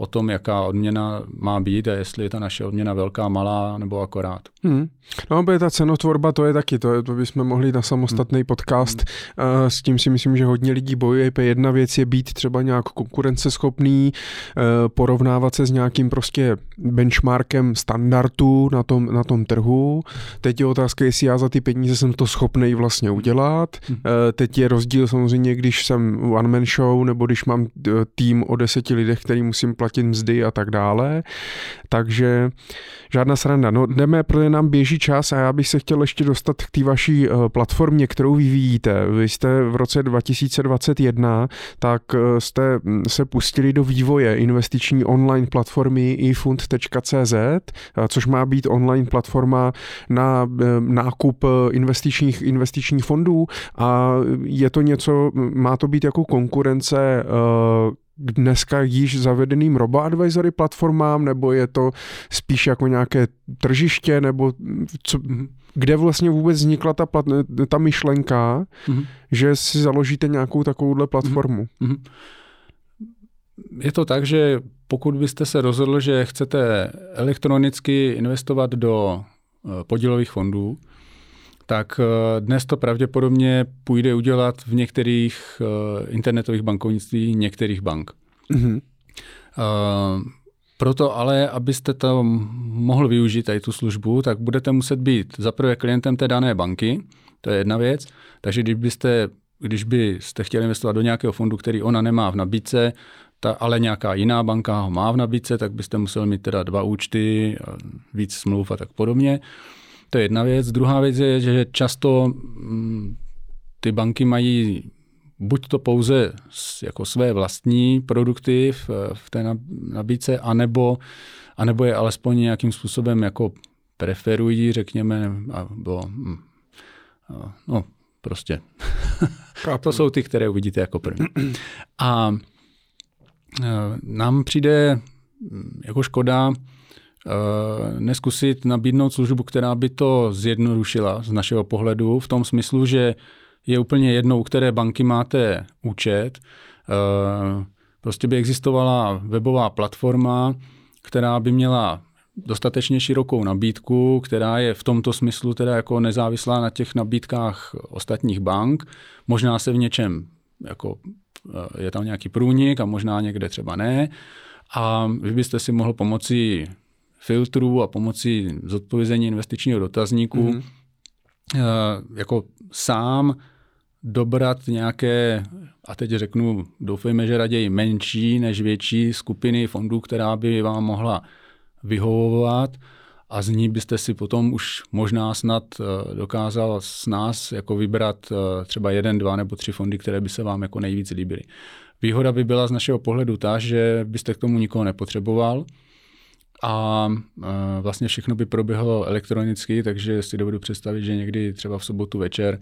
o tom, jaká odměna má být a jestli je ta naše odměna velká, malá nebo akorát. Hmm. No, je ta cenotvorba, to je taky, to, je, to bychom mohli na samostatný hmm. podcast. Hmm. Uh, s tím si myslím, že hodně lidí bojuje. Jedna věc je být třeba nějak konkurenceschopný, uh, porovnávat se s nějakým prostě benchmarkem standardu na tom, na tom trhu. Teď je otázka, jestli já za ty peníze jsem to schopný vlastně udělat. Hmm. Uh, teď je rozdíl samozřejmě, když jsem one man show nebo když mám tým o deseti lidech, který musím platit platit mzdy a tak dále. Takže žádná sranda. No jdeme, protože nám běží čas a já bych se chtěl ještě dostat k té vaší eh, platformě, kterou vyvíjíte. Vy jste v roce 2021, tak eh, jste hm, se pustili do vývoje investiční online platformy ifund.cz, eh, což má být online platforma na nákup investičních, investičních fondů a je to něco, má to být jako konkurence dneska již zavedeným robo-advisory platformám, nebo je to spíš jako nějaké tržiště, nebo co, kde vlastně vůbec vznikla ta, plat, ta myšlenka, mm-hmm. že si založíte nějakou takovouhle platformu? Mm-hmm. Je to tak, že pokud byste se rozhodl, že chcete elektronicky investovat do eh, podílových fondů, tak eh, dnes to pravděpodobně půjde udělat v některých eh, internetových bankovnictví některých bank. Mm-hmm. Proto ale, abyste to mohl využít tady tu službu, tak budete muset být zaprvé klientem té dané banky, to je jedna věc. Takže když byste, když byste chtěli investovat do nějakého fondu, který ona nemá v nabídce, ta, ale nějaká jiná banka ho má v nabídce, tak byste musel mít teda dva účty, víc smluv a tak podobně. To je jedna věc. Druhá věc je, že často mm, ty banky mají buď to pouze jako své vlastní produkty v, v té nabídce, anebo, anebo je alespoň nějakým způsobem jako preferují, řekněme, nebo, hm, no, prostě. to jsou ty, které uvidíte jako první. A e, nám přijde hm, jako škoda neskusit nabídnout službu, která by to zjednodušila z našeho pohledu, v tom smyslu, že je úplně jedno, u které banky máte účet. Eh, prostě by existovala webová platforma, která by měla dostatečně širokou nabídku, která je v tomto smyslu teda jako nezávislá na těch nabídkách ostatních bank. Možná se v něčem jako eh, je tam nějaký průnik a možná někde třeba ne. A vy byste si mohl pomocí filtrů a pomocí zodpovězení investičního dotazníku mm-hmm. jako sám dobrat nějaké, a teď řeknu, doufejme, že raději menší než větší skupiny fondů, která by vám mohla vyhovovat a z ní byste si potom už možná snad eh, dokázal s nás jako vybrat eh, třeba jeden, dva nebo tři fondy, které by se vám jako nejvíc líbily. Výhoda by byla z našeho pohledu ta, že byste k tomu nikoho nepotřeboval, a vlastně všechno by proběhlo elektronicky, takže si dovedu představit, že někdy třeba v sobotu večer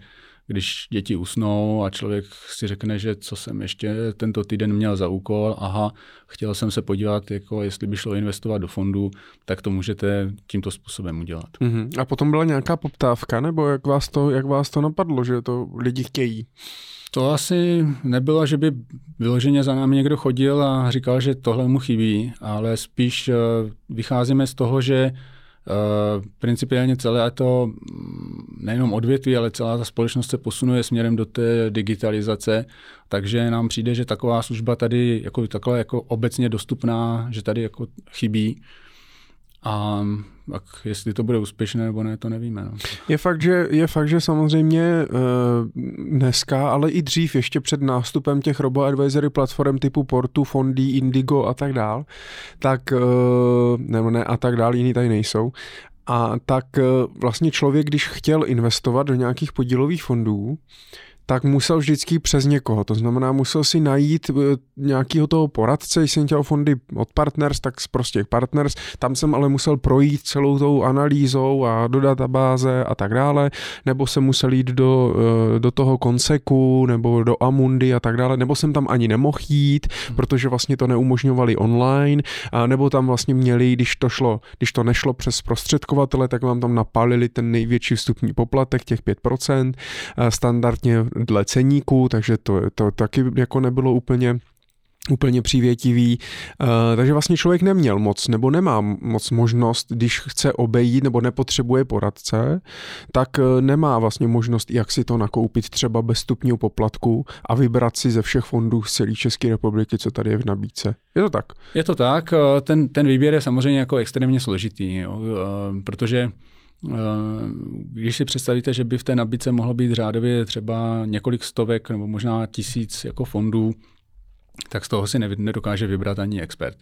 když děti usnou a člověk si řekne, že co jsem ještě tento týden měl za úkol, aha, chtěl jsem se podívat, jako jestli by šlo investovat do fondu, tak to můžete tímto způsobem udělat. Uh-huh. A potom byla nějaká poptávka, nebo jak vás to, jak vás to napadlo, že to lidi chtějí? To asi nebylo, že by vyloženě za námi někdo chodil a říkal, že tohle mu chybí, ale spíš eh, vycházíme z toho, že Uh, principiálně celé to mm, nejenom odvětví, ale celá ta společnost se posunuje směrem do té digitalizace, takže nám přijde, že taková služba tady jako takhle jako obecně dostupná, že tady jako chybí. A tak jestli to bude úspěšné nebo ne, to nevíme. No. Je, fakt, že, je fakt, že samozřejmě eh, dneska, ale i dřív, ještě před nástupem těch robo-advisory platform typu Portu, Fondy, Indigo a tak dál, tak, eh, nebo ne a tak dál, jiný tady nejsou, a tak eh, vlastně člověk, když chtěl investovat do nějakých podílových fondů, tak musel vždycky přes někoho. To znamená, musel si najít eh, nějakého toho poradce, jsem chtěl fondy od partners, tak z prostě partners. Tam jsem ale musel projít celou tou analýzou a do databáze a tak dále, nebo jsem musel jít do, eh, do toho konseku nebo do Amundi a tak dále, nebo jsem tam ani nemohl jít, protože vlastně to neumožňovali online, a nebo tam vlastně měli, když to šlo, když to nešlo přes prostředkovatele, tak vám tam napálili ten největší vstupní poplatek, těch 5%, standardně dle ceníku, takže to, to taky jako nebylo úplně úplně přívětivý, uh, takže vlastně člověk neměl moc nebo nemá moc možnost, když chce obejít nebo nepotřebuje poradce, tak uh, nemá vlastně možnost, jak si to nakoupit třeba bez stupního poplatku a vybrat si ze všech fondů z celé České republiky, co tady je v nabídce. Je to tak? Je to tak, eh, ten, ten výběr je samozřejmě jako extrémně složitý, jo, protože Eh, když si představíte, že by v té nabídce mohlo být řádově třeba několik stovek nebo možná tisíc jako fondů, tak z toho si nedokáže vybrat ani expert.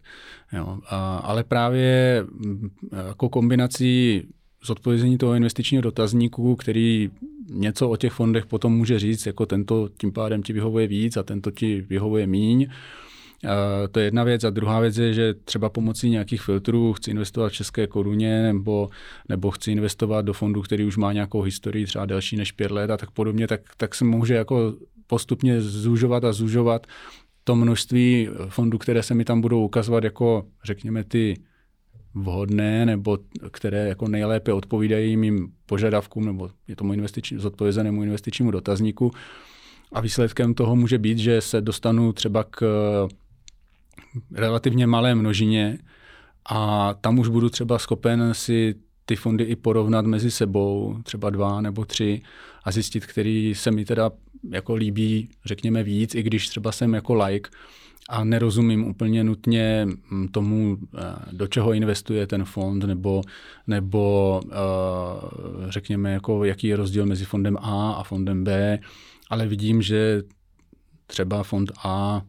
Jo. A, ale právě mm, jako kombinací zodpovězení toho investičního dotazníku, který něco o těch fondech potom může říct, jako tento tím pádem ti vyhovuje víc a tento ti vyhovuje míň, to je jedna věc. A druhá věc je, že třeba pomocí nějakých filtrů chci investovat v české koruně nebo, nebo chci investovat do fondu, který už má nějakou historii třeba delší než pět let a tak podobně, tak, tak se může jako postupně zúžovat a zúžovat to množství fondů, které se mi tam budou ukazovat jako, řekněme, ty vhodné nebo které jako nejlépe odpovídají mým požadavkům nebo je tomu investiční, zodpovězenému investičnímu dotazníku. A výsledkem toho může být, že se dostanu třeba k relativně malé množině a tam už budu třeba schopen si ty fondy i porovnat mezi sebou, třeba dva nebo tři a zjistit, který se mi teda jako líbí, řekněme víc, i když třeba jsem jako like a nerozumím úplně nutně mm, tomu, eh, do čeho investuje ten fond, nebo, nebo eh, řekněme, jako jaký je rozdíl mezi fondem A a fondem B, ale vidím, že třeba fond A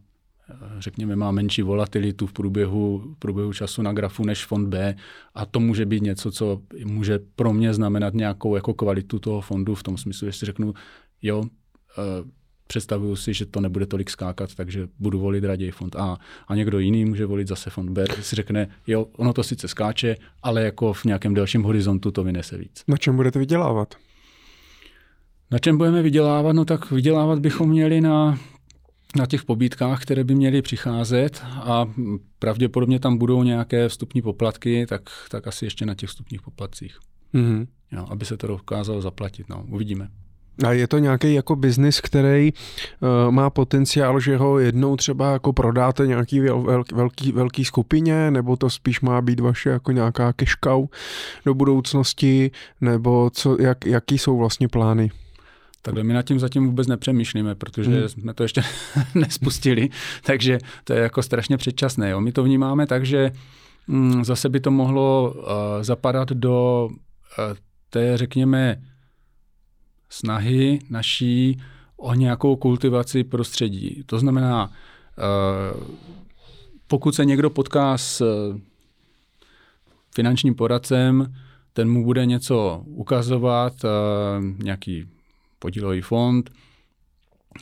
řekněme, má menší volatilitu v průběhu, v průběhu času na grafu než fond B a to může být něco, co může pro mě znamenat nějakou jako kvalitu toho fondu v tom smyslu, že si řeknu, jo, eh, představuju si, že to nebude tolik skákat, takže budu volit raději fond A. A někdo jiný může volit zase fond B, si řekne, jo, ono to sice skáče, ale jako v nějakém delším horizontu to vynese víc. Na čem budete vydělávat? Na čem budeme vydělávat? No tak vydělávat bychom měli na na těch pobídkách, které by měly přicházet a pravděpodobně tam budou nějaké vstupní poplatky, tak, tak asi ještě na těch vstupních poplatcích. Mm-hmm. Jo, aby se to dokázalo zaplatit. No, uvidíme. A je to nějaký jako biznis, který uh, má potenciál, že ho jednou třeba jako prodáte nějaký vel, velký, velký skupině, nebo to spíš má být vaše jako nějaká cow do budoucnosti, nebo co, jak, jaký jsou vlastně plány? Takhle my nad tím zatím vůbec nepřemýšlíme, protože hmm. jsme to ještě nespustili, takže to je jako strašně předčasné. Jo. My to vnímáme tak, že mm, zase by to mohlo uh, zapadat do uh, té, řekněme, snahy naší o nějakou kultivaci prostředí. To znamená, uh, pokud se někdo potká s finančním poradcem, ten mu bude něco ukazovat, nějaký podílový fond,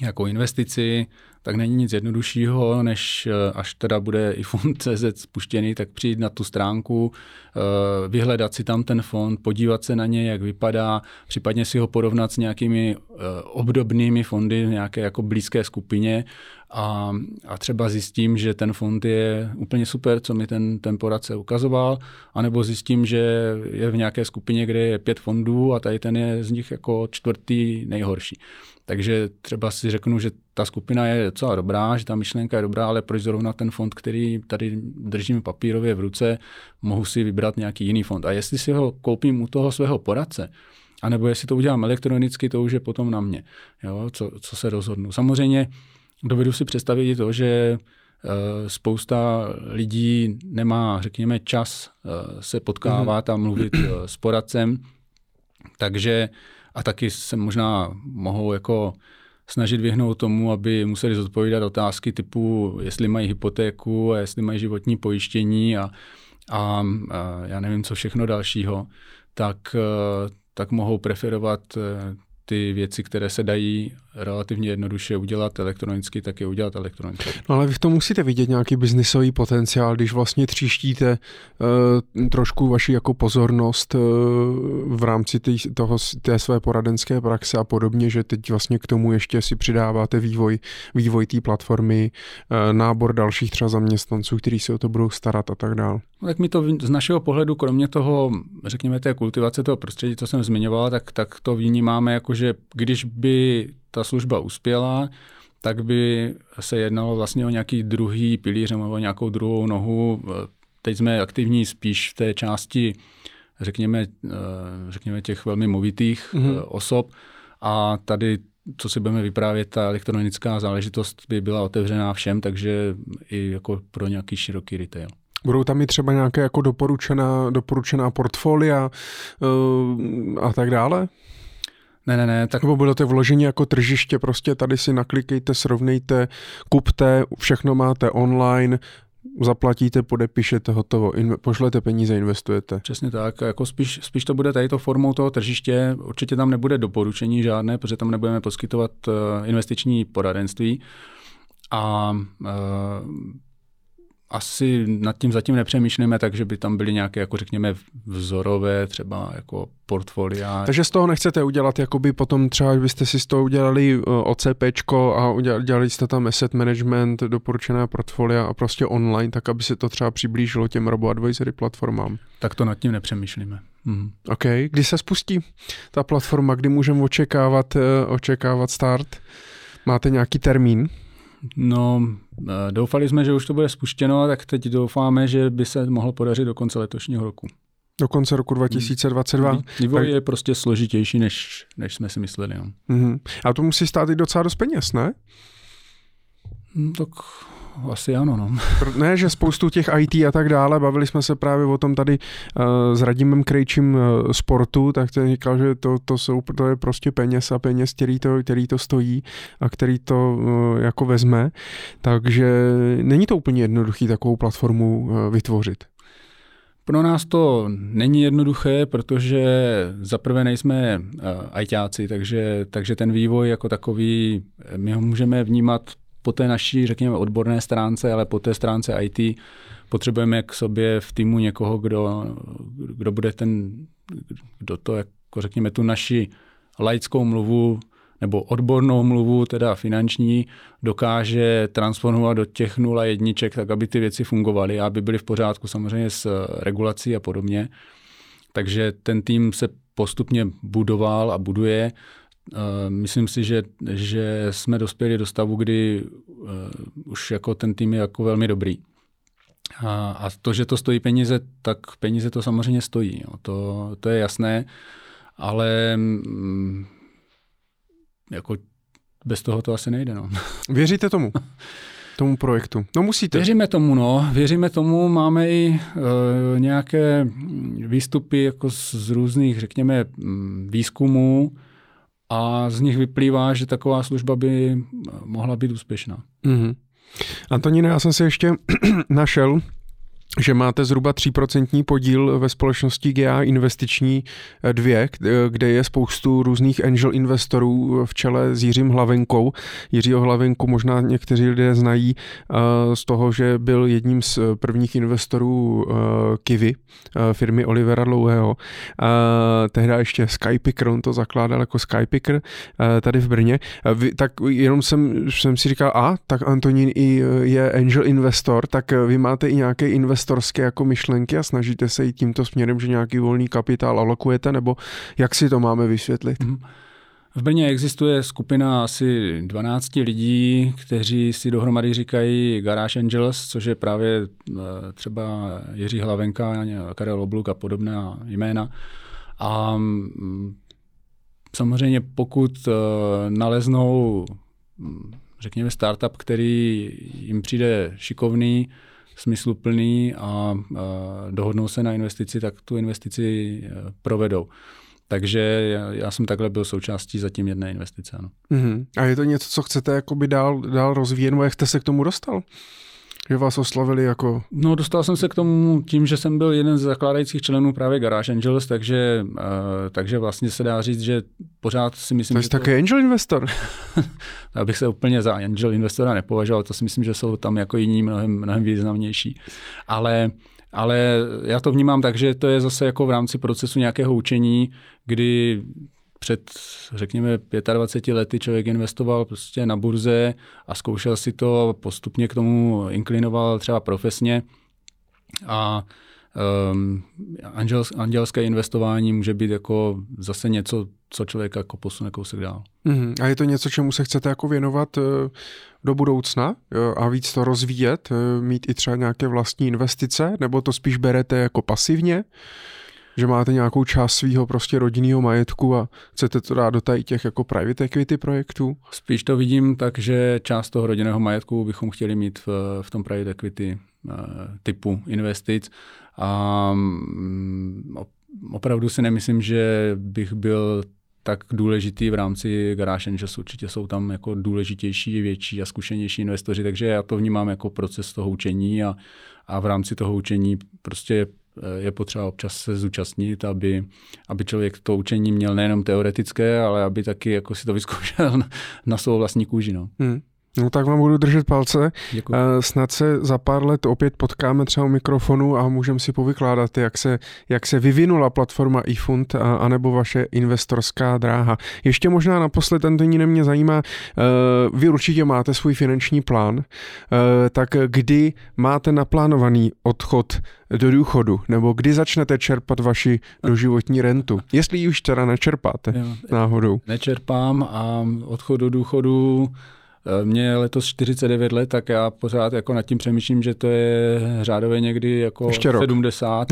jako investici, tak není nic jednoduššího, než eh, až teda bude i fond CZ spuštěný, tak přijít na tu stránku, eh, vyhledat si tam ten fond, podívat se na něj, jak vypadá, případně si ho porovnat s nějakými eh, obdobnými fondy v nějaké jako blízké skupině a, a třeba zjistím, že ten fond je úplně super, co mi ten, ten poradce ukazoval, anebo zjistím, že je v nějaké skupině, kde je pět fondů a tady ten je z nich jako čtvrtý nejhorší. Takže třeba si řeknu, že ta skupina je docela dobrá, že ta myšlenka je dobrá, ale proč zrovna ten fond, který tady držím papírově v ruce, mohu si vybrat nějaký jiný fond. A jestli si ho koupím u toho svého poradce, anebo jestli to udělám elektronicky, to už je potom na mě, jo, co, co se rozhodnu. Samozřejmě dovedu si představit i to, že eh, spousta lidí nemá, řekněme, čas eh, se potkávat a mluvit eh, s poradcem, takže a taky se možná mohou jako snažit vyhnout tomu, aby museli zodpovídat otázky typu, jestli mají hypotéku a jestli mají životní pojištění a, a, a já nevím, co všechno dalšího, tak, tak mohou preferovat ty věci, které se dají relativně jednoduše udělat elektronicky, tak je udělat elektronicky. No ale vy v tom musíte vidět nějaký biznisový potenciál, když vlastně tříštíte uh, trošku vaši jako pozornost uh, v rámci tý, toho, té své poradenské praxe a podobně, že teď vlastně k tomu ještě si přidáváte vývoj, vývoj té platformy, uh, nábor dalších třeba zaměstnanců, kteří se o to budou starat a tak dále. No, tak my to z našeho pohledu, kromě toho, řekněme, té kultivace toho prostředí, co jsem zmiňoval, tak, tak to vnímáme jako, že když by ta služba uspěla, tak by se jednalo vlastně o nějaký druhý pilíř nebo nějakou druhou nohu. Teď jsme aktivní spíš v té části, řekněme, eh, řekněme těch velmi movitých mm-hmm. osob a tady co si budeme vyprávět, ta elektronická záležitost by byla otevřená všem, takže i jako pro nějaký široký retail. Budou tam i třeba nějaké jako doporučená, doporučená portfolia uh, a tak dále? Ne, ne, ne. Tak... Nebo budete vloženi jako tržiště, prostě tady si naklikejte, srovnejte, kupte, všechno máte online, zaplatíte, podepíšete, hotovo, inve- pošlete peníze, investujete. Přesně tak, jako spíš, spíš to bude tady to formou toho tržiště, určitě tam nebude doporučení žádné, protože tam nebudeme poskytovat uh, investiční poradenství a uh, asi nad tím zatím nepřemýšlíme, takže by tam byly nějaké, jako řekněme, vzorové třeba jako portfolia. Takže z toho nechcete udělat, jakoby potom třeba byste si z toho udělali eh, OCP a udělali jste tam asset management, doporučené portfolia a prostě online, tak aby se to třeba přiblížilo těm robo-advisory platformám. Tak to nad tím nepřemýšlíme. Hmm. OK. Kdy se spustí ta platforma, kdy můžeme očekávat, eh, očekávat start? Máte nějaký termín? No, eh, doufali jsme, že už to bude spuštěno, tak teď doufáme, že by se mohlo podařit do konce letošního roku. Do konce roku 2022. Vývoj tak... je prostě složitější, než, než jsme si mysleli. No. Mm-hmm. A to musí stát i docela dost peněz, ne? No, tak asi ano, no. Ne, že spoustu těch IT a tak dále, bavili jsme se právě o tom tady uh, s Radimem Krejčím uh, sportu, tak ten říkal, že to, to, jsou, to je prostě peněz a peněz, který to, který to stojí a který to uh, jako vezme, takže není to úplně jednoduchý takovou platformu uh, vytvořit. Pro nás to není jednoduché, protože zaprvé nejsme uh, ajťáci, takže, takže ten vývoj jako takový, my ho můžeme vnímat po té naší, řekněme, odborné stránce, ale po té stránce IT potřebujeme k sobě v týmu někoho, kdo, kdo bude ten, kdo to, jako řekněme, tu naši laickou mluvu nebo odbornou mluvu, teda finanční, dokáže transformovat do těch nula jedniček, tak aby ty věci fungovaly a aby byly v pořádku samozřejmě s regulací a podobně. Takže ten tým se postupně budoval a buduje. Myslím si, že, že jsme dospěli do stavu, kdy uh, už jako ten tým je jako velmi dobrý. A, a to, že to stojí peníze, tak peníze to samozřejmě stojí. Jo. To, to je jasné, ale mm, jako bez toho to asi nejde. No. Věříte tomu? tomu projektu. No musíte. Věříme tomu, no. Věříme tomu, máme i e, nějaké výstupy jako z, z různých, řekněme, mm, výzkumů, a z nich vyplývá, že taková služba by mohla být úspěšná. Mm-hmm. Antoníne, já jsem si ještě našel že máte zhruba 3% podíl ve společnosti GA Investiční 2, eh, kde je spoustu různých angel investorů v čele s Jiřím Hlavenkou. Jiřího Hlavenku možná někteří lidé znají eh, z toho, že byl jedním z prvních investorů eh, Kivy, firmy Olivera Dlouhého. Tehdy ještě Skypicker, on to zakládal jako Skypicker tady v Brně. Tak jenom jsem, jsem si říkal, a tak Antonín i je angel investor, tak vy máte i nějaký investor investorské jako myšlenky a snažíte se jít tímto směrem, že nějaký volný kapitál alokujete, nebo jak si to máme vysvětlit? Mhm. V Brně existuje skupina asi 12 lidí, kteří si dohromady říkají Garage Angels, což je právě eh, třeba Jiří Hlavenka, Karel Obluk a podobná jména. A mm, samozřejmě pokud eh, naleznou, mm, řekněme, startup, který jim přijde šikovný, smysluplný a, dohodnou se na investici, tak tu investici e, provedou. Takže já, já jsem takhle byl součástí zatím jedné investice. Ano. Mm-hmm. A je to něco, co chcete jakoby dál, dál rozvíjet, nebo jak jste se k tomu dostal? Že vás oslavili jako... No, dostal jsem se k tomu tím, že jsem byl jeden z zakládajících členů právě Garage Angels, takže, uh, takže vlastně se dá říct, že pořád si myslím, to že také to... angel investor? Já bych se úplně za angel investora nepovažoval, to si myslím, že jsou tam jako jiní mnohem, mnohem významnější. Ale ale já to vnímám tak, že to je zase jako v rámci procesu nějakého učení, kdy před, řekněme, 25 lety člověk investoval prostě na burze a zkoušel si to, postupně k tomu inklinoval třeba profesně a um, anděls, andělské investování může být jako zase něco, co člověk jako posune kousek dál. Mm, a je to něco, čemu se chcete jako věnovat uh, do budoucna a víc to rozvíjet, uh, mít i třeba nějaké vlastní investice, nebo to spíš berete jako pasivně? Že máte nějakou část svého prostě rodinného majetku a chcete to dát do tady těch jako private equity projektů? Spíš to vidím tak, že část toho rodinného majetku bychom chtěli mít v, v tom private equity uh, typu investic a um, opravdu si nemyslím, že bych byl tak důležitý v rámci Garage Angels. Určitě jsou tam jako důležitější, větší a zkušenější investoři, takže já to vnímám jako proces toho učení a, a v rámci toho učení prostě Eh, je potřeba občas se zúčastnit, aby, aby člověk to učení měl nejenom teoretické, ale aby taky jako si to vyzkoušel na, na svou vlastní kůži. No. Hmm. No tak vám budu držet palce. Děkuji. Eh, snad se za pár let opět potkáme třeba u mikrofonu a můžeme si povykládat, jak se, jak se vyvinula platforma eFund a, anebo vaše investorská dráha. Ještě možná naposled, Antoníne, mě zajímá, eh, vy určitě máte svůj finanční plán, eh, tak kdy máte naplánovaný odchod do důchodu, nebo kdy začnete čerpat vaši doživotní rentu? Jestli ji už teda nečerpáte jo, náhodou. Nečerpám a odchod do důchodu mně je letos 49 let, tak já pořád jako nad tím přemýšlím, že to je řádově někdy jako Ještě 70.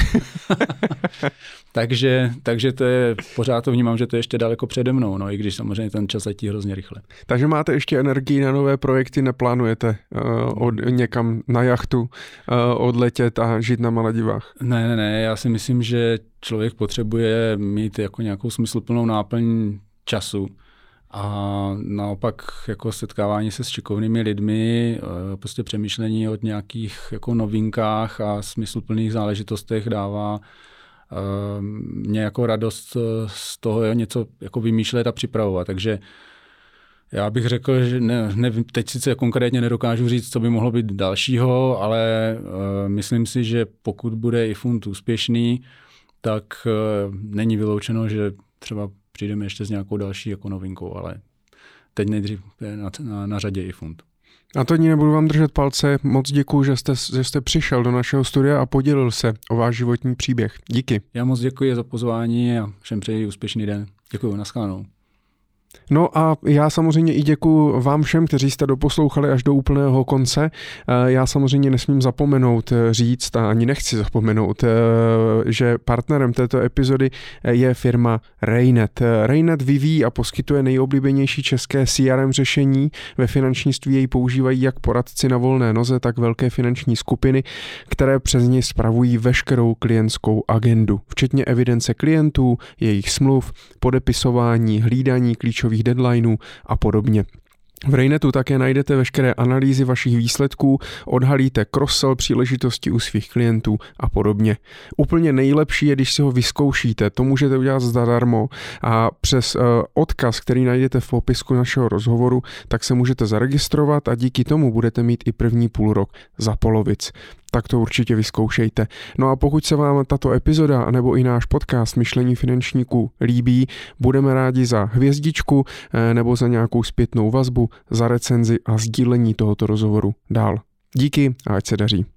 takže, takže to je, pořád to vnímám, že to je ještě daleko přede mnou, no i když samozřejmě ten čas letí hrozně rychle. Takže máte ještě energii na nové projekty, neplánujete uh, od, někam na jachtu uh, odletět a žít na Maledivách? Ne, ne, ne, já si myslím, že člověk potřebuje mít jako nějakou smysluplnou náplň času a naopak jako setkávání se s šikovnými lidmi, eh, prostě přemýšlení o nějakých jako novinkách a smysluplných záležitostech dává eh, mě jako radost eh, z toho něco jako vymýšlet a připravovat. Takže já bych řekl, že ne, ne, teď sice konkrétně nedokážu říct, co by mohlo být dalšího, ale uh, myslím si, že pokud bude i fund úspěšný, tak uh, není vyloučeno, že třeba přijdeme ještě s nějakou další jako novinkou, ale teď nejdřív je na, na, na řadě i fund. A to ní nebudu vám držet palce. Moc děkuji, že jste, že jste přišel do našeho studia a podělil se o váš životní příběh. Díky. Já moc děkuji za pozvání a všem přeji úspěšný den. Děkuji, nashledanou. No a já samozřejmě i děkuji vám všem, kteří jste doposlouchali až do úplného konce. Eh, já samozřejmě nesmím zapomenout eh, říct a ani nechci zapomenout, eh, že partnerem této epizody je firma Raynet. Raynet vyvíjí a poskytuje nejoblíbenější české CRM řešení. Ve finančnictví jej používají jak poradci na volné noze, tak velké finanční skupiny, které přes ně spravují veškerou klientskou agendu, včetně evidence klientů, jejich smluv, podepisování, hlídání klíčových deadlineů a podobně. V Rainetu také najdete veškeré analýzy vašich výsledků, odhalíte cross příležitosti u svých klientů a podobně. Úplně nejlepší je, když si ho vyzkoušíte, to můžete udělat zadarmo a přes uh, odkaz, který najdete v popisku našeho rozhovoru, tak se můžete zaregistrovat a díky tomu budete mít i první půl rok za polovic tak to určitě vyzkoušejte. No a pokud se vám tato epizoda nebo i náš podcast Myšlení finančníků líbí, budeme rádi za hvězdičku eh, nebo za nějakou zpětnou vazbu, za recenzi a sdílení tohoto rozhovoru dál. Díky a ať se daří.